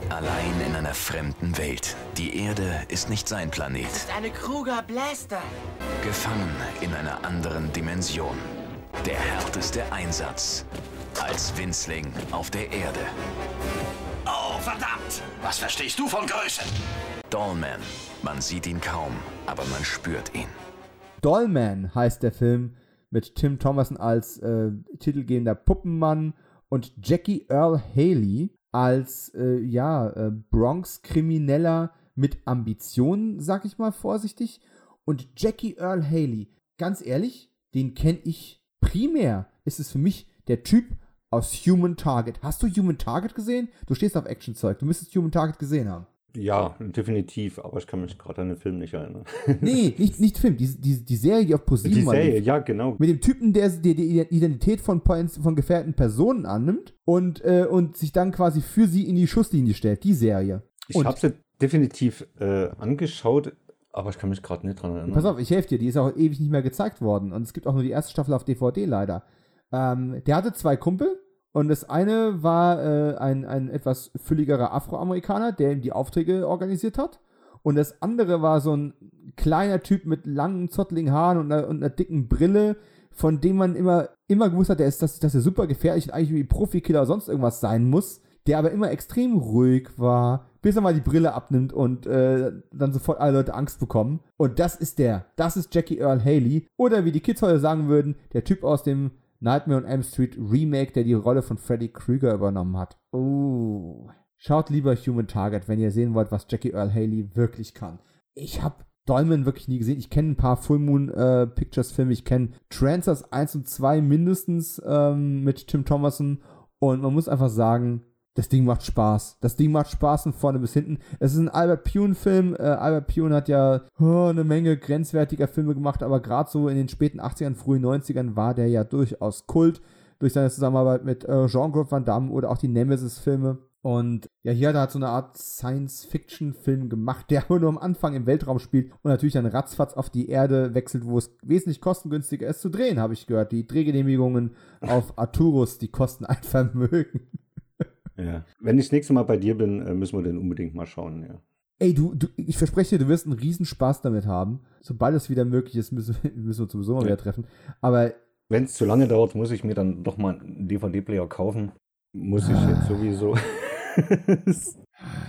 Allein in einer fremden Welt. Die Erde ist nicht sein Planet. Das ist eine Kruger Blaster. Gefangen in einer anderen Dimension. Der härteste Einsatz als Winzling auf der Erde. Oh, verdammt! Was verstehst du von Größe? Dollman. Man sieht ihn kaum, aber man spürt ihn. Dollman heißt der Film mit Tim Thomason als äh, titelgebender Puppenmann und Jackie Earl Haley als äh, ja, äh, Bronx-Krimineller mit Ambitionen, sag ich mal vorsichtig. Und Jackie Earl Haley, ganz ehrlich, den kenne ich primär. Ist es für mich der Typ aus Human Target. Hast du Human Target gesehen? Du stehst auf Actionzeug. Du müsstest Human Target gesehen haben. Ja, definitiv, aber ich kann mich gerade an den Film nicht erinnern. nee, nicht, nicht Film, die, die, die Serie, die auf ProSieben Die Serie, ja, genau. Mit dem Typen, der die, die Identität von, von gefährdeten Personen annimmt und, äh, und sich dann quasi für sie in die Schusslinie stellt. Die Serie. Ich habe sie definitiv äh, angeschaut, aber ich kann mich gerade nicht dran erinnern. Pass auf, ich helfe dir, die ist auch ewig nicht mehr gezeigt worden und es gibt auch nur die erste Staffel auf DVD leider. Ähm, der hatte zwei Kumpel, und das eine war äh, ein, ein etwas fülligerer Afroamerikaner, der ihm die Aufträge organisiert hat. Und das andere war so ein kleiner Typ mit langen, zottligen Haaren und einer, und einer dicken Brille, von dem man immer, immer gewusst hat, der ist, dass, dass er super gefährlich und eigentlich wie Profikiller oder sonst irgendwas sein muss, der aber immer extrem ruhig war, bis er mal die Brille abnimmt und äh, dann sofort alle Leute Angst bekommen. Und das ist der. Das ist Jackie Earl Haley. Oder wie die Kids heute sagen würden, der Typ aus dem Nightmare on Elm Street Remake, der die Rolle von Freddy Krueger übernommen hat. Oh. Schaut lieber Human Target, wenn ihr sehen wollt, was Jackie Earl Haley wirklich kann. Ich habe Dolmen wirklich nie gesehen. Ich kenne ein paar Full Moon äh, Pictures Filme. Ich kenne Trancers 1 und 2 mindestens ähm, mit Tim Thomason. Und man muss einfach sagen, das Ding macht Spaß. Das Ding macht Spaß von vorne bis hinten. Es ist ein Albert Pune-Film. Äh, Albert Pune hat ja oh, eine Menge grenzwertiger Filme gemacht, aber gerade so in den späten 80ern, frühen 90ern war der ja durchaus Kult durch seine Zusammenarbeit mit äh, Jean-Claude Van Damme oder auch die Nemesis-Filme. Und ja, hier hat er halt so eine Art Science-Fiction-Film gemacht, der nur am Anfang im Weltraum spielt und natürlich dann ratzfatz auf die Erde wechselt, wo es wesentlich kostengünstiger ist zu drehen, habe ich gehört. Die Drehgenehmigungen auf Arturus, die kosten ein Vermögen. Ja. Wenn ich das nächste Mal bei dir bin, äh, müssen wir den unbedingt mal schauen, ja. Ey, du, du, ich verspreche dir, du wirst einen Riesenspaß damit haben. Sobald es wieder möglich ist, müssen, müssen wir uns sowieso mal ja. wieder treffen. Aber. Wenn es zu lange dauert, muss ich mir dann doch mal einen DVD-Player kaufen. Muss ich jetzt sowieso.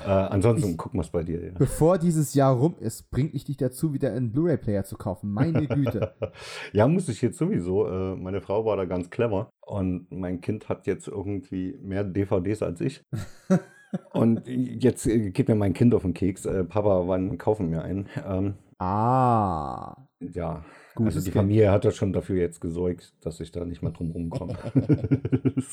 äh, ansonsten ich, gucken wir es bei dir. Ja. Bevor dieses Jahr rum ist, bringe ich dich dazu, wieder einen Blu-ray-Player zu kaufen. Meine Güte. ja, muss ich jetzt sowieso. Äh, meine Frau war da ganz clever und mein Kind hat jetzt irgendwie mehr DVDs als ich. und jetzt äh, geht mir mein Kind auf den Keks. Äh, Papa, wann kaufen wir einen? Ähm, ah. Ja. Gutes also die Familie hat ja schon dafür jetzt gesorgt, dass ich da nicht mehr drum rumkomme.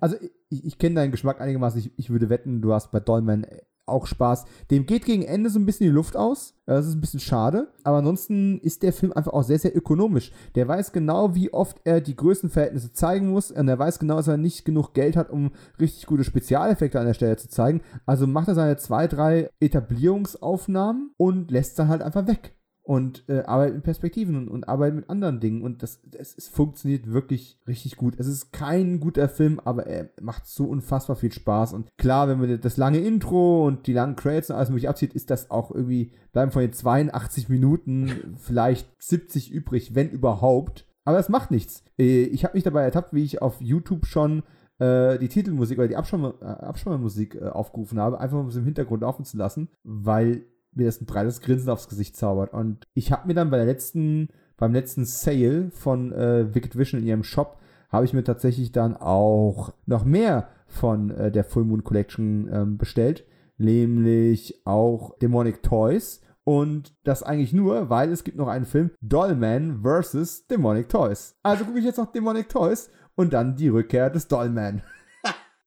also ich, ich kenne deinen Geschmack einigermaßen. Ich, ich, würde wetten, du hast bei Dolman auch Spaß. Dem geht gegen Ende so ein bisschen die Luft aus. Das ist ein bisschen schade. Aber ansonsten ist der Film einfach auch sehr, sehr ökonomisch. Der weiß genau, wie oft er die Größenverhältnisse zeigen muss. Und er weiß genau, dass er nicht genug Geld hat, um richtig gute Spezialeffekte an der Stelle zu zeigen. Also macht er seine zwei, drei Etablierungsaufnahmen und lässt dann halt einfach weg und äh, arbeitet mit Perspektiven und, und arbeitet mit anderen Dingen und das, das es funktioniert wirklich richtig gut. Es ist kein guter Film, aber er macht so unfassbar viel Spaß und klar, wenn man das lange Intro und die langen Credits und alles mögliche abzieht, ist das auch irgendwie, bleiben von den 82 Minuten vielleicht 70 übrig, wenn überhaupt. Aber es macht nichts. Äh, ich habe mich dabei ertappt, wie ich auf YouTube schon äh, die Titelmusik oder die Abschirmmusik äh, aufgerufen habe, einfach um es im Hintergrund laufen zu lassen, weil mir das ein breites Grinsen aufs Gesicht zaubert. Und ich habe mir dann bei der letzten, beim letzten Sale von äh, Wicked Vision in ihrem Shop, habe ich mir tatsächlich dann auch noch mehr von äh, der Full Moon Collection ähm, bestellt, nämlich auch Demonic Toys. Und das eigentlich nur, weil es gibt noch einen Film Dollman vs. Demonic Toys. Also gucke ich jetzt noch Demonic Toys und dann die Rückkehr des Dollman.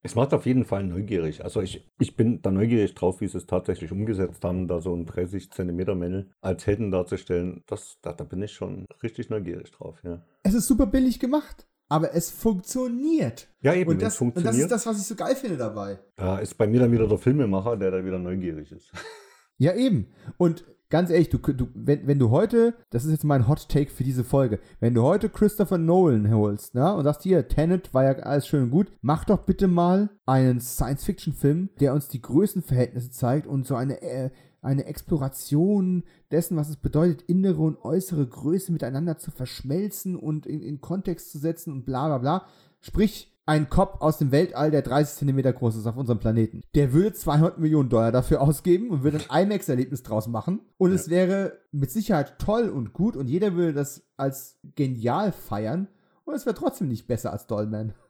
Es macht auf jeden Fall neugierig. Also ich, ich bin da neugierig drauf, wie sie es tatsächlich umgesetzt haben, da so ein 30 Zentimeter Männel als Helden darzustellen. Das, da, da bin ich schon richtig neugierig drauf, ja. Es ist super billig gemacht, aber es funktioniert. Ja, eben, Und es das, und das funktioniert. ist das, was ich so geil finde dabei. Da ist bei mir dann wieder der Filmemacher, der da wieder neugierig ist. Ja, eben. Und ganz ehrlich, du, du, wenn, wenn du heute, das ist jetzt mein Hot Take für diese Folge, wenn du heute Christopher Nolan holst, ne, und sagst hier, Tenet war ja alles schön und gut, mach doch bitte mal einen Science-Fiction-Film, der uns die Größenverhältnisse zeigt und so eine, äh, eine Exploration dessen, was es bedeutet, innere und äußere Größe miteinander zu verschmelzen und in, in Kontext zu setzen und bla bla bla. Sprich, ein Kopf aus dem Weltall, der 30 Zentimeter groß ist auf unserem Planeten. Der würde 200 Millionen Dollar dafür ausgeben und würde ein IMAX-Erlebnis draus machen. Und es wäre mit Sicherheit toll und gut und jeder würde das als genial feiern. Und es wäre trotzdem nicht besser als Dollman.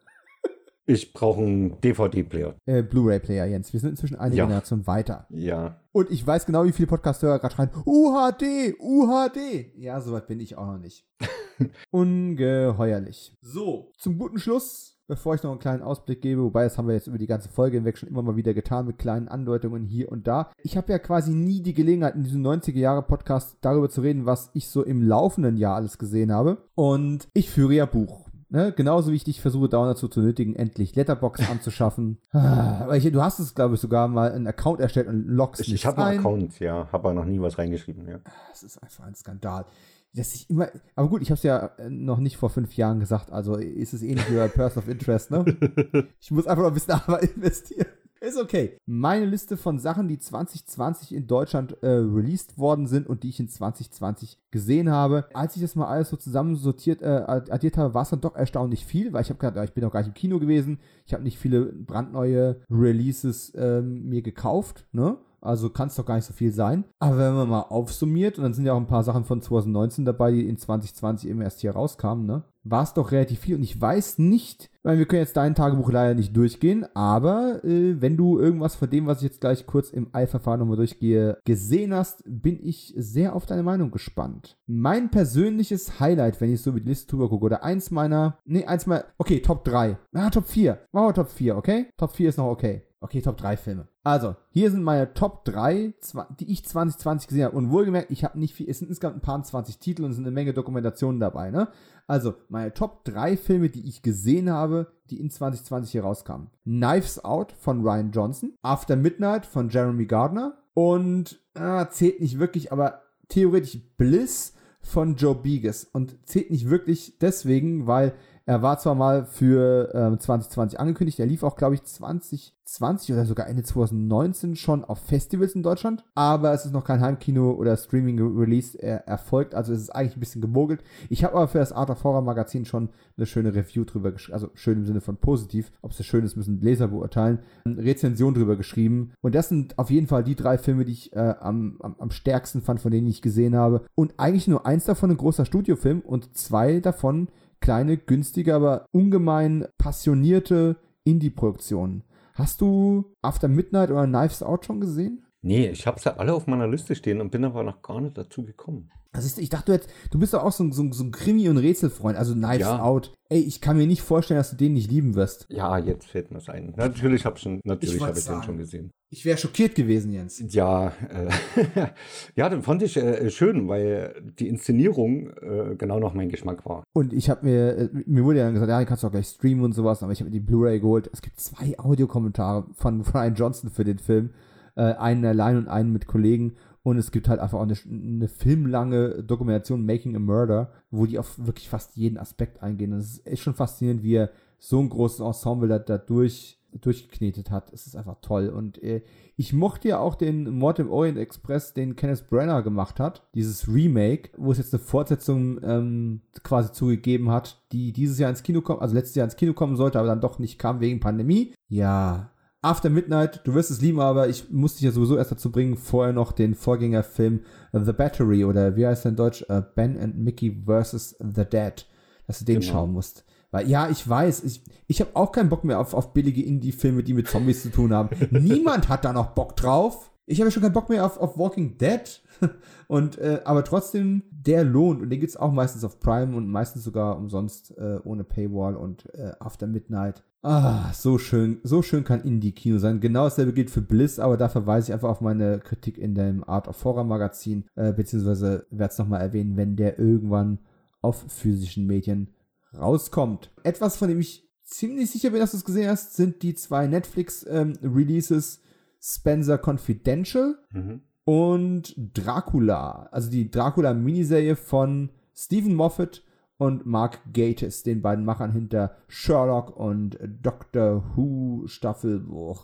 Ich brauche einen DVD-Player. Äh, Blu-ray-Player, Jens. Wir sind inzwischen eine Ja. Generation weiter. Ja. Und ich weiß genau, wie viele Podcast-Hörer gerade schreien, UHD, UHD. Ja, soweit bin ich auch noch nicht. Ungeheuerlich. So, zum guten Schluss, bevor ich noch einen kleinen Ausblick gebe, wobei das haben wir jetzt über die ganze Folge hinweg schon immer mal wieder getan mit kleinen Andeutungen hier und da. Ich habe ja quasi nie die Gelegenheit, in diesem 90er-Jahre-Podcast darüber zu reden, was ich so im laufenden Jahr alles gesehen habe. Und ich führe ja Buch. Ne, genauso wie ich dich versuche, dauernd dazu zu nötigen, endlich Letterbox anzuschaffen. Ah, Aber ich, du hast es, glaube ich, sogar mal einen Account erstellt und loggst Ich, nicht ich habe einen ein. Account, ja, habe aber noch nie was reingeschrieben, ja. Das ist einfach ein Skandal. Dass ich immer, aber gut, ich habe es ja äh, noch nicht vor fünf Jahren gesagt, also ist es ähnlich wie bei Person of Interest, ne? Ich muss einfach noch ein bisschen Arbeit investieren. Ist okay. Meine Liste von Sachen, die 2020 in Deutschland äh, released worden sind und die ich in 2020 gesehen habe. Als ich das mal alles so zusammensortiert, äh, addiert habe, war es dann doch erstaunlich viel, weil ich habe gedacht, ja, ich bin auch gar nicht im Kino gewesen. Ich habe nicht viele brandneue Releases ähm, mir gekauft, ne? Also kann es doch gar nicht so viel sein. Aber wenn man mal aufsummiert, und dann sind ja auch ein paar Sachen von 2019 dabei, die in 2020 eben erst hier rauskamen, ne? War es doch relativ viel. Und ich weiß nicht, ich meine, wir können jetzt dein Tagebuch leider nicht durchgehen, aber äh, wenn du irgendwas von dem, was ich jetzt gleich kurz im Eilverfahren nochmal durchgehe, gesehen hast, bin ich sehr auf deine Meinung gespannt. Mein persönliches Highlight, wenn ich so mit Liste drüber gucke, oder eins meiner, nee, eins meiner, okay, Top 3. Ah, Top 4. Machen wir Top 4, okay? Top 4 ist noch okay. Okay, Top 3 Filme. Also, hier sind meine Top 3, zwa- die ich 2020 gesehen habe. Und wohlgemerkt, ich habe nicht viel, es sind insgesamt ein paar 20 Titel und es sind eine Menge Dokumentationen dabei, ne? Also, meine Top 3 Filme, die ich gesehen habe, die in 2020 hier rauskamen. Knives Out von Ryan Johnson, After Midnight von Jeremy Gardner und, ah, zählt nicht wirklich, aber theoretisch Bliss von Joe Biges. Und zählt nicht wirklich deswegen, weil er war zwar mal für ähm, 2020 angekündigt, er lief auch, glaube ich, 2020 oder sogar Ende 2019 schon auf Festivals in Deutschland, aber es ist noch kein Heimkino oder Streaming-Release er erfolgt, also es ist eigentlich ein bisschen gemogelt. Ich habe aber für das Art of Horror Magazin schon eine schöne Review drüber geschrieben, also schön im Sinne von positiv, ob es schön ist, müssen Leser beurteilen, eine Rezension drüber geschrieben und das sind auf jeden Fall die drei Filme, die ich äh, am, am, am stärksten fand, von denen ich gesehen habe und eigentlich nur eins davon ein großer Studiofilm und zwei davon kleine, günstige, aber ungemein passionierte Indie-Produktionen. Hast du After Midnight oder Knives Out schon gesehen? Nee, ich habe sie alle auf meiner Liste stehen und bin aber noch gar nicht dazu gekommen. Das ist, ich dachte, du, hättest, du bist doch auch so, ein- so, so ein Krimi- und Rätselfreund, also Knives Ja. Out. Ey, ich kann mir nicht vorstellen, dass du den nicht lieben wirst. Ja, jetzt fällt mir es ein. Natürlich habe schon, natürlich wollte habe ich den schon gesehen. Ich wäre schockiert gewesen, Jens. Ja, äh, ja, den fand ich äh, schön, weil die Inszenierung äh, genau nach meinem Geschmack war. Und ich habe mir, äh, mir wurde ja dann gesagt, ja, den kannst du auch gleich streamen und sowas, aber ich habe mir die Blu-ray geholt. Es gibt zwei Audiokommentare von Ryan Johnson für den Film. Äh, einen allein und einen mit Kollegen. Und es gibt halt einfach auch eine, eine filmlange Dokumentation Making a Murder, wo die auf wirklich fast jeden Aspekt eingehen. Und es ist schon faszinierend, wie er so ein großes Ensemble da, da durch, durchgeknetet hat. Es ist einfach toll. Und äh, ich mochte ja auch den Mord im Orient Express, den Kenneth Branagh gemacht hat. Dieses Remake, wo es jetzt eine Fortsetzung ähm, quasi zugegeben hat, die dieses Jahr ins Kino kommt, also letztes Jahr ins Kino kommen sollte, aber dann doch nicht kam wegen Pandemie. Ja. After Midnight, du wirst es lieben, aber ich musste dich ja sowieso erst dazu bringen, vorher noch den Vorgängerfilm The Battery oder wie heißt er in Deutsch? Äh, ben and Mickey vs. The Dead, dass du den Genau. schauen musst. Weil, ja, ich weiß, ich, ich habe auch keinen Bock mehr auf, auf billige Indie-Filme, die mit Zombies zu tun haben. Niemand hat da noch Bock drauf. ich habe schon keinen Bock mehr auf, auf Walking Dead. und, äh, aber trotzdem, der lohnt. Und den gibt es auch meistens auf Prime und meistens sogar umsonst äh, ohne Paywall und äh, After Midnight. Ah, so schön, so schön kann Indie-Kino sein. Genau dasselbe gilt für Bliss, aber da verweise ich einfach auf meine Kritik in dem Art of Horror Magazin, äh, beziehungsweise werde es nochmal erwähnen, wenn der irgendwann auf physischen Medien rauskommt. Etwas, von dem ich ziemlich sicher bin, dass du es gesehen hast, sind die zwei Netflix-Releases ähm, Spencer Confidential mhm. und Dracula. Also die Dracula-Miniserie von Stephen Moffat und Mark Gatiss, den beiden Machern hinter Sherlock und Doctor Who Staffel, oh,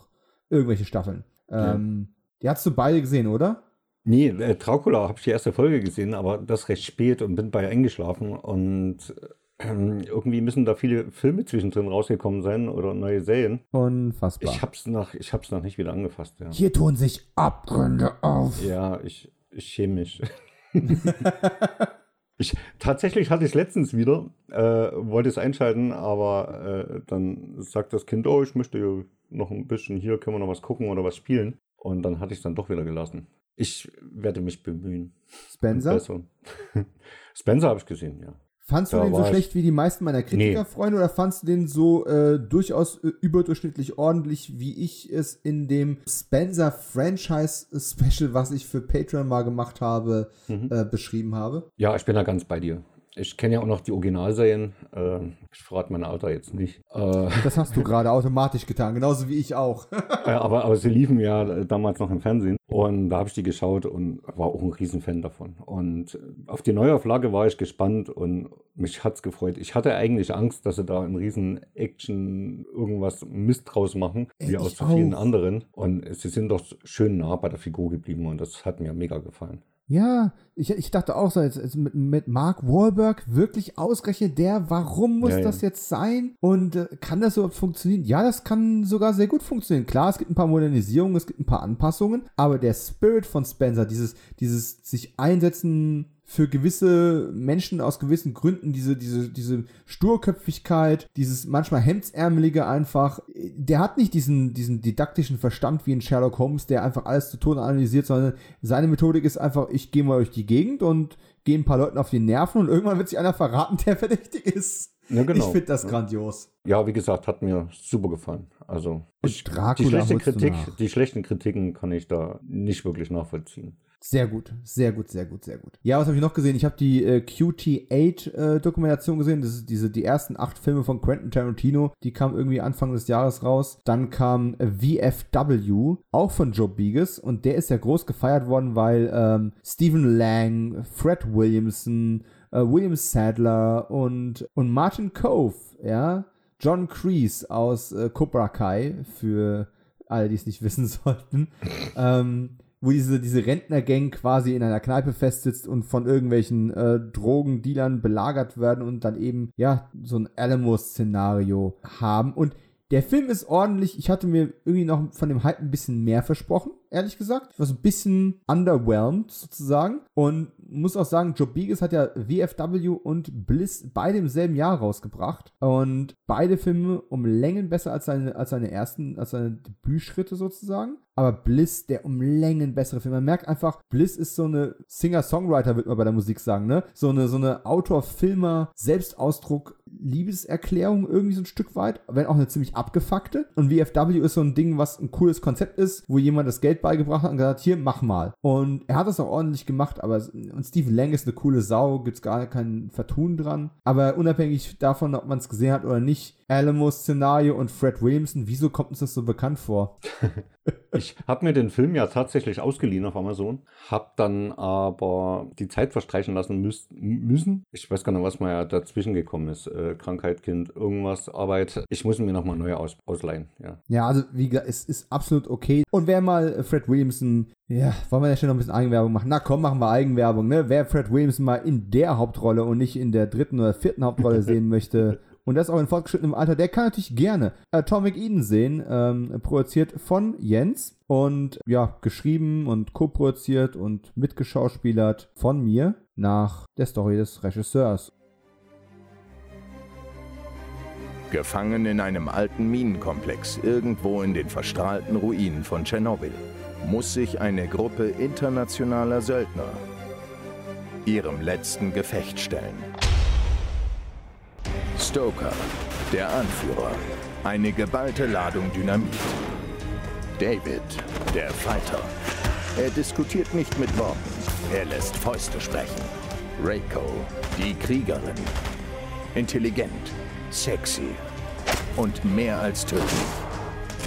irgendwelche Staffeln. Ja. Ähm, die hast du beide gesehen, oder? Nee, äh, Dracula habe ich die erste Folge gesehen, aber das recht spät und bin bei eingeschlafen und ähm, irgendwie müssen da viele Filme zwischendrin rausgekommen sein oder neue Serien. Unfassbar. Ich hab's noch, ich hab's noch nicht wieder angefasst. Ja. Hier tun sich Abgründe auf. Ja, ich, ich schäme mich. Ich, tatsächlich hatte ich es letztens wieder, äh, wollte es einschalten, aber äh, dann sagt das Kind, oh, ich möchte noch ein bisschen hier, können wir noch was gucken oder was spielen. Und dann hatte ich es dann doch wieder gelassen. Ich werde mich bemühen. Spencer? Spencer habe ich gesehen, ja. Fandst du den so schlecht wie die meisten meiner Kritikerfreunde nee. oder fandst du den so äh, durchaus äh, überdurchschnittlich ordentlich, wie ich es in dem Spencer Franchise Special, was ich für Patreon mal gemacht habe, mhm. äh, beschrieben habe? Ja, ich bin da ganz bei dir. Ich kenne ja auch noch die Originalserien. Äh, ich verrate mein Alter jetzt nicht. Äh, das hast du gerade automatisch getan, genauso wie ich auch. aber, aber sie liefen ja damals noch im Fernsehen. Und da habe ich die geschaut und war auch ein Riesenfan davon. Und auf die Neuauflage war ich gespannt und mich hat es gefreut. Ich hatte eigentlich Angst, dass sie da einen riesen Action irgendwas Mist draus machen, wie aus so vielen anderen. Und sie sind doch schön nah bei der Figur geblieben und das hat mir mega gefallen. Ja, ich, ich dachte auch so, jetzt, mit, mit Mark Wahlberg wirklich ausgerechnet der, warum muss ja, das ja. jetzt sein? Und äh, kann das überhaupt funktionieren? Ja, das kann sogar sehr gut funktionieren. Klar, es gibt ein paar Modernisierungen, es gibt ein paar Anpassungen, aber der Spirit von Spencer, dieses, dieses sich einsetzen für gewisse Menschen aus gewissen Gründen diese, diese, diese Sturköpfigkeit, dieses manchmal Hemdsärmelige einfach, der hat nicht diesen, diesen didaktischen Verstand wie in Sherlock Holmes, der einfach alles zu Tode analysiert, sondern seine Methodik ist einfach, ich gehe mal durch die Gegend und gehe ein paar Leuten auf die Nerven und irgendwann wird sich einer verraten, der verdächtig ist. Ja, genau. Ich finde das ja. grandios. Ja, wie gesagt, hat mir super gefallen. Also ich, die, schlechte Kritik, die schlechten Kritiken kann ich da nicht wirklich nachvollziehen. Sehr gut, sehr gut, sehr gut, sehr gut. Ja, was habe ich noch gesehen? Ich habe die äh, QT8-Dokumentation äh, gesehen. Das ist diese, die ersten acht Filme von Quentin Tarantino. Die kamen irgendwie Anfang des Jahres raus. Dann kam äh, VFW, auch von Joe Biges. Und der ist ja groß gefeiert worden, weil ähm, Stephen Lang, Fred Williamson, äh, William Sadler und, und Martin Cove, ja, John Kreese aus Cobra Kai, für alle, die es nicht wissen sollten. ähm, wo diese, diese Rentnergang quasi in einer Kneipe festsitzt und von irgendwelchen äh, Drogendealern belagert werden und dann eben, ja, so ein Alamo-Szenario haben. Und der Film ist ordentlich. Ich hatte mir irgendwie noch von dem Hype ein bisschen mehr versprochen, ehrlich gesagt. Ich war so ein bisschen underwhelmed sozusagen. Und muss auch sagen, Joe Biges hat ja WFW und Bliss beide im selben Jahr rausgebracht. Und beide Filme um Längen besser als seine, als seine ersten, als seine Debütschritte sozusagen. Aber Bliss, der um Längen bessere Film. Man merkt einfach, Bliss ist so eine Singer-Songwriter, würde man bei der Musik sagen, ne? So eine, so eine Autor-Filmer, Selbstausdruck, Liebeserklärung irgendwie so ein Stück weit, wenn auch eine ziemlich abgefuckte. Und VFW ist so ein Ding, was ein cooles Konzept ist, wo jemand das Geld beigebracht hat und gesagt, hier, mach mal. Und er hat das auch ordentlich gemacht, aber und Stephen Lang ist eine coole Sau, gibt's gar kein Vertun dran. Aber unabhängig davon, ob man es gesehen hat oder nicht, Alamo-Szenario und Fred Williamson, wieso kommt uns das so bekannt vor? ich habe mir den Film ja tatsächlich ausgeliehen auf Amazon, habe dann aber die Zeit verstreichen lassen müß, müssen. Ich weiß gar nicht, was mal ja dazwischen gekommen ist. Äh, Krankheit, Kind, irgendwas, Arbeit. Ich muss mir nochmal neue aus, ausleihen. Ja. ja, also wie gesagt, es ist absolut okay. Und wer mal Fred Williamson ja, wollen wir ja schon noch ein bisschen Eigenwerbung machen? Na komm, machen wir Eigenwerbung, ne? Wer Fred Williamson mal in der Hauptrolle und nicht in der dritten oder vierten Hauptrolle sehen möchte, und das auch in fortgeschrittenem Alter, der kann natürlich gerne Atomic Eden sehen, ähm, produziert von Jens und ja, geschrieben und co-produziert und mitgeschauspielert von mir nach der Story des Regisseurs. Gefangen in einem alten Minenkomplex irgendwo in den verstrahlten Ruinen von Tschernobyl muss sich eine Gruppe internationaler Söldner ihrem letzten Gefecht stellen. Stoker, der Anführer, eine geballte Ladung Dynamit. David, der Fighter. Er diskutiert nicht mit Worten, er lässt Fäuste sprechen. Reiko, die Kriegerin. Intelligent, sexy und mehr als tödlich.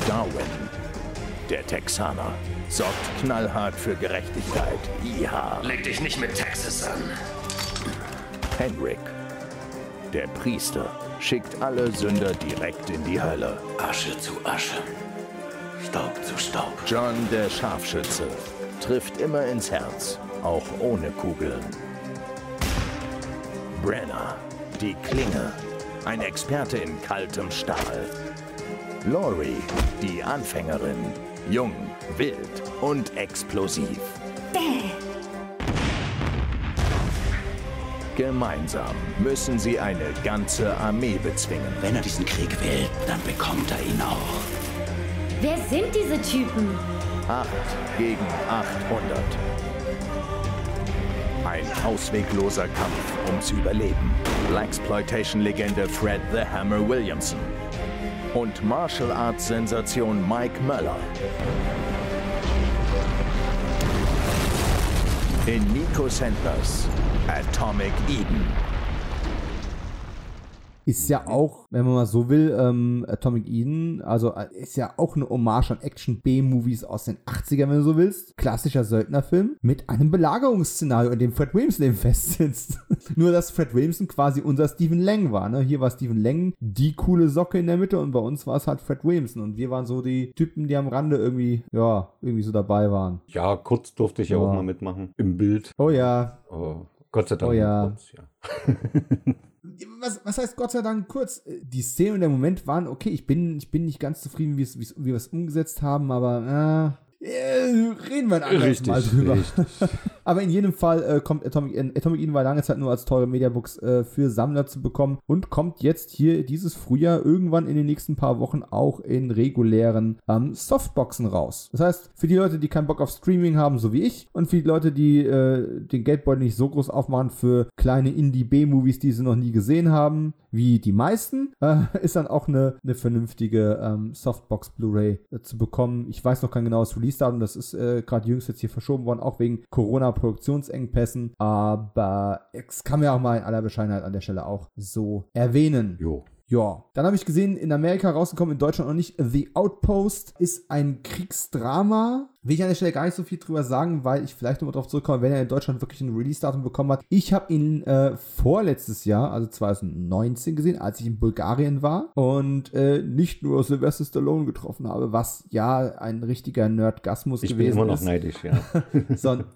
Darwin, der Texaner, sorgt knallhart für Gerechtigkeit. Ja. Leg dich nicht mit Texas an. Henrik, der Priester, schickt alle Sünder direkt in die Hölle. Asche zu Asche. Staub zu Staub. John, der Scharfschütze, trifft immer ins Herz, auch ohne Kugeln. Brenner, die Klinge, ein Experte in kaltem Stahl. Lori, die Anfängerin, jung, wild und explosiv. Gemeinsam müssen sie eine ganze Armee bezwingen. Wenn er diesen Krieg will, dann bekommt er ihn auch. Wer sind diese Typen? Acht gegen 800. Ein auswegloser Kampf ums Überleben. Blaxploitation-Legende Fred the Hammer Williamson. Und Martial Arts Sensation Mike Möller. In Nico Sanders Atomic Eden. Ist ja auch, wenn man mal so will, ähm, Atomic Eden, also äh, ist ja auch eine Hommage an Action-B-Movies aus den 80ern, wenn du so willst. Klassischer Söldnerfilm mit einem Belagerungsszenario, in dem Fred Williamson eben festsitzt. Nur, dass Fred Williamson quasi unser Stephen Lang war. Ne? Hier war Stephen Lang die coole Socke in der Mitte und bei uns war es halt Fred Williamson. Und wir waren so die Typen, die am Rande irgendwie, ja, irgendwie so dabei waren. Ja, kurz durfte ich ja, Ja. auch mal mitmachen. Im Bild. Oh ja, Oh, Gott sei Dank. Oh ja. Kurz, ja. was, was heißt Gott sei Dank kurz? Die Szene und der Moment waren, okay, ich bin, ich bin nicht ganz zufrieden, wie, es- wie, wir es umgesetzt haben, aber äh, reden wir ein anderes Richtig, Mal drüber. richtig. Aber in jedem Fall äh, kommt Atomic, äh, Atomic Eden war lange Zeit nur als teure Mediabooks äh, für Sammler zu bekommen und kommt jetzt hier dieses Frühjahr irgendwann in den nächsten paar Wochen auch in regulären ähm, Softboxen raus. Das heißt, für die Leute, die keinen Bock auf Streaming haben, so wie ich, und für die Leute, die äh, den Geldbeutel nicht so groß aufmachen für kleine Indie-B-Movies, die sie noch nie gesehen haben, wie die meisten, äh, ist dann auch eine, eine vernünftige ähm, Softbox Blu-ray äh, zu bekommen. Ich weiß noch kein genaues Release-Datum, das ist äh, gerade jüngst jetzt hier verschoben worden, auch wegen Corona-Produktionsengpässen. Aber es kann ja auch mal in aller Bescheidenheit an der Stelle auch so erwähnen. Jo. Ja, dann habe ich gesehen, in Amerika rausgekommen, in Deutschland noch nicht. The Outpost ist ein Kriegsdrama. Will ich an der Stelle gar nicht so viel drüber sagen, weil ich vielleicht nochmal drauf zurückkomme, wenn er in Deutschland wirklich ein Release-Datum bekommen hat. Ich habe ihn äh, vorletztes Jahr, also 2019 gesehen, als ich in Bulgarien war und äh, nicht nur Sylvester Stallone getroffen habe, was ja ein richtiger Nerdgasmus Ich bin gewesen immer noch ist neidisch, ja. sondern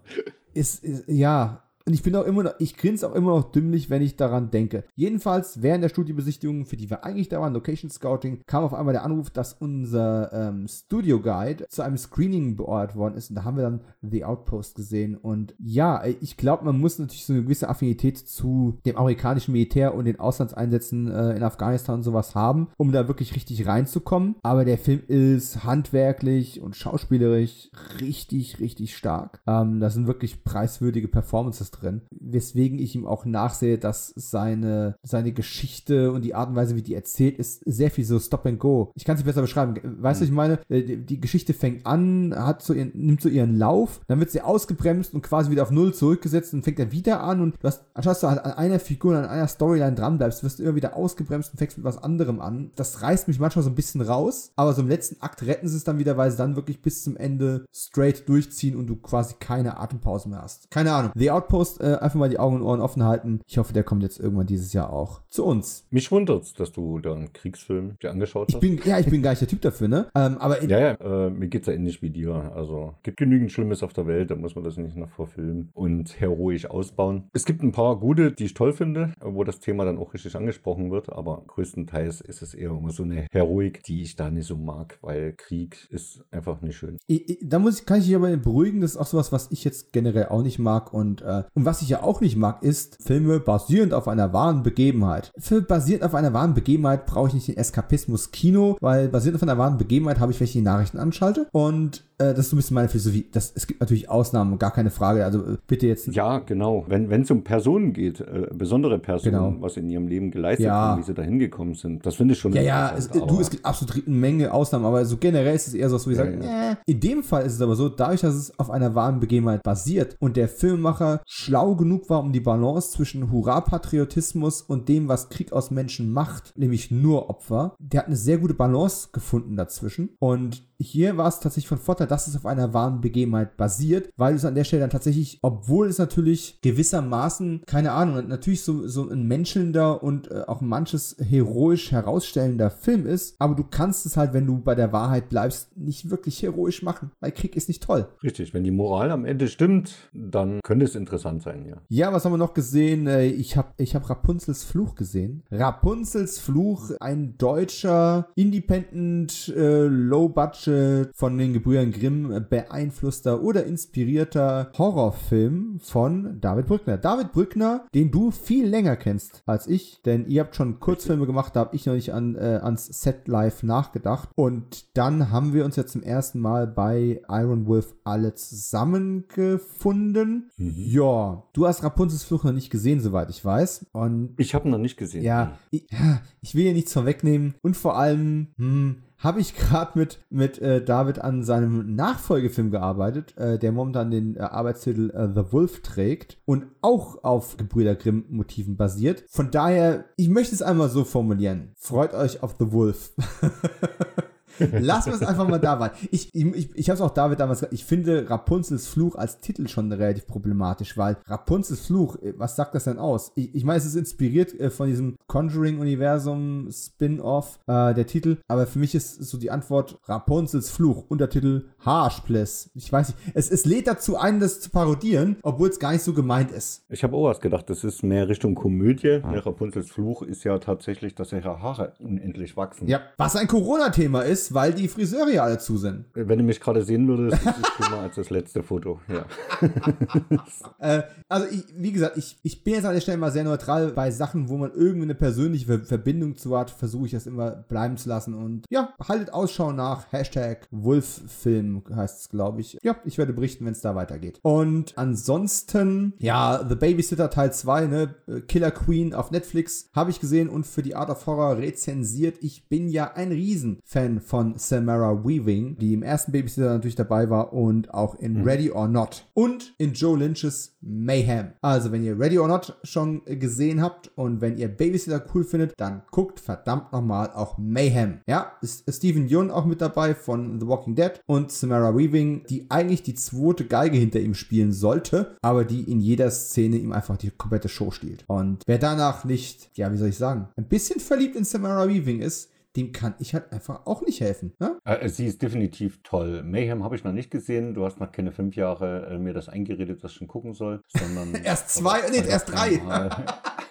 ist, ist, ja. Und ich bin auch immer noch, ich grinse auch immer noch dümmlich, wenn ich daran denke. Jedenfalls, während der Studiobesichtigung, für die wir eigentlich da waren, Location Scouting, kam auf einmal der Anruf, dass unser ähm, Studio Guide zu einem Screening beordert worden ist. Und da haben wir dann The Outpost gesehen. Und ja, ich glaube, man muss natürlich so eine gewisse Affinität zu dem amerikanischen Militär und den Auslandseinsätzen äh, in Afghanistan und sowas haben, um da wirklich richtig reinzukommen. Aber der Film ist handwerklich und schauspielerisch richtig, richtig stark. Ähm, da sind wirklich preiswürdige Performances drin, weswegen ich ihm auch nachsehe, dass seine, seine Geschichte und die Art und Weise, wie die erzählt ist, sehr viel so Stop and Go. Ich kann es nicht besser beschreiben. Weißt du, was ich meine? Äh, Die, Geschichte fängt an, hat so ihren, nimmt so ihren Lauf, dann wird sie ausgebremst und quasi wieder auf Null zurückgesetzt und fängt dann wieder an und du hast, anstatt du halt an einer Figur, an einer Storyline dranbleibst, wirst du immer wieder ausgebremst und fängst mit was anderem an. Das reißt mich manchmal so ein bisschen raus, aber so im letzten Akt retten sie es dann wieder, weil sie dann wirklich bis zum Ende straight durchziehen und du quasi keine Atempause mehr hast. Keine Ahnung. The Outpost, äh, einfach mal die Augen und Ohren offen halten. Ich hoffe, der kommt jetzt irgendwann dieses Jahr auch zu uns. Mich wundert's, dass du da einen Kriegsfilm dir angeschaut Ich hast. bin, ja, ich bin gar nicht der Typ dafür, ne? Ähm, aber ja, ja, äh, mir geht's ja ähnlich wie dir. Also, gibt genügend Schlimmes auf der Welt, da muss man das nicht noch verfilmen und heroisch ausbauen. Es gibt ein paar gute, die ich toll finde, wo das Thema dann auch richtig angesprochen wird, aber größtenteils ist es eher immer so eine Heroik, die ich da nicht so mag, weil Krieg ist einfach nicht schön. Ich, ich, da muss ich, kann ich dich aber beruhigen, das ist auch sowas, was ich jetzt generell auch nicht mag und äh, Und was ich ja auch nicht mag, ist Filme basierend auf einer wahren Begebenheit. Für basierend auf einer wahren Begebenheit brauche ich nicht den Eskapismus Kino, weil basierend auf einer wahren Begebenheit habe ich, wenn ich die Nachrichten anschalte. Und äh, das ist so ein bisschen meine Philosophie. Das, es gibt natürlich Ausnahmen, gar keine Frage. Also äh, bitte jetzt. Ja, genau. Wenn es um Personen geht, äh, besondere Personen, Genau. was in ihrem Leben geleistet Ja. haben, wie sie da hingekommen sind, das finde ich schon Ja, ja, es, interessant, du, es gibt absolut eine Menge Ausnahmen, aber so generell ist es eher so, dass wir Ja, sagen, äh. in dem Fall ist es aber so, dadurch, dass es auf einer wahren Begebenheit basiert und der Filmemacher schlau genug war, um die Balance zwischen Hurra-Patriotismus und dem, was Krieg aus Menschen macht, nämlich nur Opfer, der hat eine sehr gute Balance gefunden dazwischen. Und hier war es tatsächlich von Vorteil, dass es auf einer wahren Begebenheit basiert, weil es an der Stelle dann tatsächlich, obwohl es natürlich gewissermaßen, keine Ahnung, natürlich so, so ein menschelnder und äh, auch manches heroisch herausstellender Film ist, aber du kannst es halt, wenn du bei der Wahrheit bleibst, nicht wirklich heroisch machen, weil Krieg ist nicht toll. Richtig, wenn die Moral am Ende stimmt, dann könnte es interessant sein, ja. Ja, was haben wir noch gesehen? Äh, Ich habe ich hab Rapunzels Fluch gesehen. Rapunzels Fluch, ein deutscher, independent, äh, low-budget von den Gebrüdern Grimm äh, beeinflusster oder inspirierter Horrorfilm von David Brückner. David Brückner, den du viel länger kennst als ich, denn ihr habt schon Kurzfilme gemacht, da habe ich noch nicht an, äh, ans Set Live nachgedacht. Und dann haben wir uns jetzt zum ersten Mal bei Iron Wolf alle zusammengefunden. Ja, du hast Rapunzels Fluch noch nicht gesehen, soweit ich weiß. Und Ich habe ihn noch nicht gesehen. ja, ich, ja, ich will hier nichts vorwegnehmen. Und vor allem, hm, habe ich gerade mit, mit äh, David an seinem Nachfolgefilm gearbeitet, äh, der momentan den äh, Arbeitstitel äh, The Wolf trägt und auch auf Gebrüder Grimm Motiven basiert. Von daher, ich möchte es einmal so formulieren. Freut euch auf The Wolf. Lassen wir es einfach mal dabei. Ich, ich, ich, ich habe es auch David damals gesagt, ich finde Rapunzels Fluch als Titel schon relativ problematisch, weil Rapunzels Fluch, äh, was sagt das denn aus? Ich, ich meine, es ist inspiriert äh, von diesem Conjuring-Universum Spin-off, äh, der Titel, aber für mich ist so die Antwort Rapunzels Fluch, Untertitel Haarspliss. Ich weiß nicht, es, es lädt dazu ein, das zu parodieren, obwohl es gar nicht so gemeint ist. Ich habe auch was gedacht, das ist mehr Richtung Komödie. Der Rapunzels Fluch ist ja tatsächlich, dass ihre Haare unendlich wachsen. Ja, was ein Corona-Thema ist, weil die Friseure ja alle zu sind. Wenn du mich gerade sehen würdest, ist es schlimmer als das letzte Foto. Ja. Äh, also, ich, wie gesagt, ich, ich bin jetzt an der Stelle mal sehr neutral bei Sachen, wo man irgendwie eine persönliche Ver Verbindung zu hat, versuche ich das immer bleiben zu lassen. Und ja, haltet Ausschau nach Hashtag Wolffilm heißt es, glaube ich. Ja, ich werde berichten, wenn es da weitergeht. Und ansonsten, ja, The Babysitter Teil 2, ne, Killer Queen auf Netflix habe ich gesehen und für die Art of Horror rezensiert. Ich bin ja ein Riesenfan von Samara Weaving, die im ersten Babysitter natürlich dabei war und auch in Ready or Not und in Joe Lynch's Mayhem. Also, wenn ihr Ready or Not schon gesehen habt und wenn ihr Babysitter cool findet, dann guckt verdammt nochmal auch Mayhem. Ja, ist Stephen Yeun auch mit dabei von The Walking Dead und Samara Weaving, die eigentlich die zweite Geige hinter ihm spielen sollte, aber die in jeder Szene ihm einfach die komplette Show stiehlt. Und wer danach nicht, ja, wie soll ich sagen, ein bisschen verliebt in Samara Weaving ist, dem kann ich halt einfach auch nicht helfen. Ne? Äh, Sie ist definitiv toll. Mayhem habe ich noch nicht gesehen. Du hast noch keine fünf Jahre äh, mir das eingeredet, dass ich schon gucken soll. Sondern Erst zwei, nee, erst drei.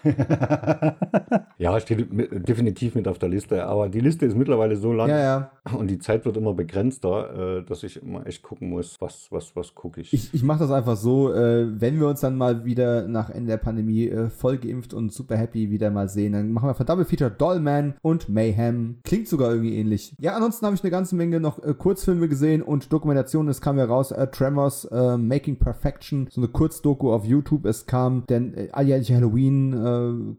ja, steht mit, definitiv mit auf der Liste. Aber die Liste ist mittlerweile so lang Ja, ja. und die Zeit wird immer begrenzter, äh, dass ich immer echt gucken muss, was, was, was gucke ich. Ich, ich mache das einfach so, äh, wenn wir uns dann mal wieder nach Ende der Pandemie äh, voll geimpft und super happy wieder mal sehen, dann machen wir von Double Feature Dollman und Mayhem. Klingt sogar irgendwie ähnlich. Ja, ansonsten habe ich eine ganze Menge noch Kurzfilme gesehen und Dokumentationen. Es kam ja raus, äh, Tremors, äh, Making Perfection, so eine Kurzdoku auf YouTube. Es kam äh, alljährliche Halloween äh,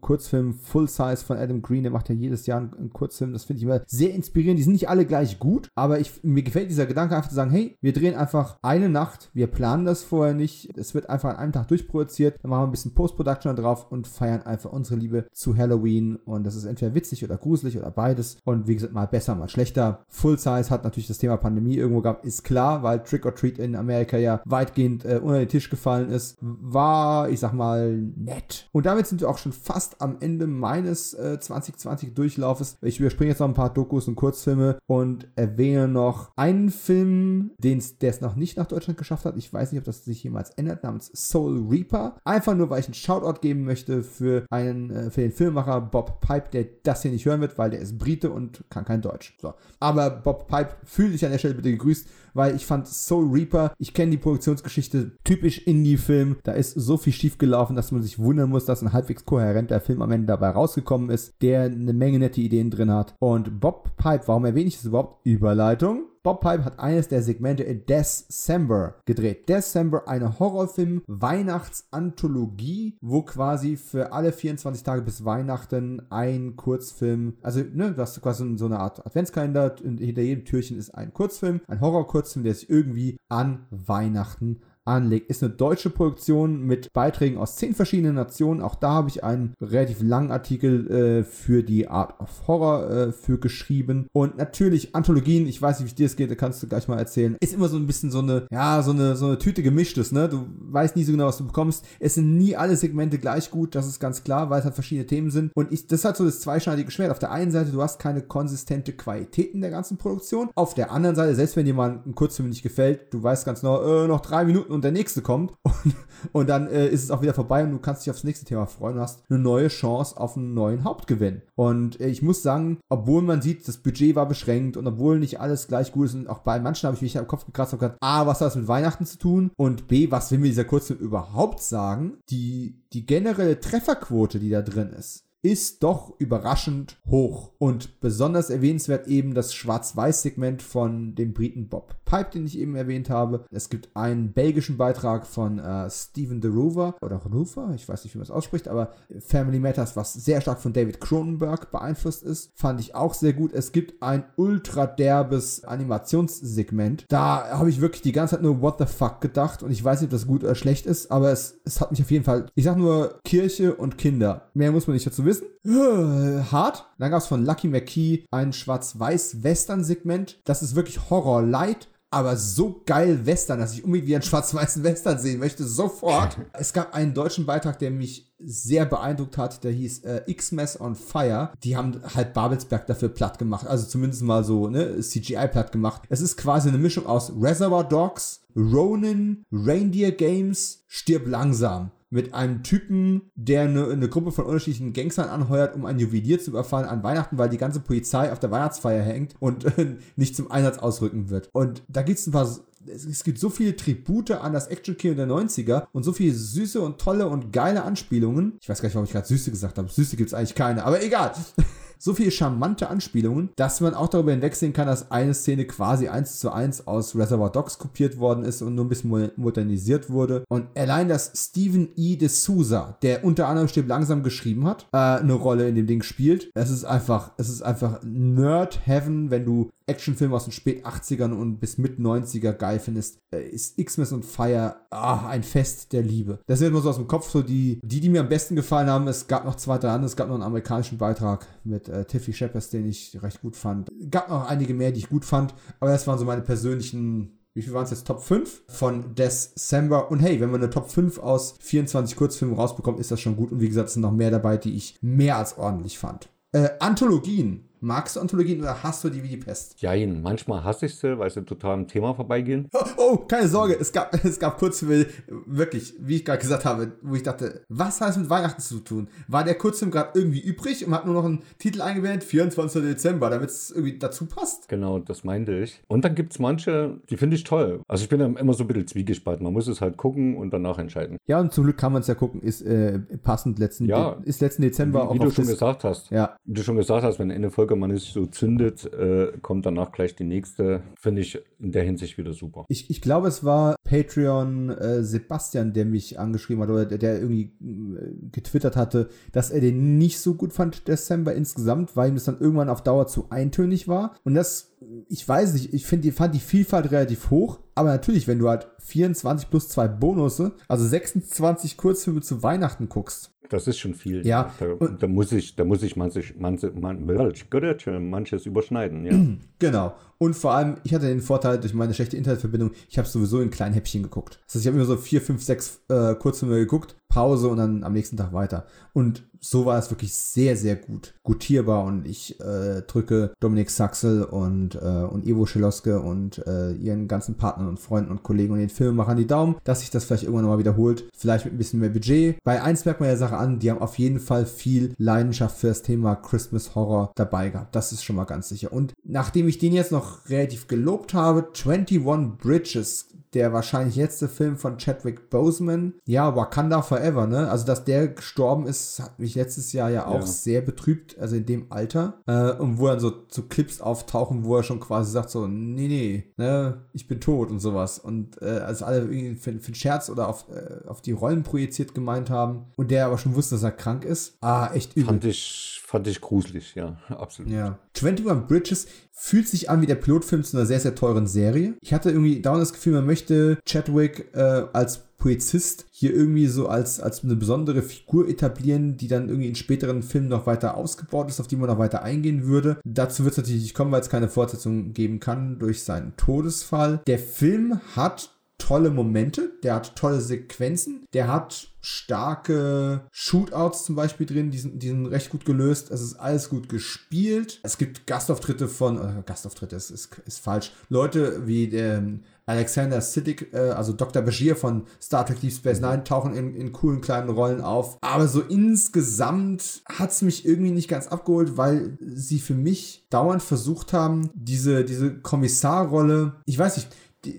Kurzfilm Full Size von Adam Green. Der macht ja jedes Jahr einen, einen Kurzfilm. Das finde ich immer sehr inspirierend. Die sind nicht alle gleich gut, aber ich, mir gefällt dieser Gedanke einfach zu sagen, hey, wir drehen einfach eine Nacht, wir planen das vorher nicht. Es wird einfach an einem Tag durchproduziert. Dann machen wir ein bisschen Post-Production drauf und feiern einfach unsere Liebe zu Halloween. Und das ist entweder witzig oder gruselig oder beides. Und wie gesagt, mal besser, mal schlechter. Full Size hat natürlich das Thema Pandemie irgendwo gehabt, ist klar, weil Trick or Treat in Amerika ja weitgehend äh, unter den Tisch gefallen ist. War, ich sag mal, nett. Und damit sind wir auch schon fast am Ende meines äh, 2020 Durchlaufes. Ich überspringe jetzt noch ein paar Dokus und Kurzfilme und erwähne noch einen Film, den der es noch nicht nach Deutschland geschafft hat. Ich weiß nicht, ob das sich jemals ändert, namens Soul Reaper. Einfach nur, weil ich einen Shoutout geben möchte für einen, äh, für den Filmemacher Bob Pipe, der das hier nicht hören wird, weil der ist Brite und kann kein Deutsch. So. Aber Bob Pipe, fühle dich an der Stelle bitte gegrüßt, weil ich fand Soul Reaper, ich kenne die Produktionsgeschichte, typisch Indie-Film, da ist so viel schiefgelaufen, dass man sich wundern muss, dass ein halbwegs kohärenter Film am Ende dabei rausgekommen ist, der eine Menge nette Ideen drin hat. Und Bob Pipe, warum erwähne ich das überhaupt? Überleitung. Bob Pipe hat eines der Segmente in December gedreht. December, eine Horrorfilm-Weihnachtsanthologie, wo quasi für alle 24 Tage bis Weihnachten ein Kurzfilm, also ne, du hast quasi so eine Art Adventskalender und hinter jedem Türchen ist ein Kurzfilm, ein Horror-Kurzfilm, der sich irgendwie an Weihnachten anlegt. Ist eine deutsche Produktion mit Beiträgen aus zehn verschiedenen Nationen. Auch da habe ich einen relativ langen Artikel äh, für die Art of Horror äh, für geschrieben. Und natürlich Anthologien, ich weiß nicht, wie dir es geht, da kannst du gleich mal erzählen. Ist immer so ein bisschen so eine, ja, so eine, so eine Tüte gemischtes, ne? Du weißt nie so genau, was du bekommst. Es sind nie alle Segmente gleich gut, das ist ganz klar, weil es halt verschiedene Themen sind. Und ich, das halt so das zweischneidige Schwert. Auf der einen Seite, du hast keine konsistente Qualität in der ganzen Produktion. Auf der anderen Seite, selbst wenn dir mal ein Kurzfilm nicht gefällt, du weißt ganz genau, äh, noch drei Minuten und der nächste kommt und, und dann äh, ist es auch wieder vorbei und du kannst dich aufs nächste Thema freuen und hast eine neue Chance auf einen neuen Hauptgewinn. Und äh, ich muss sagen, obwohl man sieht, das Budget war beschränkt und obwohl nicht alles gleich gut ist und auch bei manchen habe ich mich am Kopf gekratzt und gesagt, A, was hat das mit Weihnachten zu tun? Und B, was will mir dieser Kurzfilm überhaupt sagen? Die, die generelle Trefferquote, die da drin ist, ist doch überraschend hoch. Und besonders erwähnenswert eben das Schwarz-Weiß-Segment von dem Briten Bob Pipe, den ich eben erwähnt habe. Es gibt einen belgischen Beitrag von äh, Stephen DeRover oder Rufer, ich weiß nicht, wie man es ausspricht, aber Family Matters, was sehr stark von David Cronenberg beeinflusst ist, fand ich auch sehr gut. Es gibt ein ultra derbes Animationssegment. Da habe ich wirklich die ganze Zeit nur What the fuck gedacht und ich weiß nicht, ob das gut oder schlecht ist, aber es, es hat mich auf jeden Fall, ich sag nur Kirche und Kinder. Mehr muss man nicht dazu wissen. Äh, hart. Dann gab es von Lucky McKee ein Schwarz-Weiß-Western-Segment. Das ist wirklich Horror-Light aber so geil Western, dass ich unbedingt wie einen schwarz-weißen Western sehen möchte, sofort. es gab einen deutschen Beitrag, der mich sehr beeindruckt hat, der hieß äh, X-Mess on Fire. Die haben halt Babelsberg dafür platt gemacht, also zumindest mal so, ne, CGI platt gemacht. Es ist quasi eine Mischung aus Reservoir Dogs, Ronin, Reindeer Games, Stirb langsam mit einem Typen, der eine, eine, Gruppe von unterschiedlichen Gangstern anheuert, um ein Juwelier zu überfallen an Weihnachten, weil die ganze Polizei auf der Weihnachtsfeier hängt und äh, nicht zum Einsatz ausrücken wird. Und da gibt es ein paar es gibt so viele Tribute an das Action-Kino der 90er und so viele süße und tolle und geile Anspielungen. Ich weiß gar nicht, warum ich gerade süße gesagt habe. Süße gibt es eigentlich keine, aber egal. so viele charmante Anspielungen, dass man auch darüber hinwegsehen kann, dass eine Szene quasi eins zu eins aus Reservoir Dogs kopiert worden ist und nur ein bisschen modernisiert wurde. Und allein, dass Stephen E. de Souza, der unter anderem Stirb langsam geschrieben hat, äh, eine Rolle in dem Ding spielt, es ist einfach, es ist einfach Nerd Heaven, wenn du Actionfilme aus den spät 80ern und bis mit 90er geil findest, äh, ist X-Men und Fire ah, ein Fest der Liebe. Das sind immer so aus dem Kopf so die, die, die mir am besten gefallen haben. Es gab noch zwei, drei andere. Es gab noch einen amerikanischen Beitrag mit äh, Tiffy Shepard, den ich recht gut fand. Gab noch einige mehr, die ich gut fand, aber das waren so meine persönlichen wie viel waren es jetzt? Top 5 von December. Und hey, wenn man eine Top 5 aus 24 Kurzfilmen rausbekommt, ist das schon gut. Und wie gesagt, es sind noch mehr dabei, die ich mehr als ordentlich fand. Äh, Anthologien. Magst du Anthologien oder hast du die wie die Pest? Jein, manchmal hasse ich sie, weil sie total am Thema vorbeigehen. Oh, oh keine Sorge, es gab, es gab Kurzfilme, wirklich, wie ich gerade gesagt habe, wo ich dachte, was hat es mit Weihnachten zu tun? War der Kurzfilm gerade irgendwie übrig und hat nur noch einen Titel eingeblendet, 24. Dezember, damit es irgendwie dazu passt? Genau, das meinte ich. Und dann gibt es manche, die finde ich toll. Also ich bin immer so ein bisschen zwiegespalten. Man muss es halt gucken und danach entscheiden. Ja, und zum Glück kann man es ja gucken, ist äh, passend letzten, ja, ist letzten Dezember wie, auch Wie du schon gesagt hast. Ja. Wie du schon gesagt hast, wenn eine Folge man ist so zündet, äh, kommt danach gleich die nächste. Finde ich in der Hinsicht wieder super. Ich, ich glaube, es war Patreon äh, Sebastian, der mich angeschrieben hat oder der, der irgendwie äh, getwittert hatte, dass er den nicht so gut fand, December insgesamt, weil ihm das dann irgendwann auf Dauer zu eintönig war. Und das, ich weiß nicht, ich finde, fand die Vielfalt relativ hoch. Aber natürlich, wenn du halt 24 plus zwei Bonusse, also 26 Kurzfilme zu Weihnachten guckst, das ist schon viel. Ja. Da, da muss ich, da muss ich manches, manches, manches überschneiden, ja. Genau. Und vor allem, ich hatte den Vorteil durch meine schlechte Internetverbindung, ich habe sowieso in kleinen Häppchen geguckt. Das heißt, ich habe immer so vier, fünf, sechs äh, Kurzfilme geguckt, Pause und dann am nächsten Tag weiter. Und so war es wirklich sehr, sehr gut gutierbar und ich äh, drücke Dominik Saxel und, äh, und Ivo Scheloske und äh, ihren ganzen Partnern und Freunden und Kollegen und den Filmemachern die Daumen, dass sich das vielleicht irgendwann nochmal wiederholt. Vielleicht mit ein bisschen mehr Budget. Bei eins merkt man der Sache an. Die haben auf jeden Fall viel Leidenschaft für das Thema Christmas Horror dabei gehabt. Das ist schon mal ganz sicher. Und nachdem ich den jetzt noch relativ gelobt habe, 21 Bridges der wahrscheinlich letzte Film von Chadwick Boseman. Ja, Wakanda Forever, ne? Also, dass der gestorben ist, hat mich letztes Jahr ja auch ja. sehr betrübt, also in dem Alter. Äh, und wo dann so, so Clips auftauchen, wo er schon quasi sagt so, nee, nee, ne, ich bin tot und sowas. Und äh, also alle irgendwie für, für einen Scherz oder auf, äh, auf die Rollen projiziert gemeint haben. Und der aber schon wusste, dass er krank ist. Ah, echt übel. Fand ich, fand ich gruselig, ja, absolut. Ja. 21 Bridges fühlt sich an wie der Pilotfilm zu einer sehr, sehr teuren Serie. Ich hatte irgendwie dauernd das Gefühl, man möchte Chadwick äh, als Polizist hier irgendwie so als, als eine besondere Figur etablieren, die dann irgendwie in späteren Filmen noch weiter ausgebaut ist, auf die man noch weiter eingehen würde. Dazu wird es natürlich nicht kommen, weil es keine Fortsetzung geben kann durch seinen Todesfall. Der Film hat tolle Momente, der hat tolle Sequenzen, der hat starke Shootouts zum Beispiel drin, die sind, die sind recht gut gelöst. Es ist alles gut gespielt. Es gibt Gastauftritte von, äh, Gastauftritte ist, ist, ist falsch, Leute wie der ähm, Alexander Siddig, äh, also Dr. Bashir von Star Trek Deep Space Nine, tauchen in, in coolen kleinen Rollen auf. Aber so insgesamt hat es mich irgendwie nicht ganz abgeholt, weil sie für mich dauernd versucht haben, diese, diese Kommissarrolle, ich weiß nicht,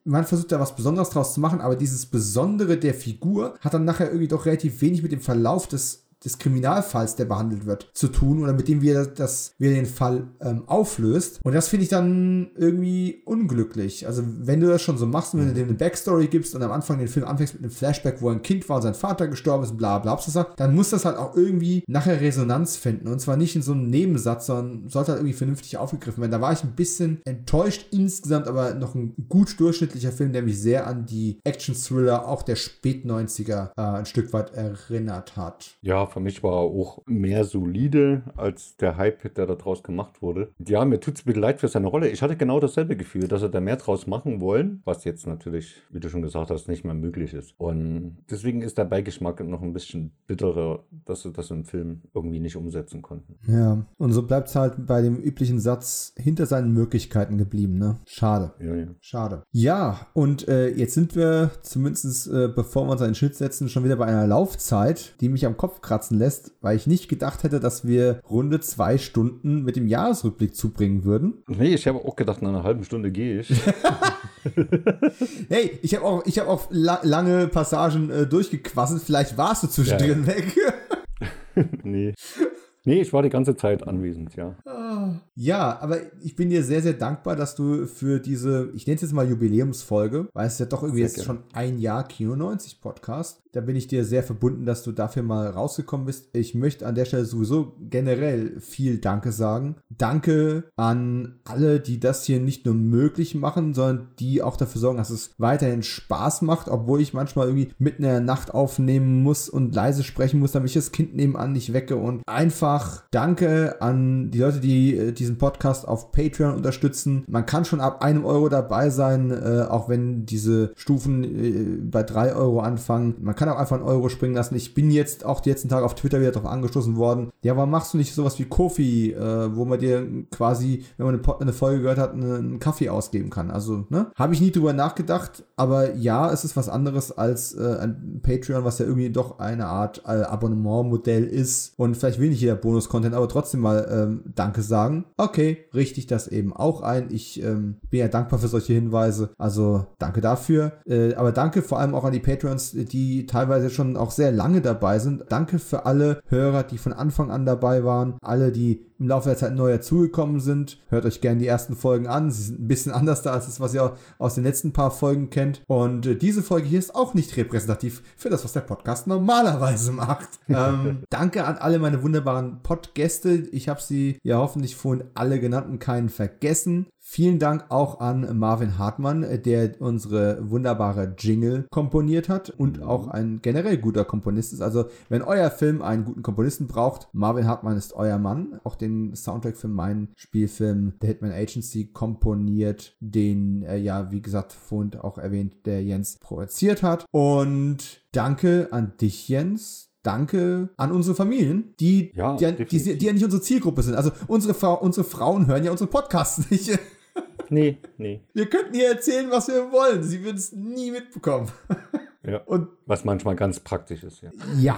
man versucht da was Besonderes draus zu machen, aber dieses Besondere der Figur hat dann nachher irgendwie doch relativ wenig mit dem Verlauf des des Kriminalfalls, der behandelt wird, zu tun oder mit dem wir das, wir den Fall ähm, auflöst. Und das finde ich dann irgendwie unglücklich. Also wenn du das schon so machst und wenn du dem eine Backstory gibst und am Anfang den Film anfängst mit einem Flashback, wo ein Kind war und sein Vater gestorben ist, bla bla bla, dann muss das halt auch irgendwie nachher Resonanz finden. Und zwar nicht in so einem Nebensatz, sondern sollte halt irgendwie vernünftig aufgegriffen werden. Da war ich ein bisschen enttäuscht insgesamt, aber noch ein gut durchschnittlicher Film, der mich sehr an die Action-Thriller auch der Spät-90er äh, ein Stück weit erinnert hat. Ja, für mich war er auch mehr solide als der Hype, der da draus gemacht wurde. Ja, mir tut es bisschen leid für seine Rolle. Ich hatte genau dasselbe Gefühl, dass er da mehr draus machen wollen, was jetzt natürlich, wie du schon gesagt hast, nicht mehr möglich ist. Und deswegen ist der Beigeschmack noch ein bisschen bitterer, dass sie das im Film irgendwie nicht umsetzen konnten. Ja, und so bleibt es halt bei dem üblichen Satz hinter seinen Möglichkeiten geblieben, ne? Schade. Ja, ja. Schade. Ja, und äh, jetzt sind wir zumindest, äh, bevor wir uns einen Schnitt setzen, schon wieder bei einer Laufzeit, die mich am Kopf kratzt platzen lässt, weil ich nicht gedacht hätte, dass wir runde zwei Stunden mit dem Jahresrückblick zubringen würden. Nee, ich habe auch gedacht, nach einer halben Stunde gehe ich. hey, ich habe auch, ich hab auch la lange Passagen äh, durchgequasselt. Vielleicht warst du zwischendrin ja. weg. nee. Nee, ich war die ganze Zeit anwesend, ja. Ja, aber ich bin dir sehr, sehr dankbar, dass du für diese, ich nenne es jetzt mal Jubiläumsfolge, weil es ja doch irgendwie jetzt schon ein Jahr Kino 90 Podcast, da bin ich dir sehr verbunden, dass du dafür mal rausgekommen bist. Ich möchte an der Stelle sowieso generell viel Danke sagen. Danke an alle, die das hier nicht nur möglich machen, sondern die auch dafür sorgen, dass es weiterhin Spaß macht, obwohl ich manchmal irgendwie mitten in der Nacht aufnehmen muss und leise sprechen muss, damit ich das Kind nebenan nicht wecke. Und einfach Danke an die Leute, die äh, diesen Podcast auf Patreon unterstützen. Man kann schon ab einem Euro dabei sein, äh, auch wenn diese Stufen äh, bei drei Euro anfangen. Man kann kann auch einfach einen Euro springen lassen. Ich bin jetzt auch die letzten Tage auf Twitter wieder darauf angestoßen worden. Ja, warum machst du nicht sowas wie Kofi, äh, wo man dir quasi, wenn man eine, eine Folge gehört hat, einen Kaffee ausgeben kann? Also, ne? Habe ich nie drüber nachgedacht, aber ja, es ist was anderes als äh, ein Patreon, was ja irgendwie doch eine Art äh, Abonnementmodell ist. Und vielleicht will nicht jeder Bonus-Content, aber trotzdem mal ähm, Danke sagen. Okay, richte ich das eben auch ein. Ich ähm, bin ja dankbar für solche Hinweise. Also danke dafür. Äh, aber danke vor allem auch an die Patrons, die teilweise schon auch sehr lange dabei sind. Danke für alle Hörer, die von Anfang an dabei waren, alle, die im Laufe der Zeit neu dazugekommen sind. Hört euch gerne die ersten Folgen an. Sie sind ein bisschen anders da als das, was ihr aus den letzten paar Folgen kennt. Und äh, diese Folge hier ist auch nicht repräsentativ für das, was der Podcast normalerweise macht. ähm, danke an alle meine wunderbaren Podgäste. Ich habe sie ja hoffentlich vorhin alle genannt und keinen vergessen. Vielen Dank auch an Marvin Hartmann, der unsere wunderbare Jingle komponiert hat und auch ein generell guter Komponist ist. Also, wenn euer Film einen guten Komponisten braucht, Marvin Hartmann ist euer Mann. Auch den Soundtrack für meinen Spielfilm The Hitman Agency komponiert, den er ja, wie gesagt, vorhin auch erwähnt, der Jens produziert hat. Und danke an dich, Jens, Danke an unsere Familien, die, ja, die, die, die, ja nicht unsere Zielgruppe sind. Also unsere, Frau, unsere Frauen hören ja unsere Podcasts nicht. Nee, nee. Wir könnten ihr erzählen, was wir wollen. Sie würden es nie mitbekommen. Ja. Und was manchmal ganz praktisch ist, ja. Ja,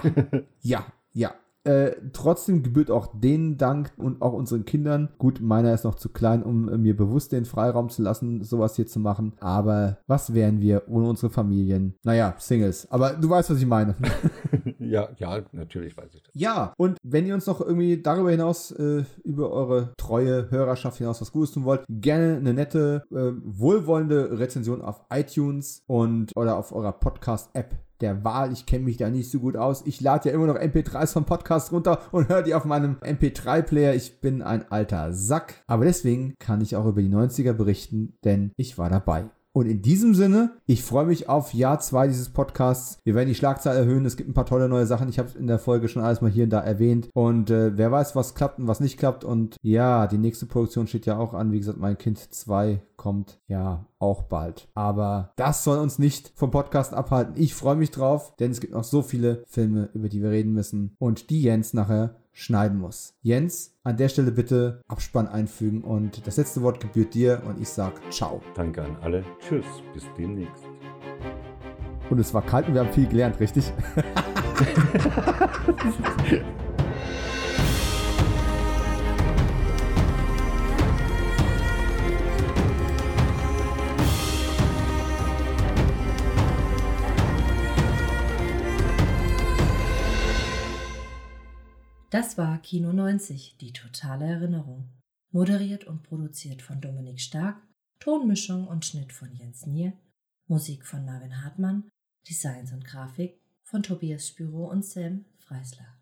ja. ja, äh, trotzdem gebührt auch denen Dank und auch unseren Kindern. Gut, meiner ist noch zu klein, um äh, mir bewusst den Freiraum zu lassen, sowas hier zu machen. Aber was wären wir ohne unsere Familien? Naja, Singles. Aber du weißt, was ich meine. ja, ja, natürlich weiß ich das. Ja, und wenn ihr uns noch irgendwie darüber hinaus, äh, über eure treue Hörerschaft hinaus was Gutes tun wollt, gerne eine nette, äh, wohlwollende Rezension auf iTunes und oder auf eurer Podcast-App der Wahl. Ich kenne mich da nicht so gut aus. Ich lade ja immer noch MP3s vom Podcast runter und höre die auf meinem MP3-Player. Ich bin ein alter Sack. Aber deswegen kann ich auch über die 90er berichten, denn ich war dabei. Und in diesem Sinne, ich freue mich auf Jahr 2 dieses Podcasts. Wir werden die Schlagzahl erhöhen. Es gibt ein paar tolle neue Sachen. Ich habe es in der Folge schon alles mal hier und da erwähnt. Und äh, wer weiß, was klappt und was nicht klappt. Und ja, die nächste Produktion steht ja auch an. Wie gesagt, mein Kind 2 kommt ja auch bald. Aber das soll uns nicht vom Podcast abhalten. Ich freue mich drauf, denn es gibt noch so viele Filme, über die wir reden müssen. Und die Jens nachher schneiden muss. Jens, an der Stelle bitte Abspann einfügen und das letzte Wort gebührt dir und ich sag ciao. Danke an alle. Tschüss. Bis demnächst. Und es war kalt und wir haben viel gelernt, richtig? Das war Kino 90, die totale Erinnerung. Moderiert und produziert von Dominik Stark, Tonmischung und Schnitt von Jens Nier, Musik von Marvin Hartmann, Designs und Grafik von Tobias Spüro und Sam Freisler.